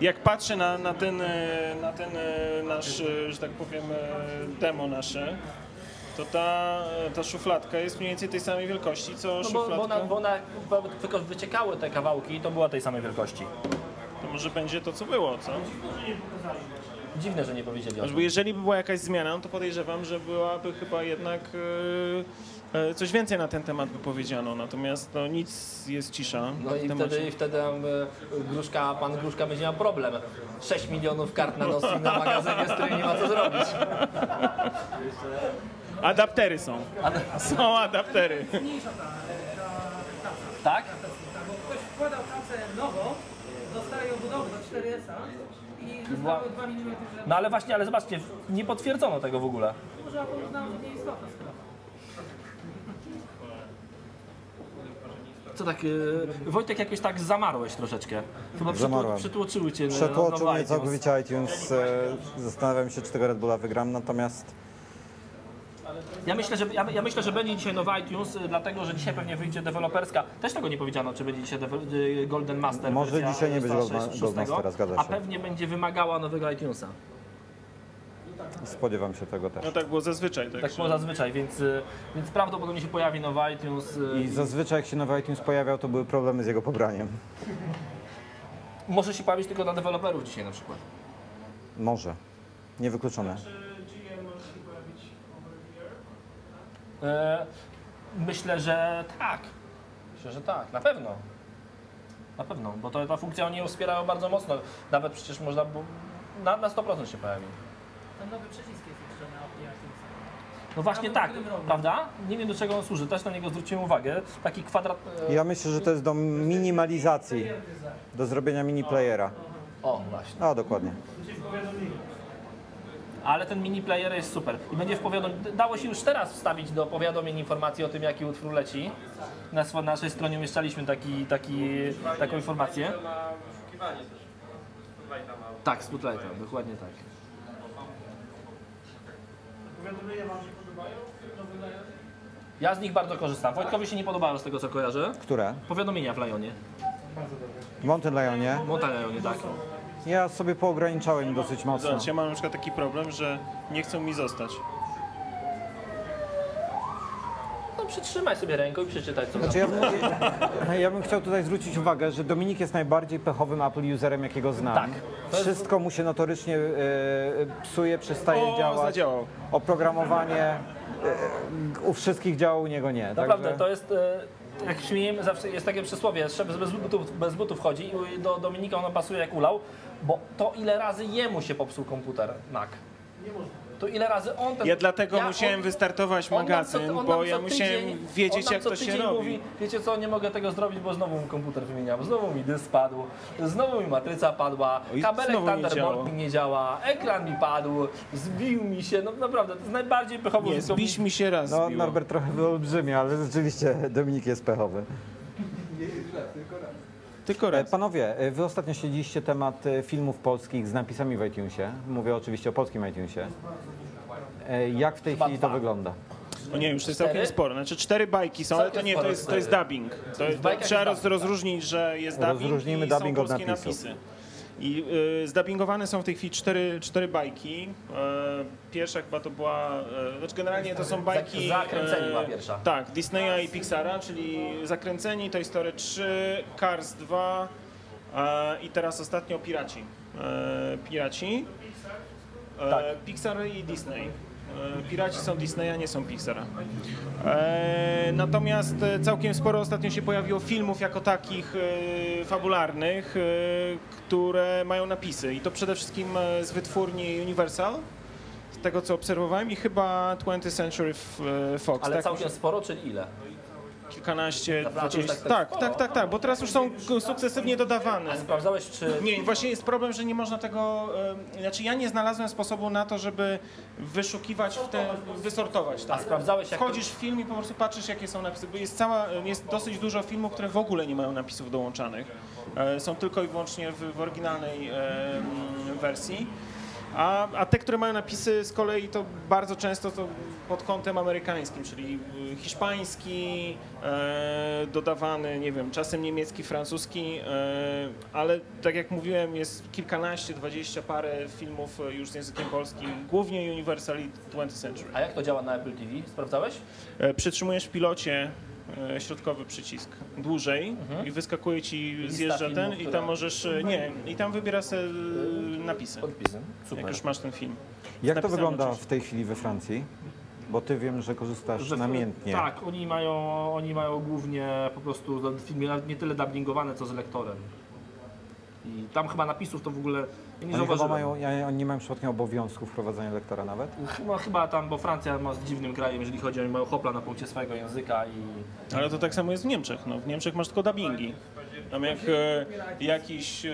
jak patrzę na, na ten, e, na ten e, nasz, e, że tak powiem, demo nasze, to ta, ta szufladka jest mniej więcej tej samej wielkości, co No bo, szufladka. bo, ona, bo ona tylko wyciekały te kawałki i to była tej samej wielkości. To może będzie to, co było, co? Dziwne, że nie powiedzieli o Bo tym. jeżeli by była jakaś zmiana, no to podejrzewam, że byłaby chyba jednak e, coś więcej na ten temat by powiedziano. Natomiast no, nic jest cisza. No i temacie. wtedy, i wtedy Gruszka, pan Gruszka będzie miał problem. 6 milionów kart na nosi na magazynie, z którymi nie ma co zrobić. Adaptery są. Są adaptery. Tak? Bo ktoś wkładał tacę nową do starej obudowy, do 4S-a i zostało 2 mm No ale właśnie, ale zobaczcie, nie potwierdzono tego w ogóle. Może Apple uznał, że nie istotna sprawa. Co tak, yy, Wojtek jakoś tak zamarłeś troszeczkę. Chyba przytło, Zamarłem. przytłoczyły cię Przetłoczył nowe mnie iTunes. całkowicie iTunes. E, Zastanawiam się, czy tego Red Bulla wygram, natomiast Ja myślę, że, ja, ja myślę, że będzie dzisiaj nowy iTunes, y, dlatego że dzisiaj pewnie wyjdzie deweloperska. Też tego nie powiedziano, czy będzie dzisiaj dewe- y, Golden Master. Może wersja dzisiaj nie będzie Star Goldma- 6, Goldmastera, zgadza A się. pewnie będzie wymagała nowego iTunesa. Spodziewam się tego też. No tak było zazwyczaj. Tak, Tak było zazwyczaj, więc, y, więc prawdopodobnie się pojawi nowy iTunes. y, I zazwyczaj jak się nowy iTunes pojawiał, to były problemy z jego pobraniem. Może się pojawić tylko dla deweloperów dzisiaj na przykład. Może. Niewykluczone. E, Myślę, że tak. Myślę, że tak, na pewno. Na pewno, bo to, ta funkcja oni ją wspierają bardzo mocno. Nawet przecież można, bo na, na 100% się pojawi. Ten nowy przycisk jest jeszcze na. No właśnie tak, prawda? Nie wiem do czego on służy, też na niego zwróciłem uwagę. Taki kwadrat... e, Ja myślę, że to jest do minimalizacji, do zrobienia mini playera. O, właśnie. A, dokładnie. ale ten mini player jest super. I będzie w powiadomieniu, dało się już teraz wstawić do powiadomień informacji o tym, jaki utwór leci. Na naszej stronie umieszczaliśmy taki, taki, taką informację. Spotlighta. Tak, Spotlightem, dokładnie tak. Powiadomienia wam się podobają? Nowy layout? Ja z nich bardzo korzystam. Wojtkowi się nie podobało z tego, co kojarzę. Które? Powiadomienia w Lionie. W Mountain Lionie. Mountain Lionie, tak. Ja sobie poograniczałem dosyć mocno. Zobacz, ja mam na przykład taki problem, że nie chcą mi zostać. No przytrzymaj sobie ręką i przeczytaj, co Znaczy ja, bym, ja bym chciał tutaj zwrócić uwagę, że Dominik jest najbardziej pechowym Apple userem, jakiego znam. Tak. To jest- Wszystko mu się notorycznie e, psuje, przestaje O, działać. zadziałał. Oprogramowanie e, u wszystkich działa, u niego nie. Naprawdę, Także- to jest, e, jak śmiejemy, zawsze jest takie przysłowie, szef bez butów, bez butów chodzi i do Dominika ono pasuje jak ulał, bo to ile razy jemu się popsuł komputer Mac. To ile razy on ten... Ja dlatego Ja- musiałem on- wystartować magazyn, co- bo ja musiałem tydzień- wiedzieć, jak to się robi. Mówi, wiecie co, nie mogę tego zrobić, bo znowu mi komputer wymieniam, znowu mi dysk padł, znowu mi matryca padła, Oj, kabelek Thunderbolt działa. mi nie działa, ekran mi padł, zbił mi się, no naprawdę, to jest najbardziej pechowy Nie, zbić mi się raz No, zbiło. Norbert trochę wyolbrzymia, ale rzeczywiście Dominik jest pechowy. Nie źle, tylko raz. Tylko E, raz. Panowie, e, wy ostatnio śledziliście temat e, filmów polskich z napisami w iTunesie. Mówię oczywiście o polskim iTunesie. Jak w tej Chyba chwili to dwa. wygląda? O nie, już to jest Cztery? całkiem sporo. Znaczy cztery bajki są, ale to Całkiem nie, to sporo, jest, to jest dubbing. To, W to bajkach trzeba jest roz, dubbing. rozróżnić, że jest dubbing Rozróżnijmy i dubbing są od polskie napisów. napisy. I y, zdubbingowane są w tej chwili cztery, cztery bajki. E, pierwsza chyba to była, e, znaczy generalnie to są bajki... Zakręceni była pierwsza. Tak, Disneya i Pixara, czyli Zakręceni, Toy Story 3, Cars 2 e, i teraz ostatnio Piraci. E, Piraci. E, Tak. Pixar i Disney. E, Piraci są Disneya, nie są Pixara. E, natomiast e, całkiem sporo ostatnio się pojawiło filmów jako takich e, fabularnych, e, które mają napisy. I to przede wszystkim z wytwórni Universal, z tego co obserwowałem, i chyba 20th Century Fox. Ale tak? całkiem sporo, czyli ile? Kilkanaście, Naprawdę już dwadzieścia. tak- Tak, tak, tak, tak, bo teraz już są sukcesywnie dodawane. A sprawdzałeś, czy... Nie, właśnie jest problem, że nie można tego. em, Znaczy, ja nie znalazłem sposobu na to, żeby wyszukiwać, w te, wysortować. A Tak. sprawdzałeś, jak Wchodzisz w film i po prostu patrzysz, jakie są napisy. Bo jest, cała, jest dosyć dużo filmów, które w ogóle nie mają napisów dołączanych. E, Są tylko i wyłącznie w, w oryginalnej em, wersji. A, a te, które mają napisy z kolei to bardzo często to pod kątem amerykańskim, czyli y, hiszpański, e, dodawany, nie wiem, czasem niemiecki, francuski, e, ale tak jak mówiłem, jest kilkanaście, dwadzieścia parę filmów e, już z językiem polskim, głównie Universal i 20th Century. A jak to działa na Apple TV? Sprawdzałeś? E, Przytrzymujesz w pilocie środkowy przycisk dłużej i wyskakuje ci, Mhm. Zjeżdża ten i która- tam możesz, e, nie, i tam wybiera se e, napisy, Podpisy. Super. jak już masz ten film. Jak to wygląda w tej chwili we Francji? Bo ty wiem, że korzystasz Że- namiętnie. Tak, oni mają, oni mają głównie po prostu filmy nie tyle dubbingowane, co z lektorem. I tam chyba napisów to w ogóle ja nie Oni zauważyłem. mają, ja- oni nie mają przypadkiem obowiązku wprowadzania lektora nawet? Chyba, chyba tam, bo Francja ma z dziwnym krajem, jeżeli chodzi o mają hopla na punkcie swojego języka i Ale to tak samo jest w Niemczech. No, w Niemczech masz tylko dubbingi. Tam jak e, jakiś e,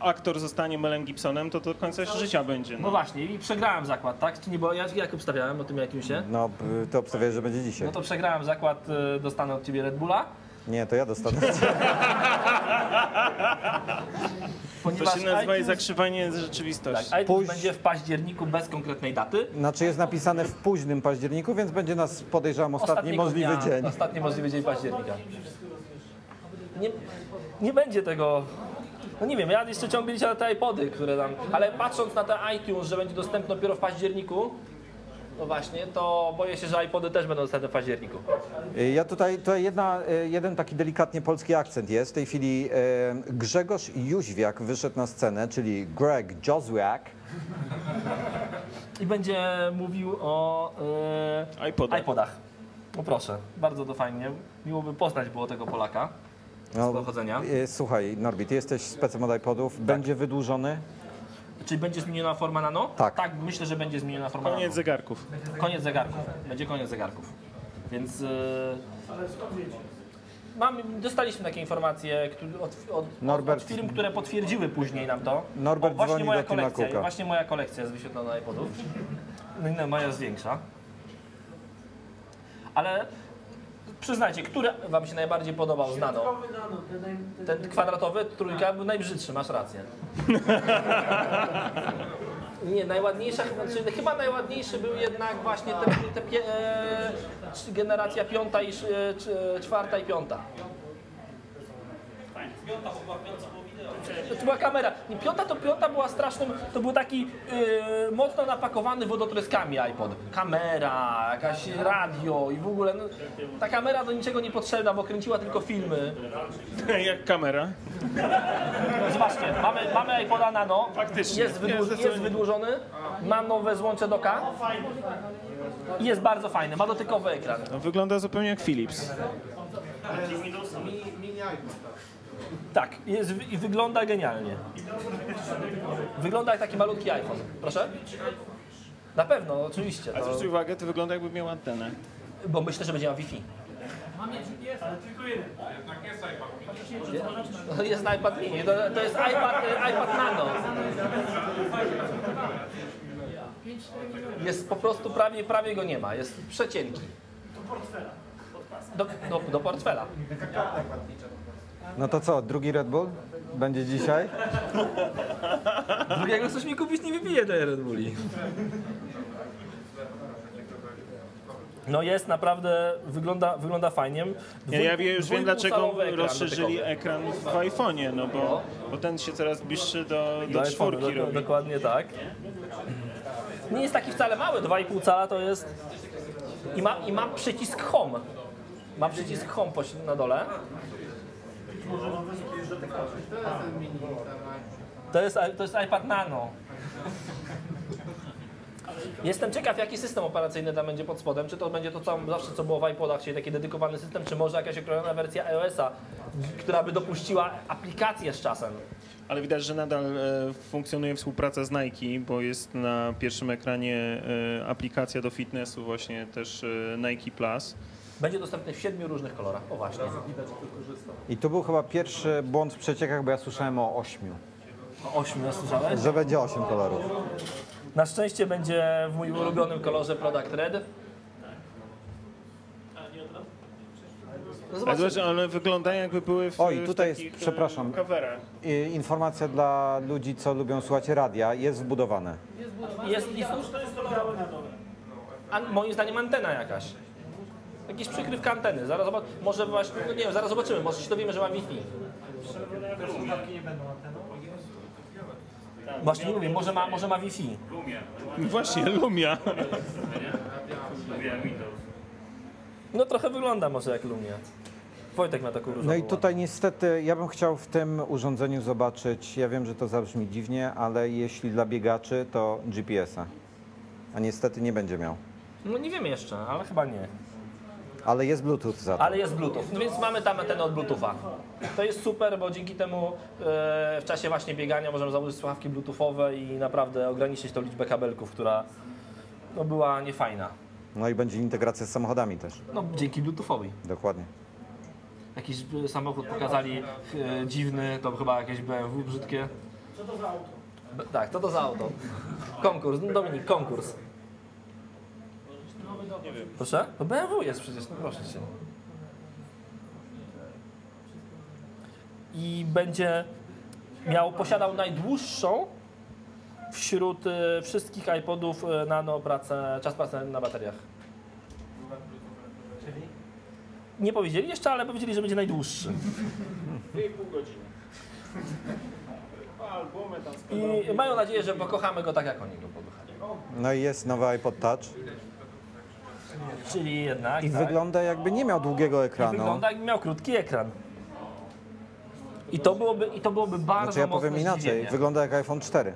aktor zostanie Melem Gibsonem, to do końca życia będzie. No No. właśnie, i przegrałem zakład, tak? Czy nie, bo ja jak obstawiałem o tym jakimś się? No, b- ty obstawiałeś, że będzie dzisiaj. No to przegrałem zakład, y, dostanę od ciebie Red Bulla. Nie, to ja dostanę. <laughs> To Ponieważ się nazywa iTunes- zakrzywanie rzeczywistości. Tak, iTunes Póź- będzie w październiku bez konkretnej daty. Znaczy jest napisane w późnym październiku, więc będzie nas, podejrzewam, ostatni Ostatniego możliwy dnia, dzień. Ostatni możliwy dzień października. Nie, nie będzie tego. No nie wiem, ja jeszcze ciągle liczę na te iPody, które tam. Ale patrząc na te iTunes, że będzie dostępne dopiero w październiku, no właśnie, to boję się, że iPody też będą dostępne w październiku. Ja tutaj, tutaj jedna, e, jeden taki delikatnie polski akcent jest. W tej chwili e, Grzegorz Jóźwiak wyszedł na scenę, czyli Greg Joswiak. I będzie mówił o e, iPodach. iPodach. No proszę, bardzo to fajnie. Miło by poznać było tego Polaka z pochodzenia. Słuchaj, Norbi, ty jesteś specem od iPodów. Będzie wydłużony? Czy będzie zmieniona forma nano? Tak. Tak, myślę, że będzie zmieniona forma Koniec nano. zegarków. Koniec zegarków. Będzie koniec zegarków. Więc yy, Ale skąd wiecie? mam, dostaliśmy takie informacje od, od, Norbert. od firm, które potwierdziły później nam to. Norbert o, właśnie dzwoni moja kolekcja. Właśnie moja kolekcja jest wyświetlona na iPodów. No i moja jest większa. Ale przyznajcie, który wam się najbardziej podobał z Nano? Ten kwadratowy, trójka był najbrzydszy, masz rację. <laughs> Nie, najładniejsza, znaczy, chyba najładniejszy był jednak właśnie te, te pie, e, generacja piąta i e, czy- czwarta i piąta. To była kamera. Nie, piąta to piąta była strasznym, to był taki e, mocno napakowany wodotryskami iPod. Kamera, jakaś radio i w ogóle. No, ta kamera do niczego nie potrzebna, bo kręciła tylko filmy. <laughs> Jak kamera. Zobaczcie, mamy, mamy iPoda Nano. Faktycznie. Jest, wydłuż, Jest wydłużony, ma nowe złącze do K. I jest bardzo fajny, ma dotykowy ekran. No, wygląda zupełnie jak Philips. Mini iPhone, tak. Jest, i wygląda genialnie. Wygląda jak taki malutki iPhone. Proszę? Na pewno, oczywiście. A To, zwróć uwagę, to wygląda jakby miał antenę. bo myślę, że będzie miał Wi-Fi. Mam GPS, ale tylko jeden. To jest iPad mini, to, to jest iPad, iPad Nano. Jest po prostu prawie, prawie go nie ma, jest przecienki. Do, do, do portfela. No to co, drugi Red Bull? Będzie dzisiaj? Drugiego chcesz mi kupić, nie wypije tej Red Bulli. No jest naprawdę, wygląda, wygląda fajnie. Ja, ja wie- już wiem dlaczego ekran rozszerzyli dotykowy. ekran w iPhone'ie, no bo, bo ten się coraz bliższy do, do Do czwórki iPhone'u, do-. Dokładnie tak. Nie jest taki wcale mały, 2,5 cala to jest... I ma, I ma przycisk Home. Ma przycisk Home na dole. To jest, to jest iPad Nano. Jestem ciekaw, jaki system operacyjny tam będzie pod spodem. Czy to będzie to co, zawsze, co było w iPodach, czyli taki dedykowany system, czy może jakaś okrojona wersja iOS-a, która by dopuściła aplikację z czasem. Ale widać, że nadal e, funkcjonuje współpraca z Nike, bo jest na pierwszym ekranie e, aplikacja do fitnessu, właśnie też e, Nike Plus. Będzie dostępny w siedmiu różnych kolorach. O właśnie. I tu był chyba pierwszy błąd w przeciekach, bo ja słyszałem o ośmiu. O ośmiu, ja słyszałeś? Że będzie osiem kolorów. Na szczęście będzie w moim ulubionym kolorze Product Red. Ale zobacz, one wyglądają jakby były w Oj, w tutaj jest, takich, e, przepraszam, coverach. informacja dla ludzi, co lubią słuchać radia, jest wbudowane. Jest, jest, To jest to dole. a moim zdaniem antena jakaś. Jakieś przykrywka anteny. Zaraz zobacz, może właśnie, no nie wiem, zaraz zobaczymy, może się dowiemy, że ma Wi-Fi. Słuchawki nie będą anteną? Właśnie nie mówię, może ma, może ma Wi-Fi. Właśnie, Lumia. Lumia Windows. No trochę wygląda może jak Lumia. Wojtek ma taką różową. No i tutaj niestety ja bym chciał w tym urządzeniu zobaczyć, ja wiem, że to zabrzmi dziwnie, ale jeśli dla biegaczy, to GPS-a. A niestety nie będzie miał. No nie wiemy jeszcze, ale chyba nie. Ale jest Bluetooth za to. Ale jest Bluetooth, no więc mamy tam antenę od Bluetootha. To jest super, bo dzięki temu e, w czasie właśnie biegania możemy założyć słuchawki Bluetoothowe i naprawdę ograniczyć tą liczbę kabelków, która no, była niefajna. No i będzie integracja z samochodami też. No dzięki Bluetoothowi. Dokładnie. Jakiś e, samochód pokazali e, dziwny, to chyba jakieś BMW brzydkie. Co to za auto? B- tak, co to za auto? Konkurs, no Dominik, konkurs. Nie wiem. Proszę? No BMW jest przecież, no proszę cię. I będzie miał, posiadał najdłuższą wśród e, wszystkich iPodów e, nano pracę, czas pracy na bateriach. Nie powiedzieli jeszcze, ale powiedzieli, że będzie najdłuższy. 2,5 godziny. Albumy tam I mają nadzieję, że pokochamy go tak, jak oni go pokochali. No i jest nowy iPod Touch. Czyli jednak. I tak? wygląda jakby nie miał długiego I ekranu. wygląda jakby miał krótki ekran. I to byłoby, i to byłoby bardzo Znaczy ja mocne powiem inaczej, zdziwienie. wygląda jak iPhone 4.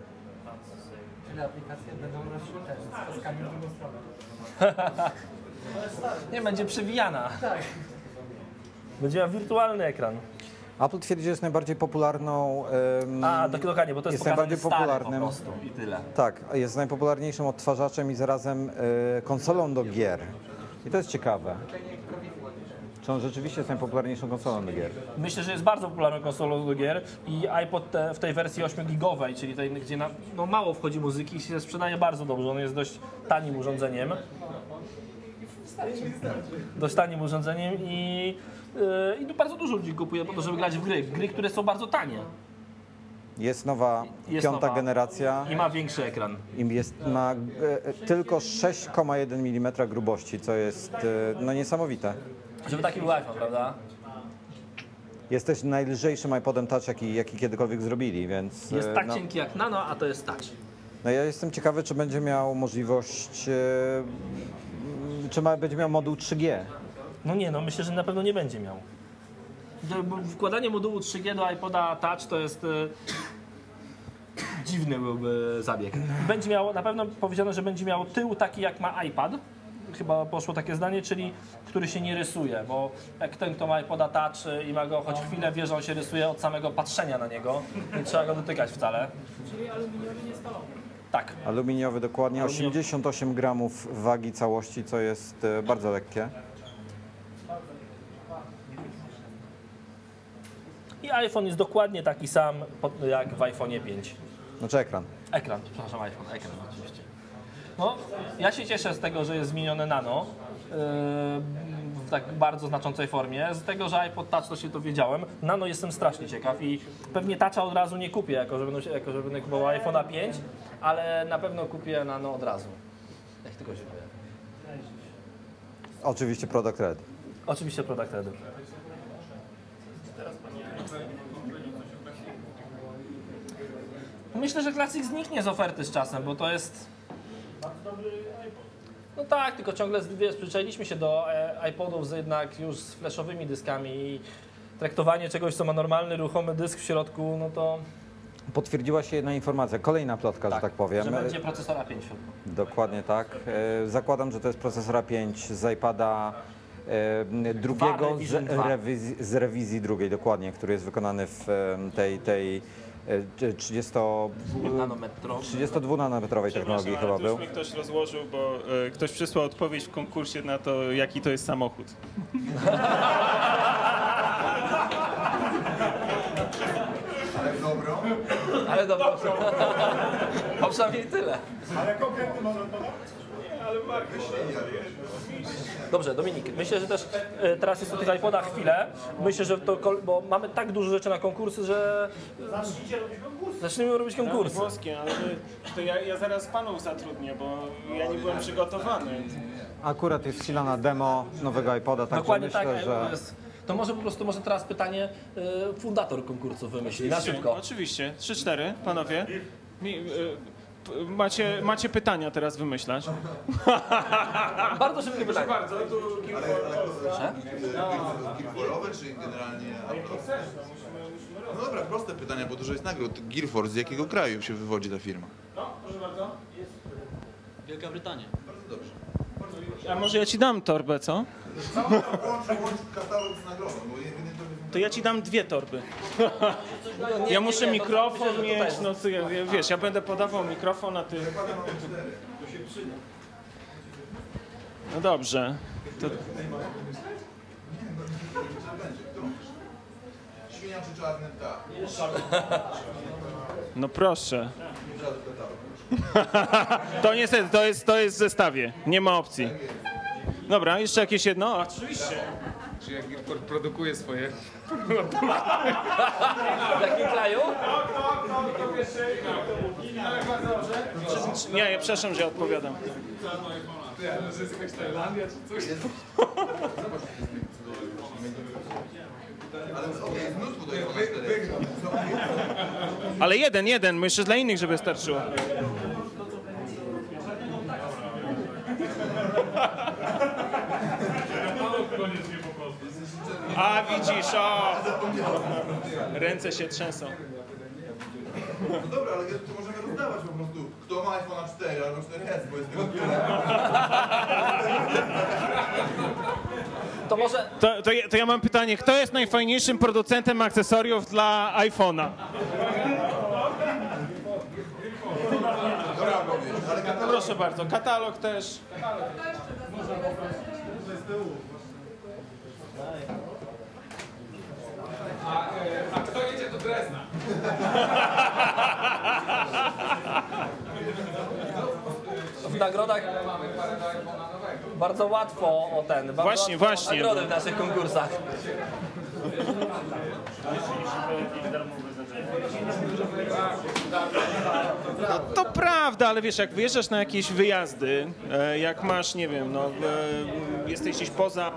Czyli aplikacje będą też z paskami w drugą stronę. <laughs> Nie, będzie przewijana. Tak. Będzie miał wirtualny ekran. Apple twierdzi, że jest najbardziej popularną. ym, A, dok- dokładnie, bo to jest, jest najbardziej popularnym. po prostu i tyle. Tak, jest najpopularniejszym odtwarzaczem i zarazem y, konsolą do gier. I to jest ciekawe. Czy on rzeczywiście jest najpopularniejszą konsolą do gier? Myślę, że jest bardzo popularną konsolą do gier i iPod te, w tej wersji 8-gigowej, czyli tej, gdzie na, no mało wchodzi muzyki, się sprzedaje bardzo dobrze. On jest dość tanim urządzeniem. Dość tanim urządzeniem i, yy, i bardzo dużo ludzi kupuje po to, żeby grać w gry. Gry, które są bardzo tanie. Jest nowa Jest piąta nowa. generacja. I ma większy ekran. I jest, ma e, e, tylko 6,1 mm grubości, co jest e, no, niesamowite. Żeby taki był iPhone, prawda? Jest też najlżejszym iPodem Touch, jaki, jaki kiedykolwiek zrobili, więc... Jest e, tak no, cienki jak nano, a to jest touch. no ja jestem ciekawy, czy będzie miał możliwość... E, czy ma, będzie miał moduł 3G. No nie, no myślę, że na pewno nie będzie miał. Wkładanie modułu 3G do iPoda Touch to jest e, dziwny byłby zabieg. Będzie miał, na pewno powiedziano, że będzie miał tył taki jak ma iPad. Chyba poszło takie zdanie, czyli który się nie rysuje, bo jak ten, kto ma iPoda Touch e, i ma go choć chwilę, wie, że on się rysuje od samego patrzenia na niego. Nie trzeba go dotykać wcale. Czyli aluminiowy nie stalowy. Tak. Aluminiowy dokładnie, Aluminiowy. 88 gramów wagi całości, co jest e, bardzo lekkie. I iPhone jest dokładnie taki sam jak w iPhone'ie 5. Znaczy ekran. Ekran, przepraszam, iPhone, ekran oczywiście. No, ja się cieszę z tego, że jest zmienione nano yy, w tak bardzo znaczącej formie. Z tego, że iPod Touch to się dowiedziałem. Nano jestem strasznie ciekaw i pewnie Toucha od razu nie kupię, jako że będę, jako że będę kupował iPhone'a 5, ale na pewno kupię nano od razu. Jak tylko się pojawi. Oczywiście Product Red. Oczywiście Product Red. Myślę, że Classic zniknie z oferty z czasem, bo to jest... No tak, tylko ciągle wiesz, przyzwyczailiśmy się do e, iPodów z jednak już z flashowymi dyskami i traktowanie czegoś, co ma normalny, ruchomy dysk w środku, no to Potwierdziła się jedna informacja, kolejna plotka, że tak powiem. że będzie procesora 5 w środku. Dokładnie tak. E, Zakładam, że to jest procesora 5 z iPada drugiego z rewizji, z rewizji drugiej, dokładnie, który jest wykonany w e, tej, tej e, 30, Nanometro. 32-nanometrowej technologii Przepraszam, chyba ale był. już mi ktoś rozłożył, bo e, ktoś przysłał odpowiedź w konkursie na to, jaki to jest samochód. Ale dobra, a przynajmniej tyle. Ale konkretny może podać? Dobrze, Dominik, myślę, że też e, teraz jest o tych iPodach chwilę. Myślę, że to, bo mamy tak dużo rzeczy na konkursy, że Zacznijcie robić konkursy. zaczniemy robić konkursy. Włoskie, ale to ja, ja zaraz panów zatrudnię, bo ja nie byłem przygotowany. Akurat jest chwila na demo nowego iPoda, także Dokładnie myślę, tak. że... To, może po prostu, może teraz pytanie e, fundator konkursu wymyśli, na szybko. Oczywiście. 3-4, panowie. Mi, e, p- macie, macie pytania teraz wymyślać. <laughs> Bardzo szybkie pytanie. bardzo, tu Proszę? Gearforowe czy generalnie No dobra, proste pytania, bo dużo jest nagród. Gearforce, z jakiego kraju się wywodzi ta firma? No, proszę bardzo. Wielka Brytania. Bardzo dobrze. A może ja ci dam torbę, co? Łącz, łącz katalog z nagrodą, bo to To ja ci dam dwie torby. <laughs> nie, Ja muszę nie, to mikrofon tutaj mieć, no co ja, wiesz, ja będę podawał mikrofon, a ty... No dobrze. To, no proszę. <laughs> To niestety, to jest, to jest w zestawie. Nie ma opcji. Dobra, jeszcze jakieś jedno? Oczywiście. Czy jak produkuje swoje... W jakim kraju? Nie, ja przepraszam, że ja odpowiadam. Że jest jakaś Tajlandia czy coś? Ale okej, jest mnóstwo do iPhone'a 4. Ale jeden, jeden, myślę dla innych, żeby starczyło. A widzisz, o! Ręce się trzęsą. No dobra, ale to możemy rozdawać po prostu. Kto ma iPhone'a 4 albo 4S, bo jest tego. To może... To, to, ja, to ja mam pytanie, kto jest najfajniejszym producentem akcesoriów dla iPhone'a? Dobra odpowiedź, ale katalog... A, e, a kto jedzie do Drezna? W nagrodach bardzo łatwo o ten. Bardzo właśnie, właśnie. Nagrody w naszych konkursach. No to prawda, ale wiesz, jak wyjeżdżasz na jakieś wyjazdy, e, jak masz, nie wiem, no, e, jesteś gdzieś poza,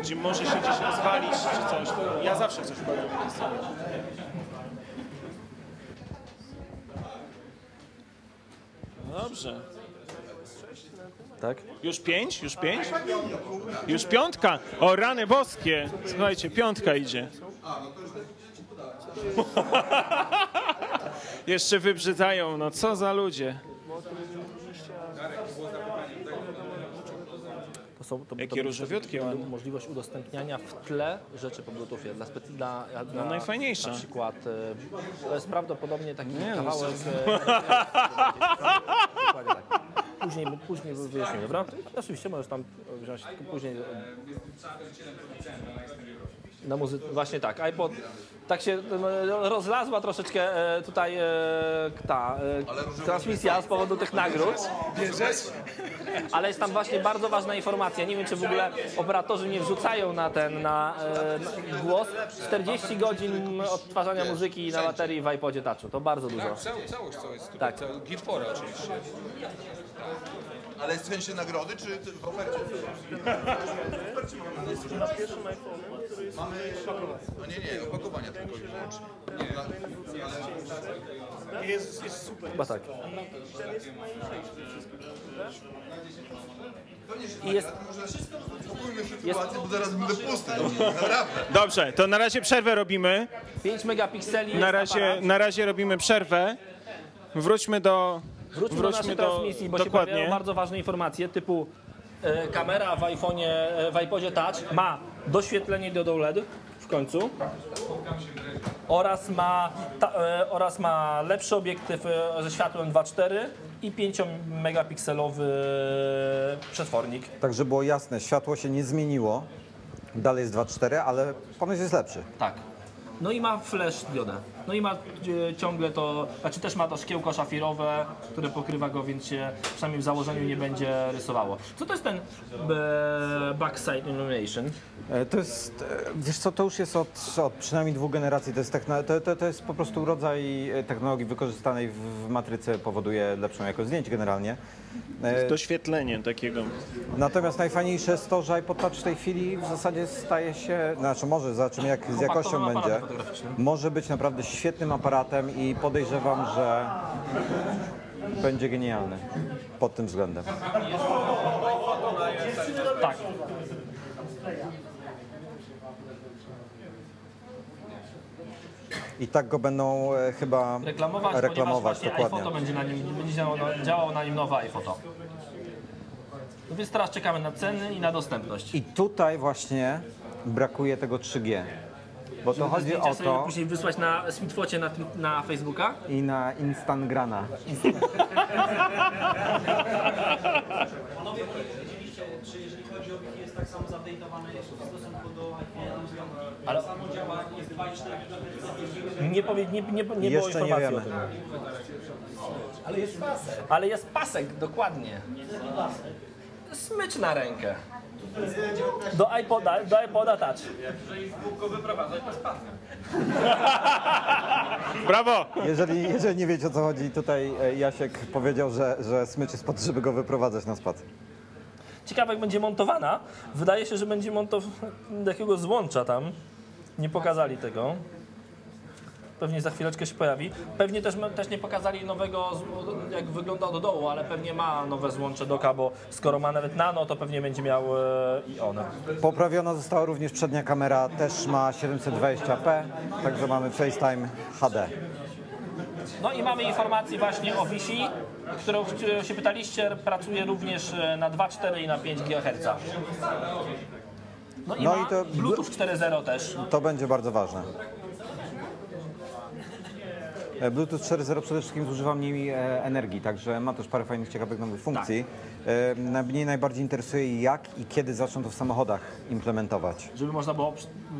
gdzie możesz się gdzieś rozwalić czy coś, to ja zawsze coś powiem. Dobrze. Tak? Już pięć? Już pięć? Już piątka? O, rany boskie! Słuchajcie, piątka idzie. Jeszcze wybrzydzają, no co za ludzie. To są, to, Jakie to, różowiutkie ładne. Możliwość udostępniania w tle rzeczy po Bluetoothie. Dla, specy- dla, dla No najfajniejsza. Na przykład e, to jest prawdopodobnie taki Nie, no, kawałek. e, Dokładnie tak. Później, później wyjaśnię, dobra? Oczywiście możesz tam wziąć, tylko później. e, Na muzy... Właśnie tak, iPod. Tak się e, rozlazła troszeczkę e, tutaj e, ta e, transmisja z powodu tych nagród. Ale jest tam właśnie bardzo ważna informacja. Nie wiem, czy w ogóle operatorzy nie wrzucają na ten na, e, na głos. 40 godzin odtwarzania muzyki na baterii w iPodzie Touchu. To bardzo dużo. Tak, cał, całość co jest tutaj. Tak. Gear 4 oczywiście. Ale jest w sensie nagrody, czy w ofercie? <laughs> Mamy... No nie, nie, opakowania tylko i wyłącznie. Jest, jest super. Chyba tak. I jest, Spokójmy sytuację, bo zaraz będę pusty. No, naprawdę. Dobrze, to na razie przerwę robimy. 5 megapikseli. Na jest razie, na razie robimy przerwę. Wróćmy do. Wróćmy, do naszej transmisji, bo się dokładnie. pojawiają bardzo ważne informacje typu e, kamera w iPhone'ie, e, w iPodzie Touch ma doświetlenie diodą LED w końcu oraz ma, ta, e, oraz ma lepszy obiektyw e, ze światłem 2.4 i 5 megapikselowy przetwornik. Tak, żeby było jasne, światło się nie zmieniło. Dalej jest 2.4, ale ponoć jest lepszy. Tak. No i ma flash diodę. No i ma e, ciągle to, znaczy też ma to szkiełko szafirowe, które pokrywa go, więc się przynajmniej w założeniu nie będzie rysowało. Co to jest ten e, backside illumination? E, To jest, e, wiesz co, to już jest od, od przynajmniej dwóch generacji. To jest, techno, to, to, to jest po prostu rodzaj technologii wykorzystanej w, w matryce, powoduje lepszą jakość zdjęć generalnie. Doświetlenie takiego. Natomiast najfajniejsze jest to, że iPod Touch w tej chwili w zasadzie staje się, znaczy może zobaczymy jak z jakością będzie, może być naprawdę świetnym aparatem i podejrzewam, że będzie genialny pod tym względem. Tak. I tak go będą e, chyba Reklamować, reklamować ponieważ dokładnie. iPhoto będzie na nim, będzie działało, działało na nim nowe iPhoto. No więc teraz czekamy na ceny i na dostępność. I tutaj właśnie brakuje tego 3G. Bo to chodzi o sobie to później wysłać na Sweetfocie na, na Facebooka. i na Instagrana. Panowie, czy jeżeli chodzi o Wi-Fi jest tak samo jest w stosunku do iPhone'a Ale samo działa, jest 2,4 GHz. Nie, powie, nie, nie, nie było Jeszcze nie informacji wiemy. o tym. Ale jest pasek. Ale jest pasek, dokładnie. Smycz na rękę. Do iPoda, do iPoda Touch. Jeżeli go wyprowadzać, to spadnie. Brawo! Jeżeli, jeżeli nie wiecie o co chodzi, tutaj e, Jasiek powiedział, że, że smycz jest po to, żeby go wyprowadzać na spacer. Ciekawe jak będzie montowana. Wydaje się, że będzie montowana do jakiegoś złącza tam. Nie pokazali tego. Pewnie za chwileczkę się pojawi. Pewnie też, też nie pokazali nowego, jak wygląda od dołu, ale pewnie ma nowe złącze doka, bo skoro ma nawet nano, to pewnie będzie miał e, i one. Poprawiona została również przednia kamera, też ma 720p, także mamy FaceTime HD. No i mamy informację właśnie o Wi-Fi, którą się pytaliście, pracuje również e, na 2,4 i na 5 GHz. No i No i to- Bluetooth 4.0 też. To będzie bardzo ważne. E, Bluetooth 4.0 przede wszystkim zużywa mniej e, energii, także ma też parę fajnych, ciekawych nowych funkcji. E, na- Mnie najbardziej interesuje jak i kiedy zaczną to w samochodach implementować. Żeby można było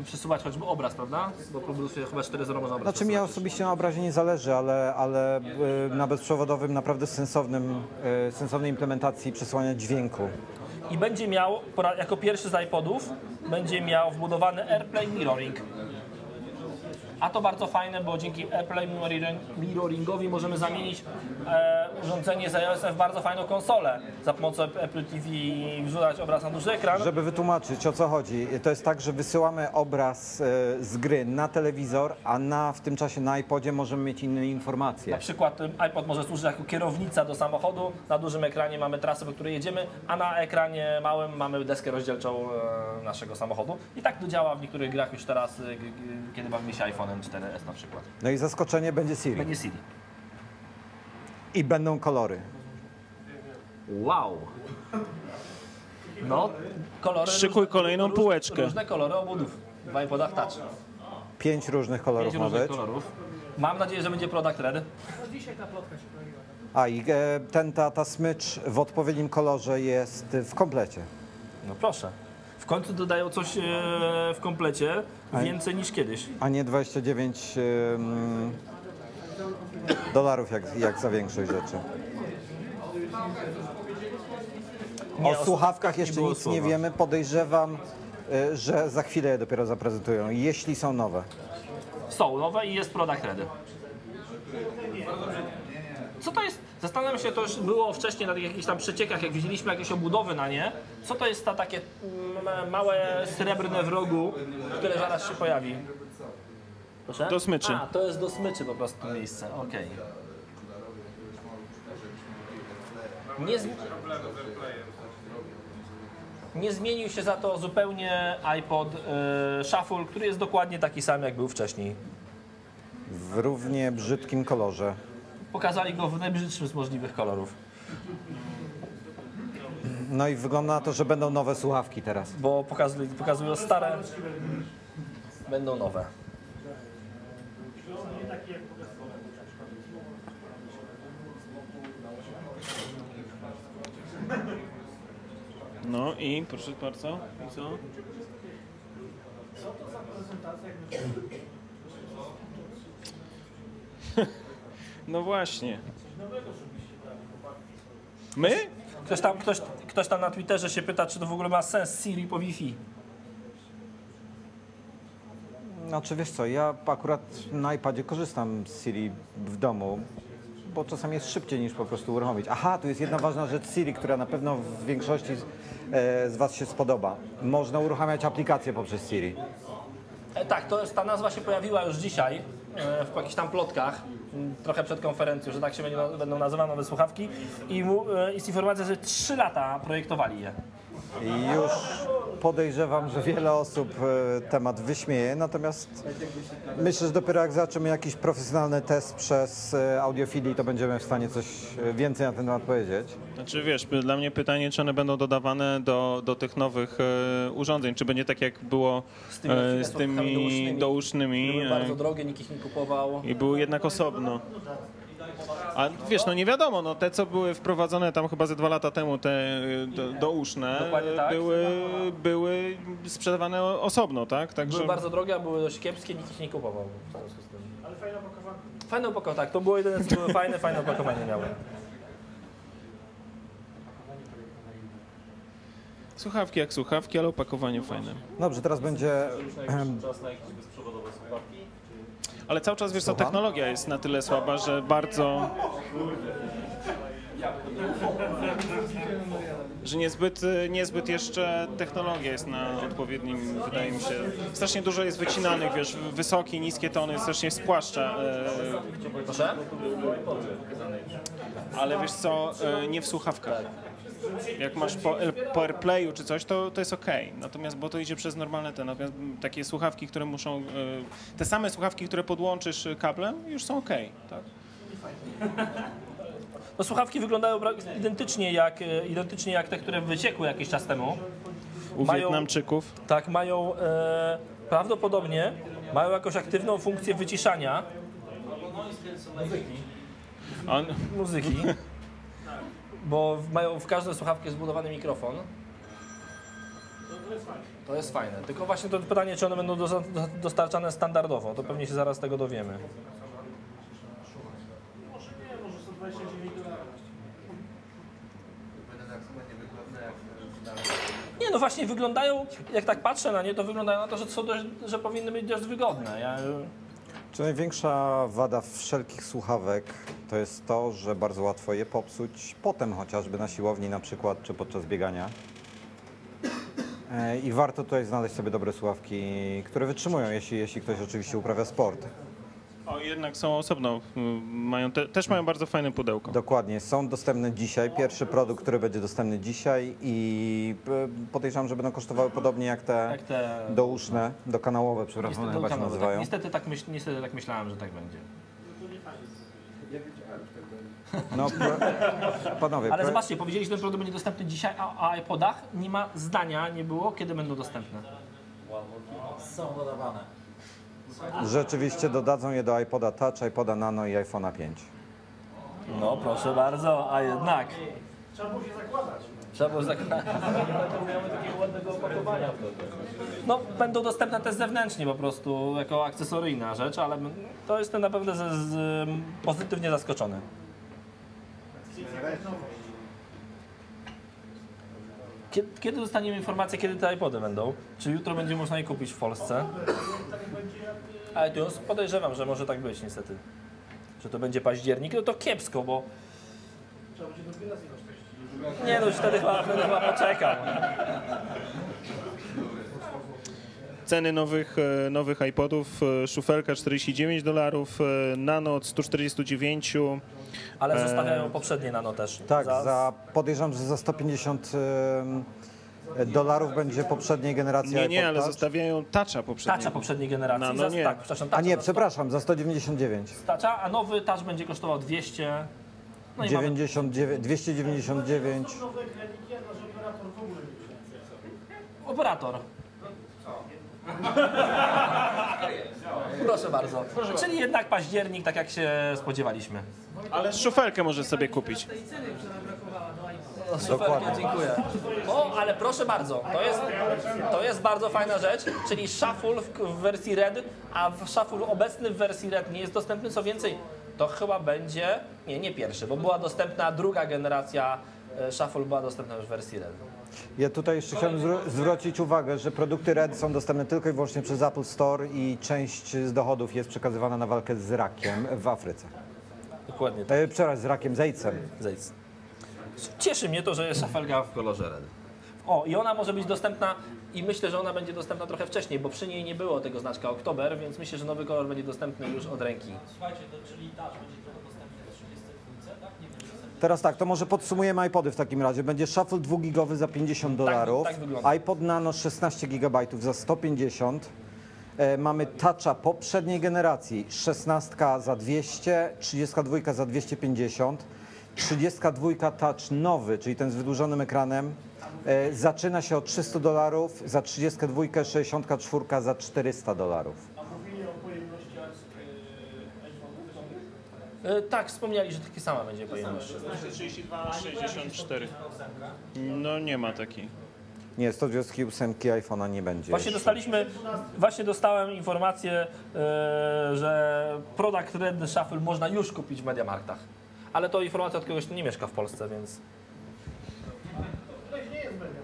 przesuwać choćby obraz, prawda? Bo po Bluetoothie chyba 4.0 można obraz Znaczy mi osobiście na obrazie nie zależy, ale, ale e, na bezprzewodowym naprawdę sensownym, e, sensownej implementacji przesłania dźwięku. I będzie miał, jako pierwszy z iPodów, będzie miał wbudowany AirPlay Mirroring. A to bardzo fajne, bo dzięki mirroring- Mirroringowi możemy zamienić e, urządzenie z iOS w bardzo fajną konsolę. Za pomocą Apple TV wrzucać obraz na duży ekran. Żeby wytłumaczyć o co chodzi, to jest tak, że wysyłamy obraz e, z gry na telewizor, a na, w tym czasie na iPodzie możemy mieć inne informacje. Na przykład y, iPod może służyć jako kierownica do samochodu, na dużym ekranie mamy trasę, po której jedziemy, a na ekranie małym mamy deskę rozdzielczą e, naszego samochodu. I tak to działa w niektórych grach już teraz, y, kiedy bawimy się iPhone'em 4S na przykład. No i zaskoczenie będzie Siri. Będzie Siri. I będą kolory. Wow! No, kolory... Szykuj różne- kolejną róż- półeczkę. Różne kolory obudów w iPodach Touch. Pięć różnych kolorów Pięć różnych być. kolorów. Mam nadzieję, że będzie product red. No dzisiaj ta plotka się pojawiła. A i e, ten, ta, ta smycz w odpowiednim kolorze jest w komplecie. No proszę. Końcu dodają coś e, w komplecie więcej niż kiedyś. A nie 29 ym, dolarów jak, jak za większość rzeczy. Nie, o o słuchawkach nie jeszcze było nic nie słowa. wiemy. Podejrzewam, y, że za chwilę je dopiero zaprezentują, jeśli są nowe. Są nowe i jest product ready. Co to jest? Zastanawiam się, to już było wcześniej na tych jakichś tam przeciekach, jak widzieliśmy jakieś obudowy na nie. Co to jest ta takie mm, małe srebrne w rogu, które zaraz się pojawi? Proszę? Do smyczy. A, to jest do smyczy po prostu miejsce, okej. Nie, z... nie zmienił się za to zupełnie iPod y, Shuffle, który jest dokładnie taki sam, jak był wcześniej. W równie brzydkim kolorze. Pokazali go w najbrzydszym z możliwych kolorów. No i wygląda na to, że będą nowe słuchawki teraz. Bo pokazują, pokazują stare, będą nowe. No i proszę bardzo. I co? No właśnie. My? Ktoś tam, ktoś, ktoś tam na Twitterze się pyta, czy to w ogóle ma sens Siri po Wi-Fi. Znaczy wiesz co, ja akurat na iPadzie korzystam z Siri w domu, bo czasami jest szybciej niż po prostu uruchomić. Aha, tu jest jedna ważna rzecz Siri, która na pewno w większości z, e, z Was się spodoba. Można uruchamiać aplikacje poprzez Siri. E, tak, to jest, ta nazwa się pojawiła już dzisiaj e, w jakichś tam plotkach, trochę przed konferencją, że tak się będą nazywane nowe słuchawki. I e, jest informacja, że 3 lata projektowali je. I już podejrzewam, że wiele osób e, temat wyśmieje, natomiast myślę, że dopiero jak zobaczymy jakiś profesjonalny test przez e, audiofilii, to będziemy w stanie coś e, więcej na ten temat powiedzieć. Znaczy wiesz, dla mnie pytanie, czy one będą dodawane do, do tych nowych urządzeń, czy będzie tak jak było Z tymi, e, z tymi dousznymi. dousznymi Były bardzo drogie, nikt ich nie kupował. i były jednak osobno. A wiesz, no nie wiadomo, no te co były wprowadzone tam chyba ze dwa lata temu, te do, douszne, tak. były, były sprzedawane osobno, tak? Także Były bardzo drogie, a były dość kiepskie, nikt ich nie kupował. w związku z tym. Ale fajne opakowanie. Fajne opakowanie, tak, to było jedyne, co były fajne, fajne opakowanie miały. słuchawki jak słuchawki, ale opakowanie fajne. Dobrze, teraz będzie... Czas na jakieś bezprzewodowe słuchawki? Ale cały czas wiesz co, technologia jest na tyle słaba, że bardzo... Że niezbyt, niezbyt jeszcze technologia jest na odpowiednim, wydaje mi się. Strasznie dużo jest wycinanych, wiesz, wysokie, niskie tony, strasznie spłaszcza. e, Proszę? Ale wiesz co, e, nie w słuchawkach. Jak masz po, po AirPlayu czy coś, to, to jest ok. Natomiast, bo to idzie przez normalne te, natomiast takie słuchawki, które muszą, e, te same słuchawki, które podłączysz kablem, już są ok, tak? <laughs> No, słuchawki wyglądają identycznie jak, e, identycznie jak te, które wyciekły jakiś czas temu. U Wietnamczyków. Tak, mają e, prawdopodobnie mają jakąś aktywną funkcję wyciszania. Muzyki. On... <laughs> Muzyki. Bo mają w każdej słuchawce zbudowany mikrofon. To jest fajne. To jest fajne. Tylko właśnie to pytanie, czy one będą do, do, dostarczane standardowo. To pewnie się zaraz tego dowiemy. Może nie, może 129 dolarów. Nie, no właśnie wyglądają, jak tak patrzę na nie, to wyglądają na to, że, są dość, że powinny być dość wygodne. Ja, Czy największa wada wszelkich słuchawek to jest to, że bardzo łatwo je popsuć potem chociażby na siłowni na przykład, czy podczas biegania. E, I warto tutaj znaleźć sobie dobre słuchawki, które wytrzymują, jeśli, jeśli ktoś oczywiście uprawia sport. O, jednak są osobno. y, Mają te, też mają bardzo fajne pudełko. Dokładnie, są dostępne dzisiaj. Pierwszy produkt, który będzie dostępny dzisiaj i podejrzewam, że będą kosztowały podobnie jak te, Jak te- douszne, dokanałowe, przepraszam, niestety, chyba się kanały, nazywają. tak, niestety, tak myśl, niestety tak myślałem, że tak będzie. Ja wiedziałem, że tak będzie. No, panowie, Ale zobaczcie, powiedzieli, że ten produkt będzie dostępny dzisiaj, a o iPodach nie ma zdania, nie było, kiedy będą dostępne. Są dodawane. Rzeczywiście dodadzą je do iPoda Touch, iPoda Nano i iPhone'a 5. No proszę bardzo, a jednak. Trzeba było się zakładać. Trzeba było zakładać. Będą miały takiego ładnego opakowania wtedy. No, będą dostępne też zewnętrznie po prostu, jako akcesoryjna rzecz, ale to jestem naprawdę z, z, pozytywnie zaskoczony. Kiedy, kiedy dostaniemy informację, kiedy te iPody będą? Czy jutro będzie można je kupić w Polsce? iTunes? Podejrzewam, że może tak być niestety. Że to będzie październik, no to kiepsko, bo Trzeba będzie nie no, już wtedy wtedy chyba poczekam. Ceny nowych, e, nowych iPodów, e, szufelka 49 dolarów, Nano od 149. Ale E, zostawiają poprzednie nano też. Tak, za, podejrzewam, że za 150 em, dolarów będzie poprzedniej generacji Nie, nie, iPod ale Touch. zostawiają Toucha poprzedniego. Toucha poprzedniej generacji. Nano za, nie. Tak, przepraszam, A nie, za przepraszam, za 199. Toucha, a nowy Touch będzie kosztował 200. No i mamy 99, 299. Nowe ekraniki, a nasz operator w ogóle nie chce. operator. <laughs> Proszę bardzo. Czyli jednak październik, tak jak się spodziewaliśmy. Ale szufelkę może sobie kupić. tej ceny, która brakowała do iPhone'a. Super, dziękuję. O, ale proszę bardzo, to jest, to jest bardzo fajna rzecz, czyli Shuffle w, w wersji Red, a w Shuffle obecny w wersji Red nie jest dostępny. Co więcej, to chyba będzie, nie, nie pierwszy, bo była dostępna druga generacja e, Shuffle była dostępna już w wersji Red. Ja tutaj jeszcze chciałem zwró- zwrócić uwagę, że produkty RED są dostępne tylko i wyłącznie przez Apple Store i część z dochodów jest przekazywana na walkę z rakiem w Afryce. Dokładnie tak. E, przepraszam, z rakiem, z AIDS-em. Cieszy mnie to, że jest szafelka w kolorze red. O, i ona może być dostępna i myślę, że ona będzie dostępna trochę wcześniej, bo przy niej nie było tego znaczka Oktober, więc myślę, że nowy kolor będzie dostępny już od ręki. Słuchajcie, to czyli Touch będzie tylko dostępny w 32, tak? Nie będzie dostępny. Teraz tak, to może podsumujemy iPody w takim razie. Będzie Shuffle 2 gigowy za 50 dolarów, tak wygląda. iPod Nano 16 GB za 150. E, mamy Toucha poprzedniej generacji, 16 za 200, 32 za 250, 32 Touch nowy, czyli ten z wydłużonym ekranem, e, zaczyna się od 300 dolarów, za 32 64 za 400 dolarów. A mówili o pojemności iPhone'ów. E, tak, wspomnieli, że takie sama będzie pojemność. 32, 64. No nie ma takiej. Nie, 128 iPhone'a nie będzie. Właśnie jeszcze. dostaliśmy, właśnie dostałem informację, e, że product Red Shuffle można już kupić w Mediamarktach. Ale to informacja od kogoś, kto nie mieszka w Polsce, więc... Tutaj nie jest media.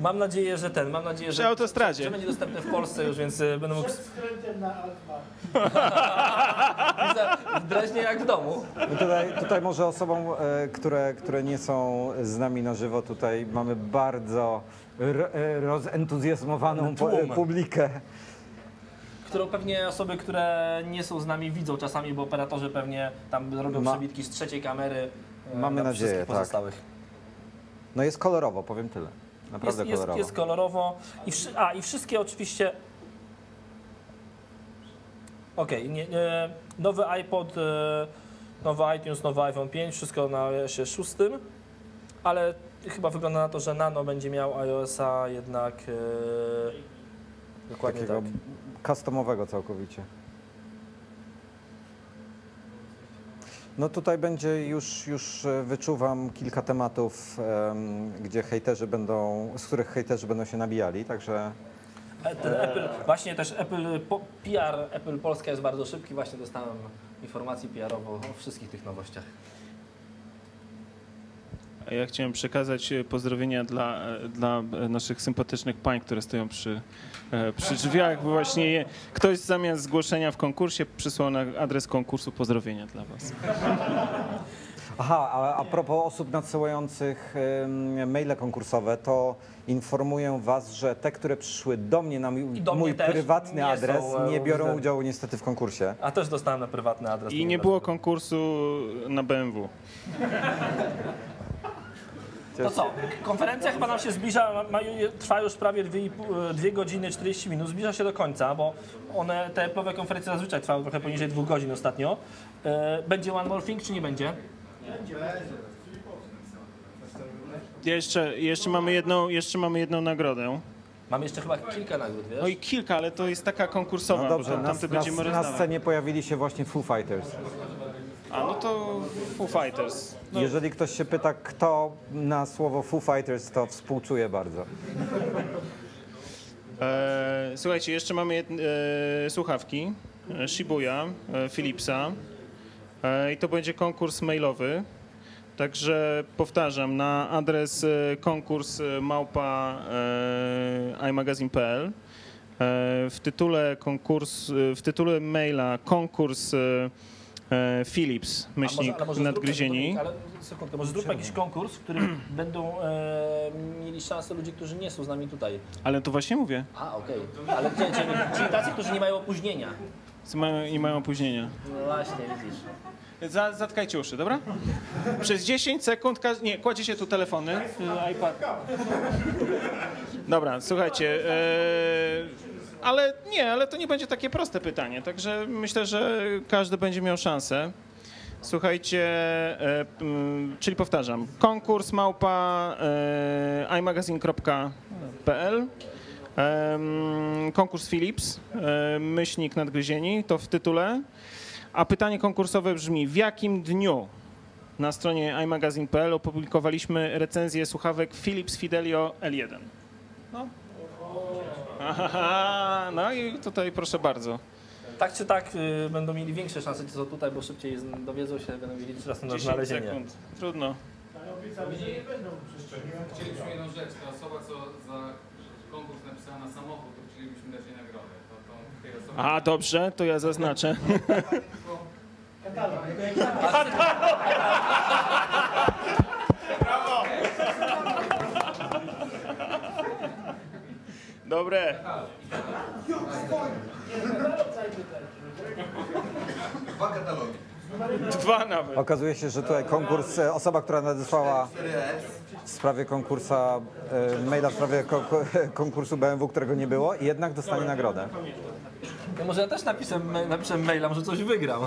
Mam nadzieję, że ten, mam nadzieję, że... Przy autostradzie. Że będzie dostępny w Polsce już, więc e, będę mógł... Przed skrętem na Altmark. <laughs> Dreźnie jak w domu. No tutaj, tutaj może osobom, e, które, które nie są z nami na żywo, tutaj mamy bardzo e, rozentuzjazmowaną Tłum. publikę. Którą pewnie osoby, które nie są z nami widzą czasami, bo operatorzy pewnie tam robią Ma- przebitki z trzeciej kamery. e, Mamy na nadzieję, wszystkich tak. pozostałych. No jest kolorowo, powiem tyle. Naprawdę jest, jest, kolorowo. jest kolorowo. I wszy- a, i wszystkie oczywiście... Okej, nie, nowy iPod, e, nowy iTunes, nowy iPhone 5, wszystko na iOSie 6, ale chyba wygląda na to, że Nano będzie miał iOSa jednak e, dokładnie Takiego tak. customowego całkowicie. No tutaj będzie już, już e, wyczuwam kilka tematów, em, gdzie hejterzy będą, z których hejterzy będą się nabijali, także Ten Apple, właśnie też Apple, PR Apple Polska jest bardzo szybki, właśnie dostałem informacji PR-owo o wszystkich tych nowościach. A ja chciałem przekazać e, pozdrowienia dla, e, dla e, naszych sympatycznych pań, które stoją przy, przy drzwiach. Bo właśnie je, ktoś zamiast zgłoszenia w konkursie przysłał na adres konkursu pozdrowienia dla Was. Aha, a, a propos osób nadsyłających maile konkursowe, to informuję Was, że te, które przyszły do mnie na mój, I do mnie mój prywatny nie adres, są, nie biorą udziału niestety w konkursie. A też dostałem na prywatny adres. I nie było konkursu na BMW. To co? Konferencja chyba nam się zbliża, ma, trwa już prawie 2 godziny 40 minut, zbliża się do końca, bo one, te Apple'owe konferencje zazwyczaj trwały trochę poniżej 2 godzin ostatnio. E, Będzie One More Thing, czy nie będzie? Jeszcze, jeszcze, mamy jedną, jeszcze mamy jedną nagrodę. Mam jeszcze chyba kilka nagród, wiesz? No i kilka, ale to jest taka konkursowa, No dobrze, na, na, na scenie pojawili się właśnie Foo Fighters. A no to Foo Fighters. No, Jeżeli ktoś się pyta, kto na słowo Foo Fighters, to współczuję bardzo. E, słuchajcie, jeszcze mamy e, słuchawki e, Shibuya, e, Philipsa e, i to będzie konkurs mailowy. Także powtarzam, na adres e, konkurs małpa imagazine.pl w tytule konkurs, w tytule maila konkurs e, e, Philips, myślnik może nadgryzieni. Zróbmy, ale sekundkę, może zróbmy jakiś konkurs, w którym <clears throat> będą e, mieli szansę ludzie, którzy nie są z nami tutaj. Ale to właśnie mówię. A, okej. Ale czyli, czyli, czyli tacy, którzy nie mają opóźnienia. Co mają, I mają opóźnienia. No właśnie, widzisz. Za, zatkajcie uszy, dobra? Przez 10 sekund, każ- nie, kładzie się tu telefony, y, iPad. Dobra, słuchajcie, e, ale nie, ale to nie będzie takie proste pytanie, także myślę, że każdy będzie miał szansę. Słuchajcie, e, czyli powtarzam, konkurs małpa e, imagazine.pl em, konkurs Philips, e, myślnik nadgryzieni, to w tytule. A pytanie konkursowe brzmi, w jakim dniu na stronie imagazine.pl opublikowaliśmy recenzję słuchawek Philips Fidelio L1? No. Aha, <laughs> no i tutaj proszę bardzo. Tak czy tak y, będą mieli większe szanse, co tutaj, bo szybciej z- dowiedzą się, będą mieli czas na 10 znalezienie. sekund. Trudno. Chcielibyśmy jedną rzecz, ta osoba, co za konkurs napisała na samochód, to chcielibyśmy dać jej nagrodę. To, to tej osobie... A, dobrze, to ja zaznaczę. <laughs> Dobre. Dwa katalogi. Dwa nawet. Okazuje się, że tutaj konkurs, e, osoba, która nadesłała w sprawie konkursa, e, maila w sprawie ko- ko- konkursu BMW, którego nie było, jednak dostanie nagrodę. Może ja też napiszę, ma- napiszę maila, może coś wygram.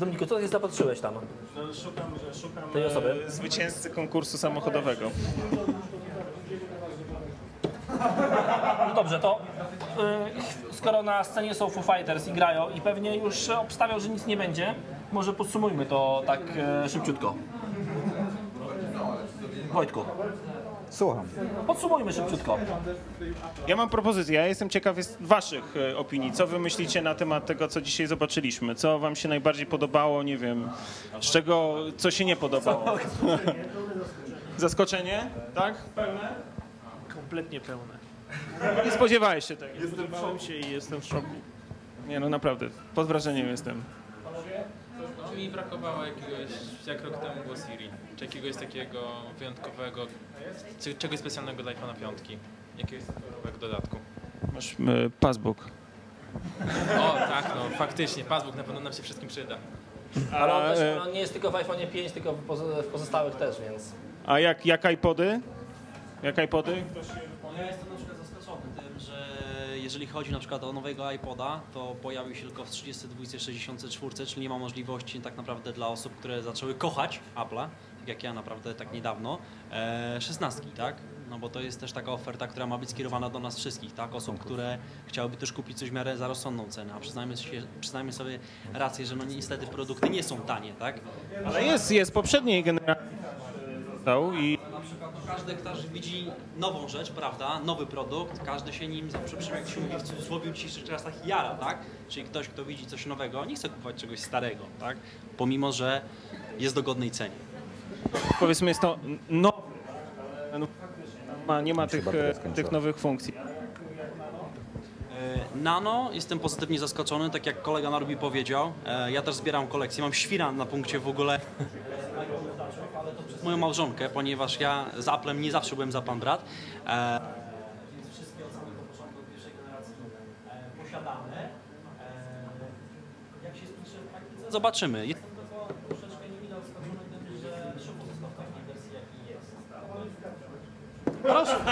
Dominiku, co ty zapatrzyłeś tam? No, szukam, że szukam Tej osoby? e, zwycięzcy konkursu samochodowego. No dobrze, to y, skoro na scenie są Foo Fighters i grają i pewnie już obstawiał, że nic nie będzie, może podsumujmy to tak y, szybciutko. Wojtku, Słucham. podsumujmy szybciutko. Ja mam propozycję. Ja jestem ciekaw jest waszych e, opinii. Co wy myślicie na temat tego, co dzisiaj zobaczyliśmy? Co wam się najbardziej podobało? Nie wiem. Z czego, co się nie podobało? <laughs> Zaskoczenie? Tak? Pełne? Kompletnie pełne. Nie spodziewałeś się tego. Jestem w szoku i jestem w szoku. Nie no, naprawdę. Pod wrażeniem jestem. No mi brakowało jakiegoś, jak rok temu było Siri, czy jakiegoś takiego wyjątkowego, czy- czegoś specjalnego dla iPhone'a 5, jakiegoś cyfrowego dodatku. Masz e, passbook. O tak, no faktycznie, passbook na pewno nam się wszystkim przyda. Ale on, też, on nie jest tylko w iPhone 5, tylko w w pozostałych też, więc... A jak, jak iPody? Jak iPody? Ja jestem na jeżeli chodzi na przykład o nowego iPoda, to pojawił się tylko w 32, 64, czyli nie ma możliwości tak naprawdę dla osób, które zaczęły kochać Apple'a, tak jak ja naprawdę tak niedawno, e, 16, tak? No bo to jest też taka oferta, która ma być skierowana do nas wszystkich, tak? Osób, które chciałyby też kupić coś w miarę za rozsądną cenę, a przyznajmy, się, przyznajmy sobie rację, że no niestety produkty nie są tanie, tak? Ale jest, jest poprzedniej generacji został i każdy, każdy widzi nową rzecz, prawda, nowy produkt, każdy się nim, przepraszam jak się mówi w cudzysłowie w dzisiejszych czasach jara, tak? Czyli ktoś, kto widzi coś nowego, nie chce kupować czegoś starego, tak? Pomimo, że jest do godnej cenie. powiedzmy jest to no, no ma, nie ma tych, e, tych nowych funkcji. E, Nano, jestem pozytywnie zaskoczony, tak jak kolega Narbi powiedział. E, Ja też zbieram kolekcję, mam świra na punkcie w ogóle <laughs> moją małżonkę, ponieważ ja z Applem nie zawsze byłem za pan brat. E, Więc wszystkie oceny do początku pierwszej generacji e, posiadamy. E, Jak się spisze w praktyce? Zobaczymy. Jestem tylko troszeczkę niemile zaskoczony tym, że Szufu został w takiej wersji, jaki jest. Proszę. <laughs>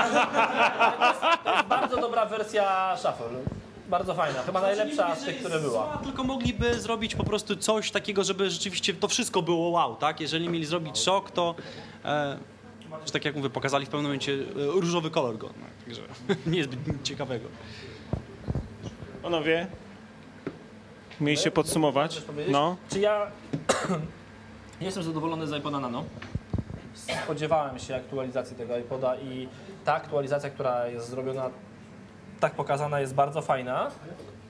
To jest bardzo dobra wersja Shuffle. Bardzo fajna, chyba najlepsza z tych, które była. Zła, tylko mogliby zrobić po prostu coś takiego, żeby rzeczywiście to wszystko było wow, tak? Jeżeli mieli zrobić szok, to e, że tak jak mówię, pokazali w pewnym momencie e, różowy kolor go, no, także <laughs> niezbyt ciekawego. Panowie, mieliście podsumować? No. Czy ja <clears throat> jestem zadowolony z iPoda Nano? Spodziewałem się aktualizacji tego iPoda i ta aktualizacja, która jest zrobiona, tak pokazana, jest bardzo fajna.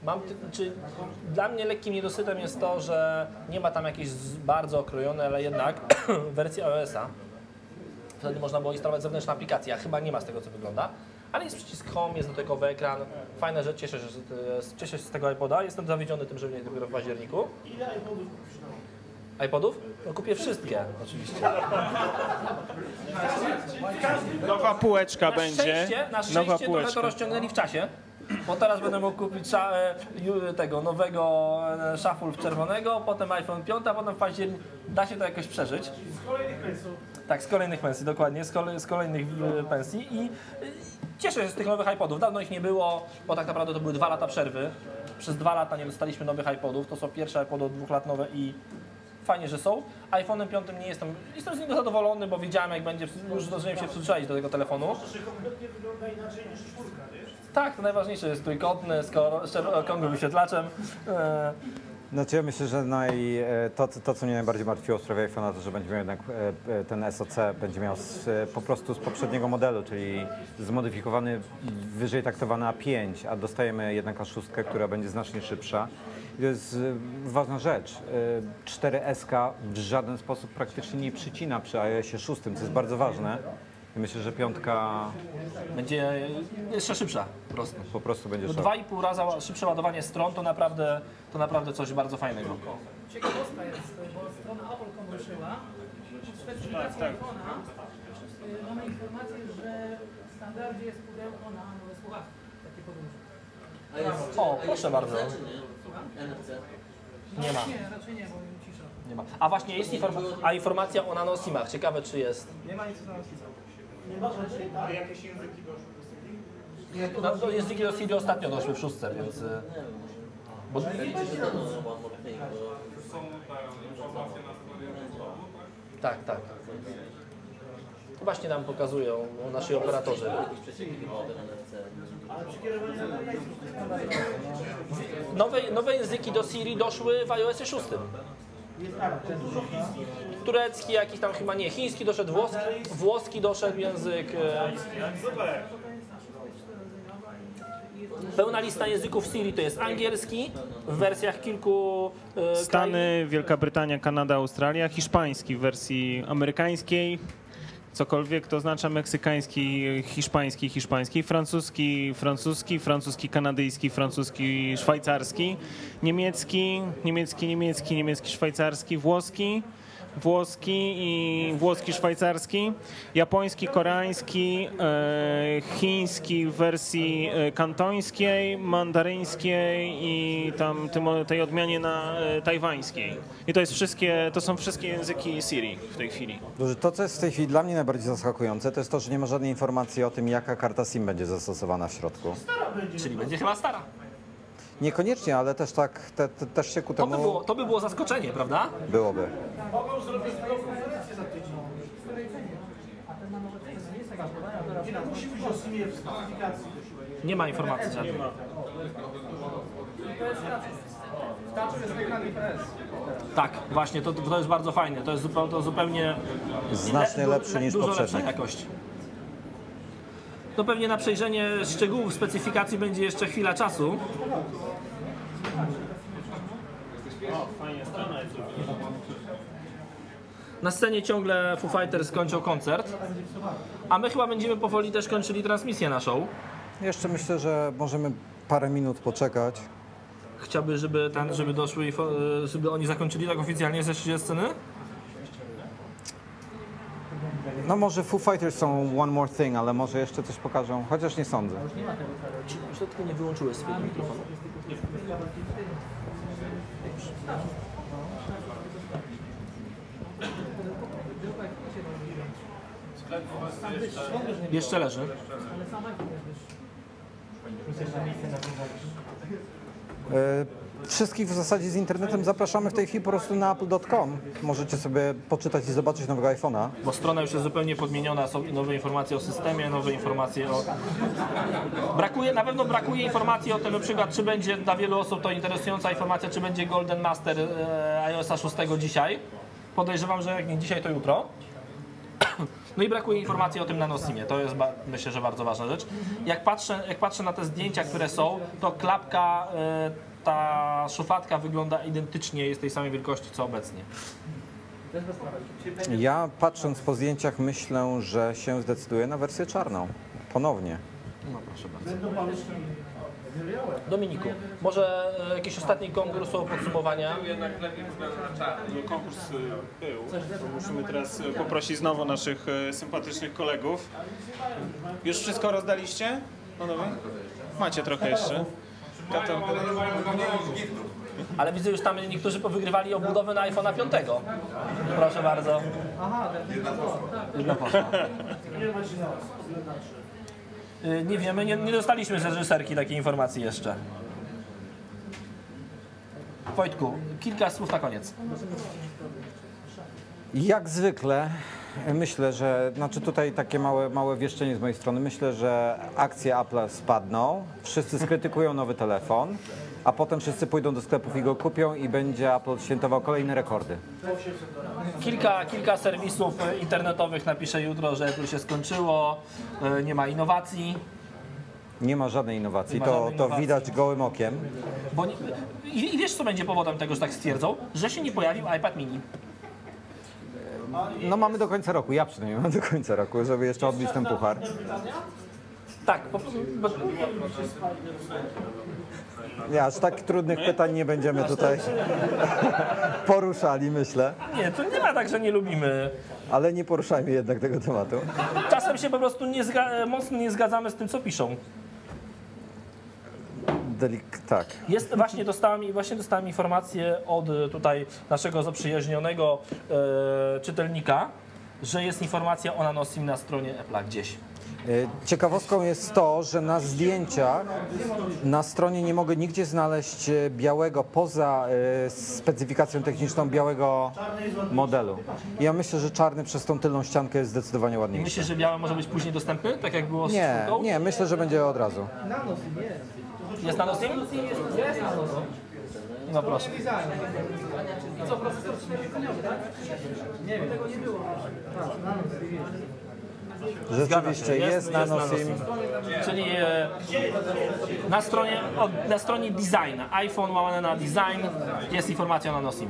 Mam, czy dla mnie lekkim niedosytem jest to, że nie ma tam jakiejś bardzo okrojonej, ale jednak <coughs> wersji iOS-a. Wtedy można było instalować zewnętrzne aplikacje, a chyba nie ma z tego, co wygląda. Ale jest przycisk Home, jest dotykowy ekran. Fajne rzeczy, cieszę się, cieszę się z tego iPoda. Jestem zawiedziony tym, że nie dopiero w październiku. Ile iPodów iPodów? No kupię wszystkie, oczywiście. Nowa półeczka na będzie. Szczęście, na Nowa szczęście trochę to rozciągnęli w czasie. Bo teraz będę mógł kupić e, tego nowego e, Shuffle czerwonego, potem iPhone 5, a potem w październiku. Da się to jakoś przeżyć. Z kolejnych pensów. Tak, z kolejnych pensji, dokładnie, z, z kolejnych e, pensji i cieszę się z tych nowych iPodów. Dawno ich nie było, bo tak naprawdę to były dwa lata przerwy. Przez dwa lata nie dostaliśmy nowych iPodów. To są pierwsze iPody od dwóch lat nowe i fajnie, że są. iPhone'em 5 nie jestem, jestem z niego zadowolony, bo wiedziałem jak będzie, już zdążyłem się przyzwyczaić do tego telefonu. Że kompletnie wygląda inaczej niż czwórka, wiesz? Tak, to najważniejsze jest trójkątny z szerokokątnym wyświetlaczem. Znaczy ja myślę, że naj, e, to, to, co mnie najbardziej martwiło w sprawie iPhone'a, to że będzie miał jednak e, e, ten SoC będzie miał z, po prostu z poprzedniego modelu, czyli zmodyfikowany, wyżej taktowany A5, a dostajemy jednak A6, która będzie znacznie szybsza. I to jest ważna rzecz. E, 4SK w żaden sposób praktycznie nie przycina przy iOSie 6, co jest bardzo ważne. I myślę, że piątka będzie jeszcze szybsza po prostu. po prostu będzie szok. Dwa i pół raza szybsze ładowanie stron to naprawdę, to naprawdę coś bardzo fajnego. Ciekawostka jest, bo strona Apple.com ruszyła. W specyfikacji Tak, tak. iPhone'a y, mamy informację, że w standardzie jest pudełko na nowe słuchawki. Takie podróże. O, proszę bardzo. Słucham? Nie ma. Nie, raczej nie, bo mi cisza. Nie ma. A właśnie jest informa a informacja o nanosimach. Ciekawe czy jest. Nie ma nic na Nie ma rzeczy, A jakieś języki doszły do Syrii? No, to języki do Siri ostatnio doszły w szóstce, więc... y, Bo... Są te informacje na stronie Tak, tak. To Właśnie nam pokazują nasi operatorzy. Ale przekierowanie na Nowe, nowe języki do Siri doszły w iOS 6. Jest Arab, to jest dużo chińskich. Turecki jakiś tam chyba nie, chiński doszedł, włoski, włoski doszedł język. e, Pełna lista języków Siri to jest angielski w wersjach kilku e. Stany, Wielka Brytania, Kanada, Australia, hiszpański w wersji amerykańskiej, cokolwiek to oznacza meksykański, hiszpański, hiszpański, francuski, francuski, francuski, kanadyjski, francuski, szwajcarski, niemiecki, niemiecki, niemiecki, niemiecki, szwajcarski, włoski, włoski i włoski, szwajcarski, japoński, koreański, e, chiński w wersji e, kantońskiej, mandaryńskiej i tam tej odmianie na e, tajwańskiej. I to jest wszystkie, to są wszystkie języki Siri w tej chwili. To co jest w tej chwili dla mnie najbardziej zaskakujące, to jest to, że nie ma żadnej informacji o tym, jaka karta SIM będzie zastosowana w środku. Czyli będzie chyba stara. Niekoniecznie, ale też tak, te, te, też się ku To temu by, było, to by było zaskoczenie, prawda? byłoby. Mogą zrobić konferencję za tydzień. Musi być o sumie w specyfikacji. Nie ma informacji. To. Tak, właśnie, to, to jest bardzo fajne. To jest zupełnie, to zupełnie Znacznie du- lepszy niż dużo poprzedni. lepsza jakość. No pewnie na przejrzenie szczegółów specyfikacji będzie jeszcze chwila czasu. O, fajnie, strona jest Na scenie ciągle Foo Fighters kończą koncert, a my chyba będziemy powoli też kończyli transmisję naszą. Jeszcze myślę, że możemy parę minut poczekać. Chciałby, żeby, ten, żeby doszły, info- żeby oni zakończyli tak oficjalnie zeszli ze sceny? No może Foo Fighters są One More Thing, ale może jeszcze coś pokażą, chociaż nie sądzę. Wszystkie nie wyłączyły swojego mikrofonu. Jeszcze leży. E, Wszystkich w zasadzie z internetem zapraszamy w tej chwili po prostu na apple.com. Możecie sobie poczytać i zobaczyć nowego iPhone'a. Bo strona już jest zupełnie podmieniona, są nowe informacje o systemie, nowe informacje o... Brakuje, na pewno brakuje informacji o tym, na przykład, czy będzie dla wielu osób to interesująca informacja, czy będzie Golden Master e, iOS 6 dzisiaj. Podejrzewam, że jak nie dzisiaj, to jutro. No i brakuje informacji o tym nanosimie. To jest myślę, że bardzo ważna rzecz. Jak patrzę, jak patrzę na te zdjęcia, które są, to klapka, e, ta szufladka wygląda identycznie, jest tej samej wielkości co obecnie. Ja patrząc po zdjęciach myślę, że się zdecyduję na wersję czarną. Ponownie. No proszę bardzo. Dominiku, może e, jakiś ostatni konkurs o podsumowania? Jednak lepiej wygląda na. No, konkurs y, był. Musimy teraz y, poprosić znowu naszych sympatycznych kolegów. Już wszystko rozdaliście? Panowie? Macie trochę jeszcze. Ale widzę już tam niektórzy powygrywali obudowę na iPhone'a 5. Proszę bardzo. Aha, Jedna poszła. Y, Nie wiemy, nie, nie dostaliśmy z reżyserki takiej informacji jeszcze. Wojtku, kilka słów na koniec. Jak zwykle myślę, że, znaczy tutaj takie małe, małe wieszczenie z mojej strony, myślę, że akcje Apple spadną, wszyscy skrytykują nowy telefon, a potem wszyscy pójdą do sklepów i go kupią i będzie Apple świętował kolejne rekordy. Kilka, kilka serwisów internetowych napisze jutro, że Apple się skończyło, e, nie ma innowacji. Nie ma żadnej innowacji, ma to, żadnej to innowacji. widać gołym okiem. Bo nie, i, I wiesz, co będzie powodem tego, że tak stwierdzą? Że się nie pojawił iPad mini. No mamy do końca roku, ja przynajmniej mam do końca roku, żeby jeszcze odbić ten puchar. Tak, po, bo, Nie, aż tak trudnych pytań nie będziemy tutaj <laughs> poruszali, myślę. nie, to nie ma tak, że nie lubimy. Ale nie poruszajmy jednak tego tematu. Czasem się po prostu nie zga- mocno nie zgadzamy z tym, co piszą. Delik tak. Jest, właśnie, dostałem, właśnie dostałem informację od e, tutaj naszego zaprzyjaźnionego e, czytelnika, że jest informacja o nanosim na stronie Apple'a gdzieś. E, Ciekawostką jest to, że na zdjęciach na stronie nie mogę nigdzie znaleźć e, białego, poza e, specyfikacją techniczną białego modelu. Ja myślę, że czarny przez tą tylną ściankę jest zdecydowanie ładniejszy. Myślisz, że białe może być później dostępny, tak jak było z Nie, nie, myślę, że będzie od razu. Jest. Jest nanosim? Jest. No proszę. I co, procesor czteroceniowy, tak? Nie wiem. Tego nie było. Nanos jest. Rzeczywiście jest, nanosim. Czyli e, na stronie, o, na stronie design, iPhone łamane na design, jest informacja o nanosim.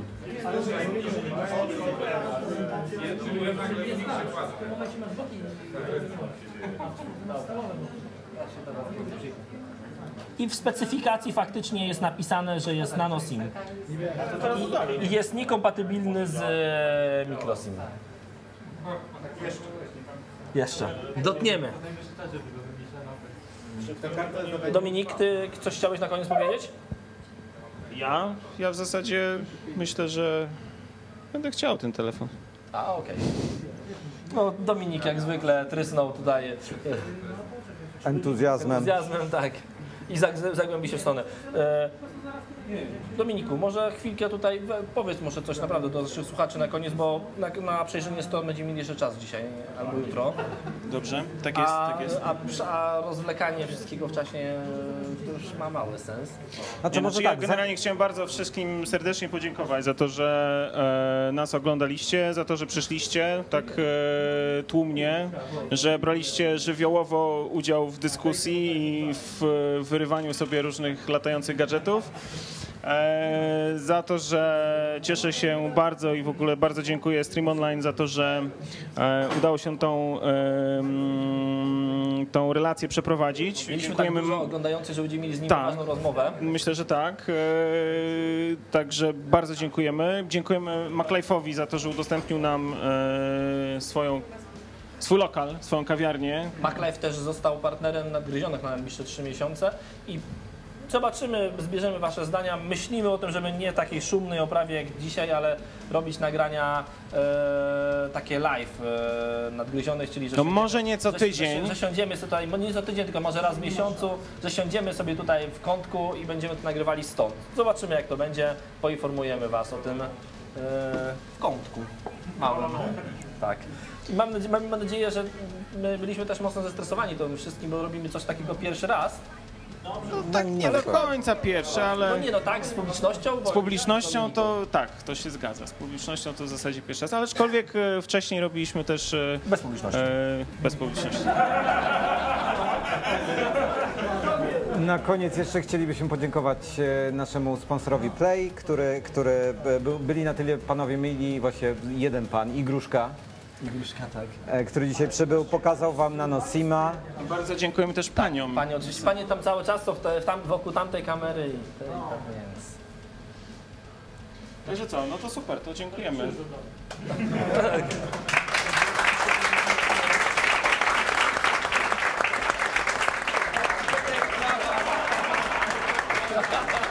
I w specyfikacji faktycznie jest napisane, że jest nanosim. I, i jest niekompatybilny z e, microsim. Jeszcze. Dotniemy. Dominik, ty coś chciałeś na koniec powiedzieć? Ja? Ja w zasadzie myślę, że będę chciał ten telefon. A, okej. No, Dominik jak zwykle trysnął tutaj Entuzjazmem. entuzjazmem, tak. I zag- zagłębi się w stronę. E, Dominiku, może chwilkę tutaj powiedz może coś naprawdę do naszych słuchaczy na koniec, bo na, na przejrzenie 100 będziemy mieli jeszcze czas dzisiaj albo jutro. Dobrze, tak jest, a, tak jest. A, a rozwlekanie wszystkiego wcześniej e, to już ma mały sens. Nie, znaczy ja generalnie chciałem bardzo wszystkim serdecznie podziękować za to, że e, nas oglądaliście, za to, że przyszliście tak e, tłumnie, że braliście żywiołowo udział w dyskusji i w wyrywaniu sobie różnych latających gadżetów. E, za to, że cieszę się bardzo i w ogóle bardzo dziękuję Stream Online za to, że e, udało się tą, tą relację przeprowadzić. Mieliśmy tak dużo oglądających, że będziemy mieli z nimi Tak. ważną rozmowę. Myślę, że tak. E, Także bardzo dziękujemy. Dziękujemy MacLife'owi za to, że udostępnił nam swoją, swój lokal, swoją kawiarnię. MacLife też został partnerem nadgryzionych na najbliższe 3 miesiące i zobaczymy, zbierzemy Wasze zdania. Myślimy o tym, żeby nie takiej szumnej oprawie jak dzisiaj, ale robić nagrania e, takie live e, nadgryzionych, czyli że No się- może nie co że- tydzień. Że, że siądziemy sobie tutaj, nie co tydzień, tylko może raz w miesiącu, że siądziemy sobie tutaj w kątku i będziemy to nagrywali stąd. Zobaczymy jak to będzie, poinformujemy Was o tym e, w kątku małym. Tak. Mam, mam, mam nadzieję, że my byliśmy też mocno zestresowani tym wszystkim, bo robimy coś takiego pierwszy raz. Tak, nie do końca pierwsze, ale... No nie no tak, z publicznością. Bo Z publicznością to tak, to się zgadza. Z publicznością to w zasadzie pierwszy raz, ale aczkolwiek e, wcześniej robiliśmy też... e, Bez publiczności. E, bez publiczności. Na koniec jeszcze chcielibyśmy podziękować e, naszemu sponsorowi Play, który, który e, był, byli na tyle panowie mili, właśnie jeden pan, Igruszka, Igruszka, tak. e, który dzisiaj przybył, pokazał wam nanosima. Bardzo dziękujemy też paniom. Panie, oczywiście, panie tam cały czas są w te, w tam, wokół tamtej kamery i tej, tak więc. Także co, no to super, to dziękujemy. you <laughs>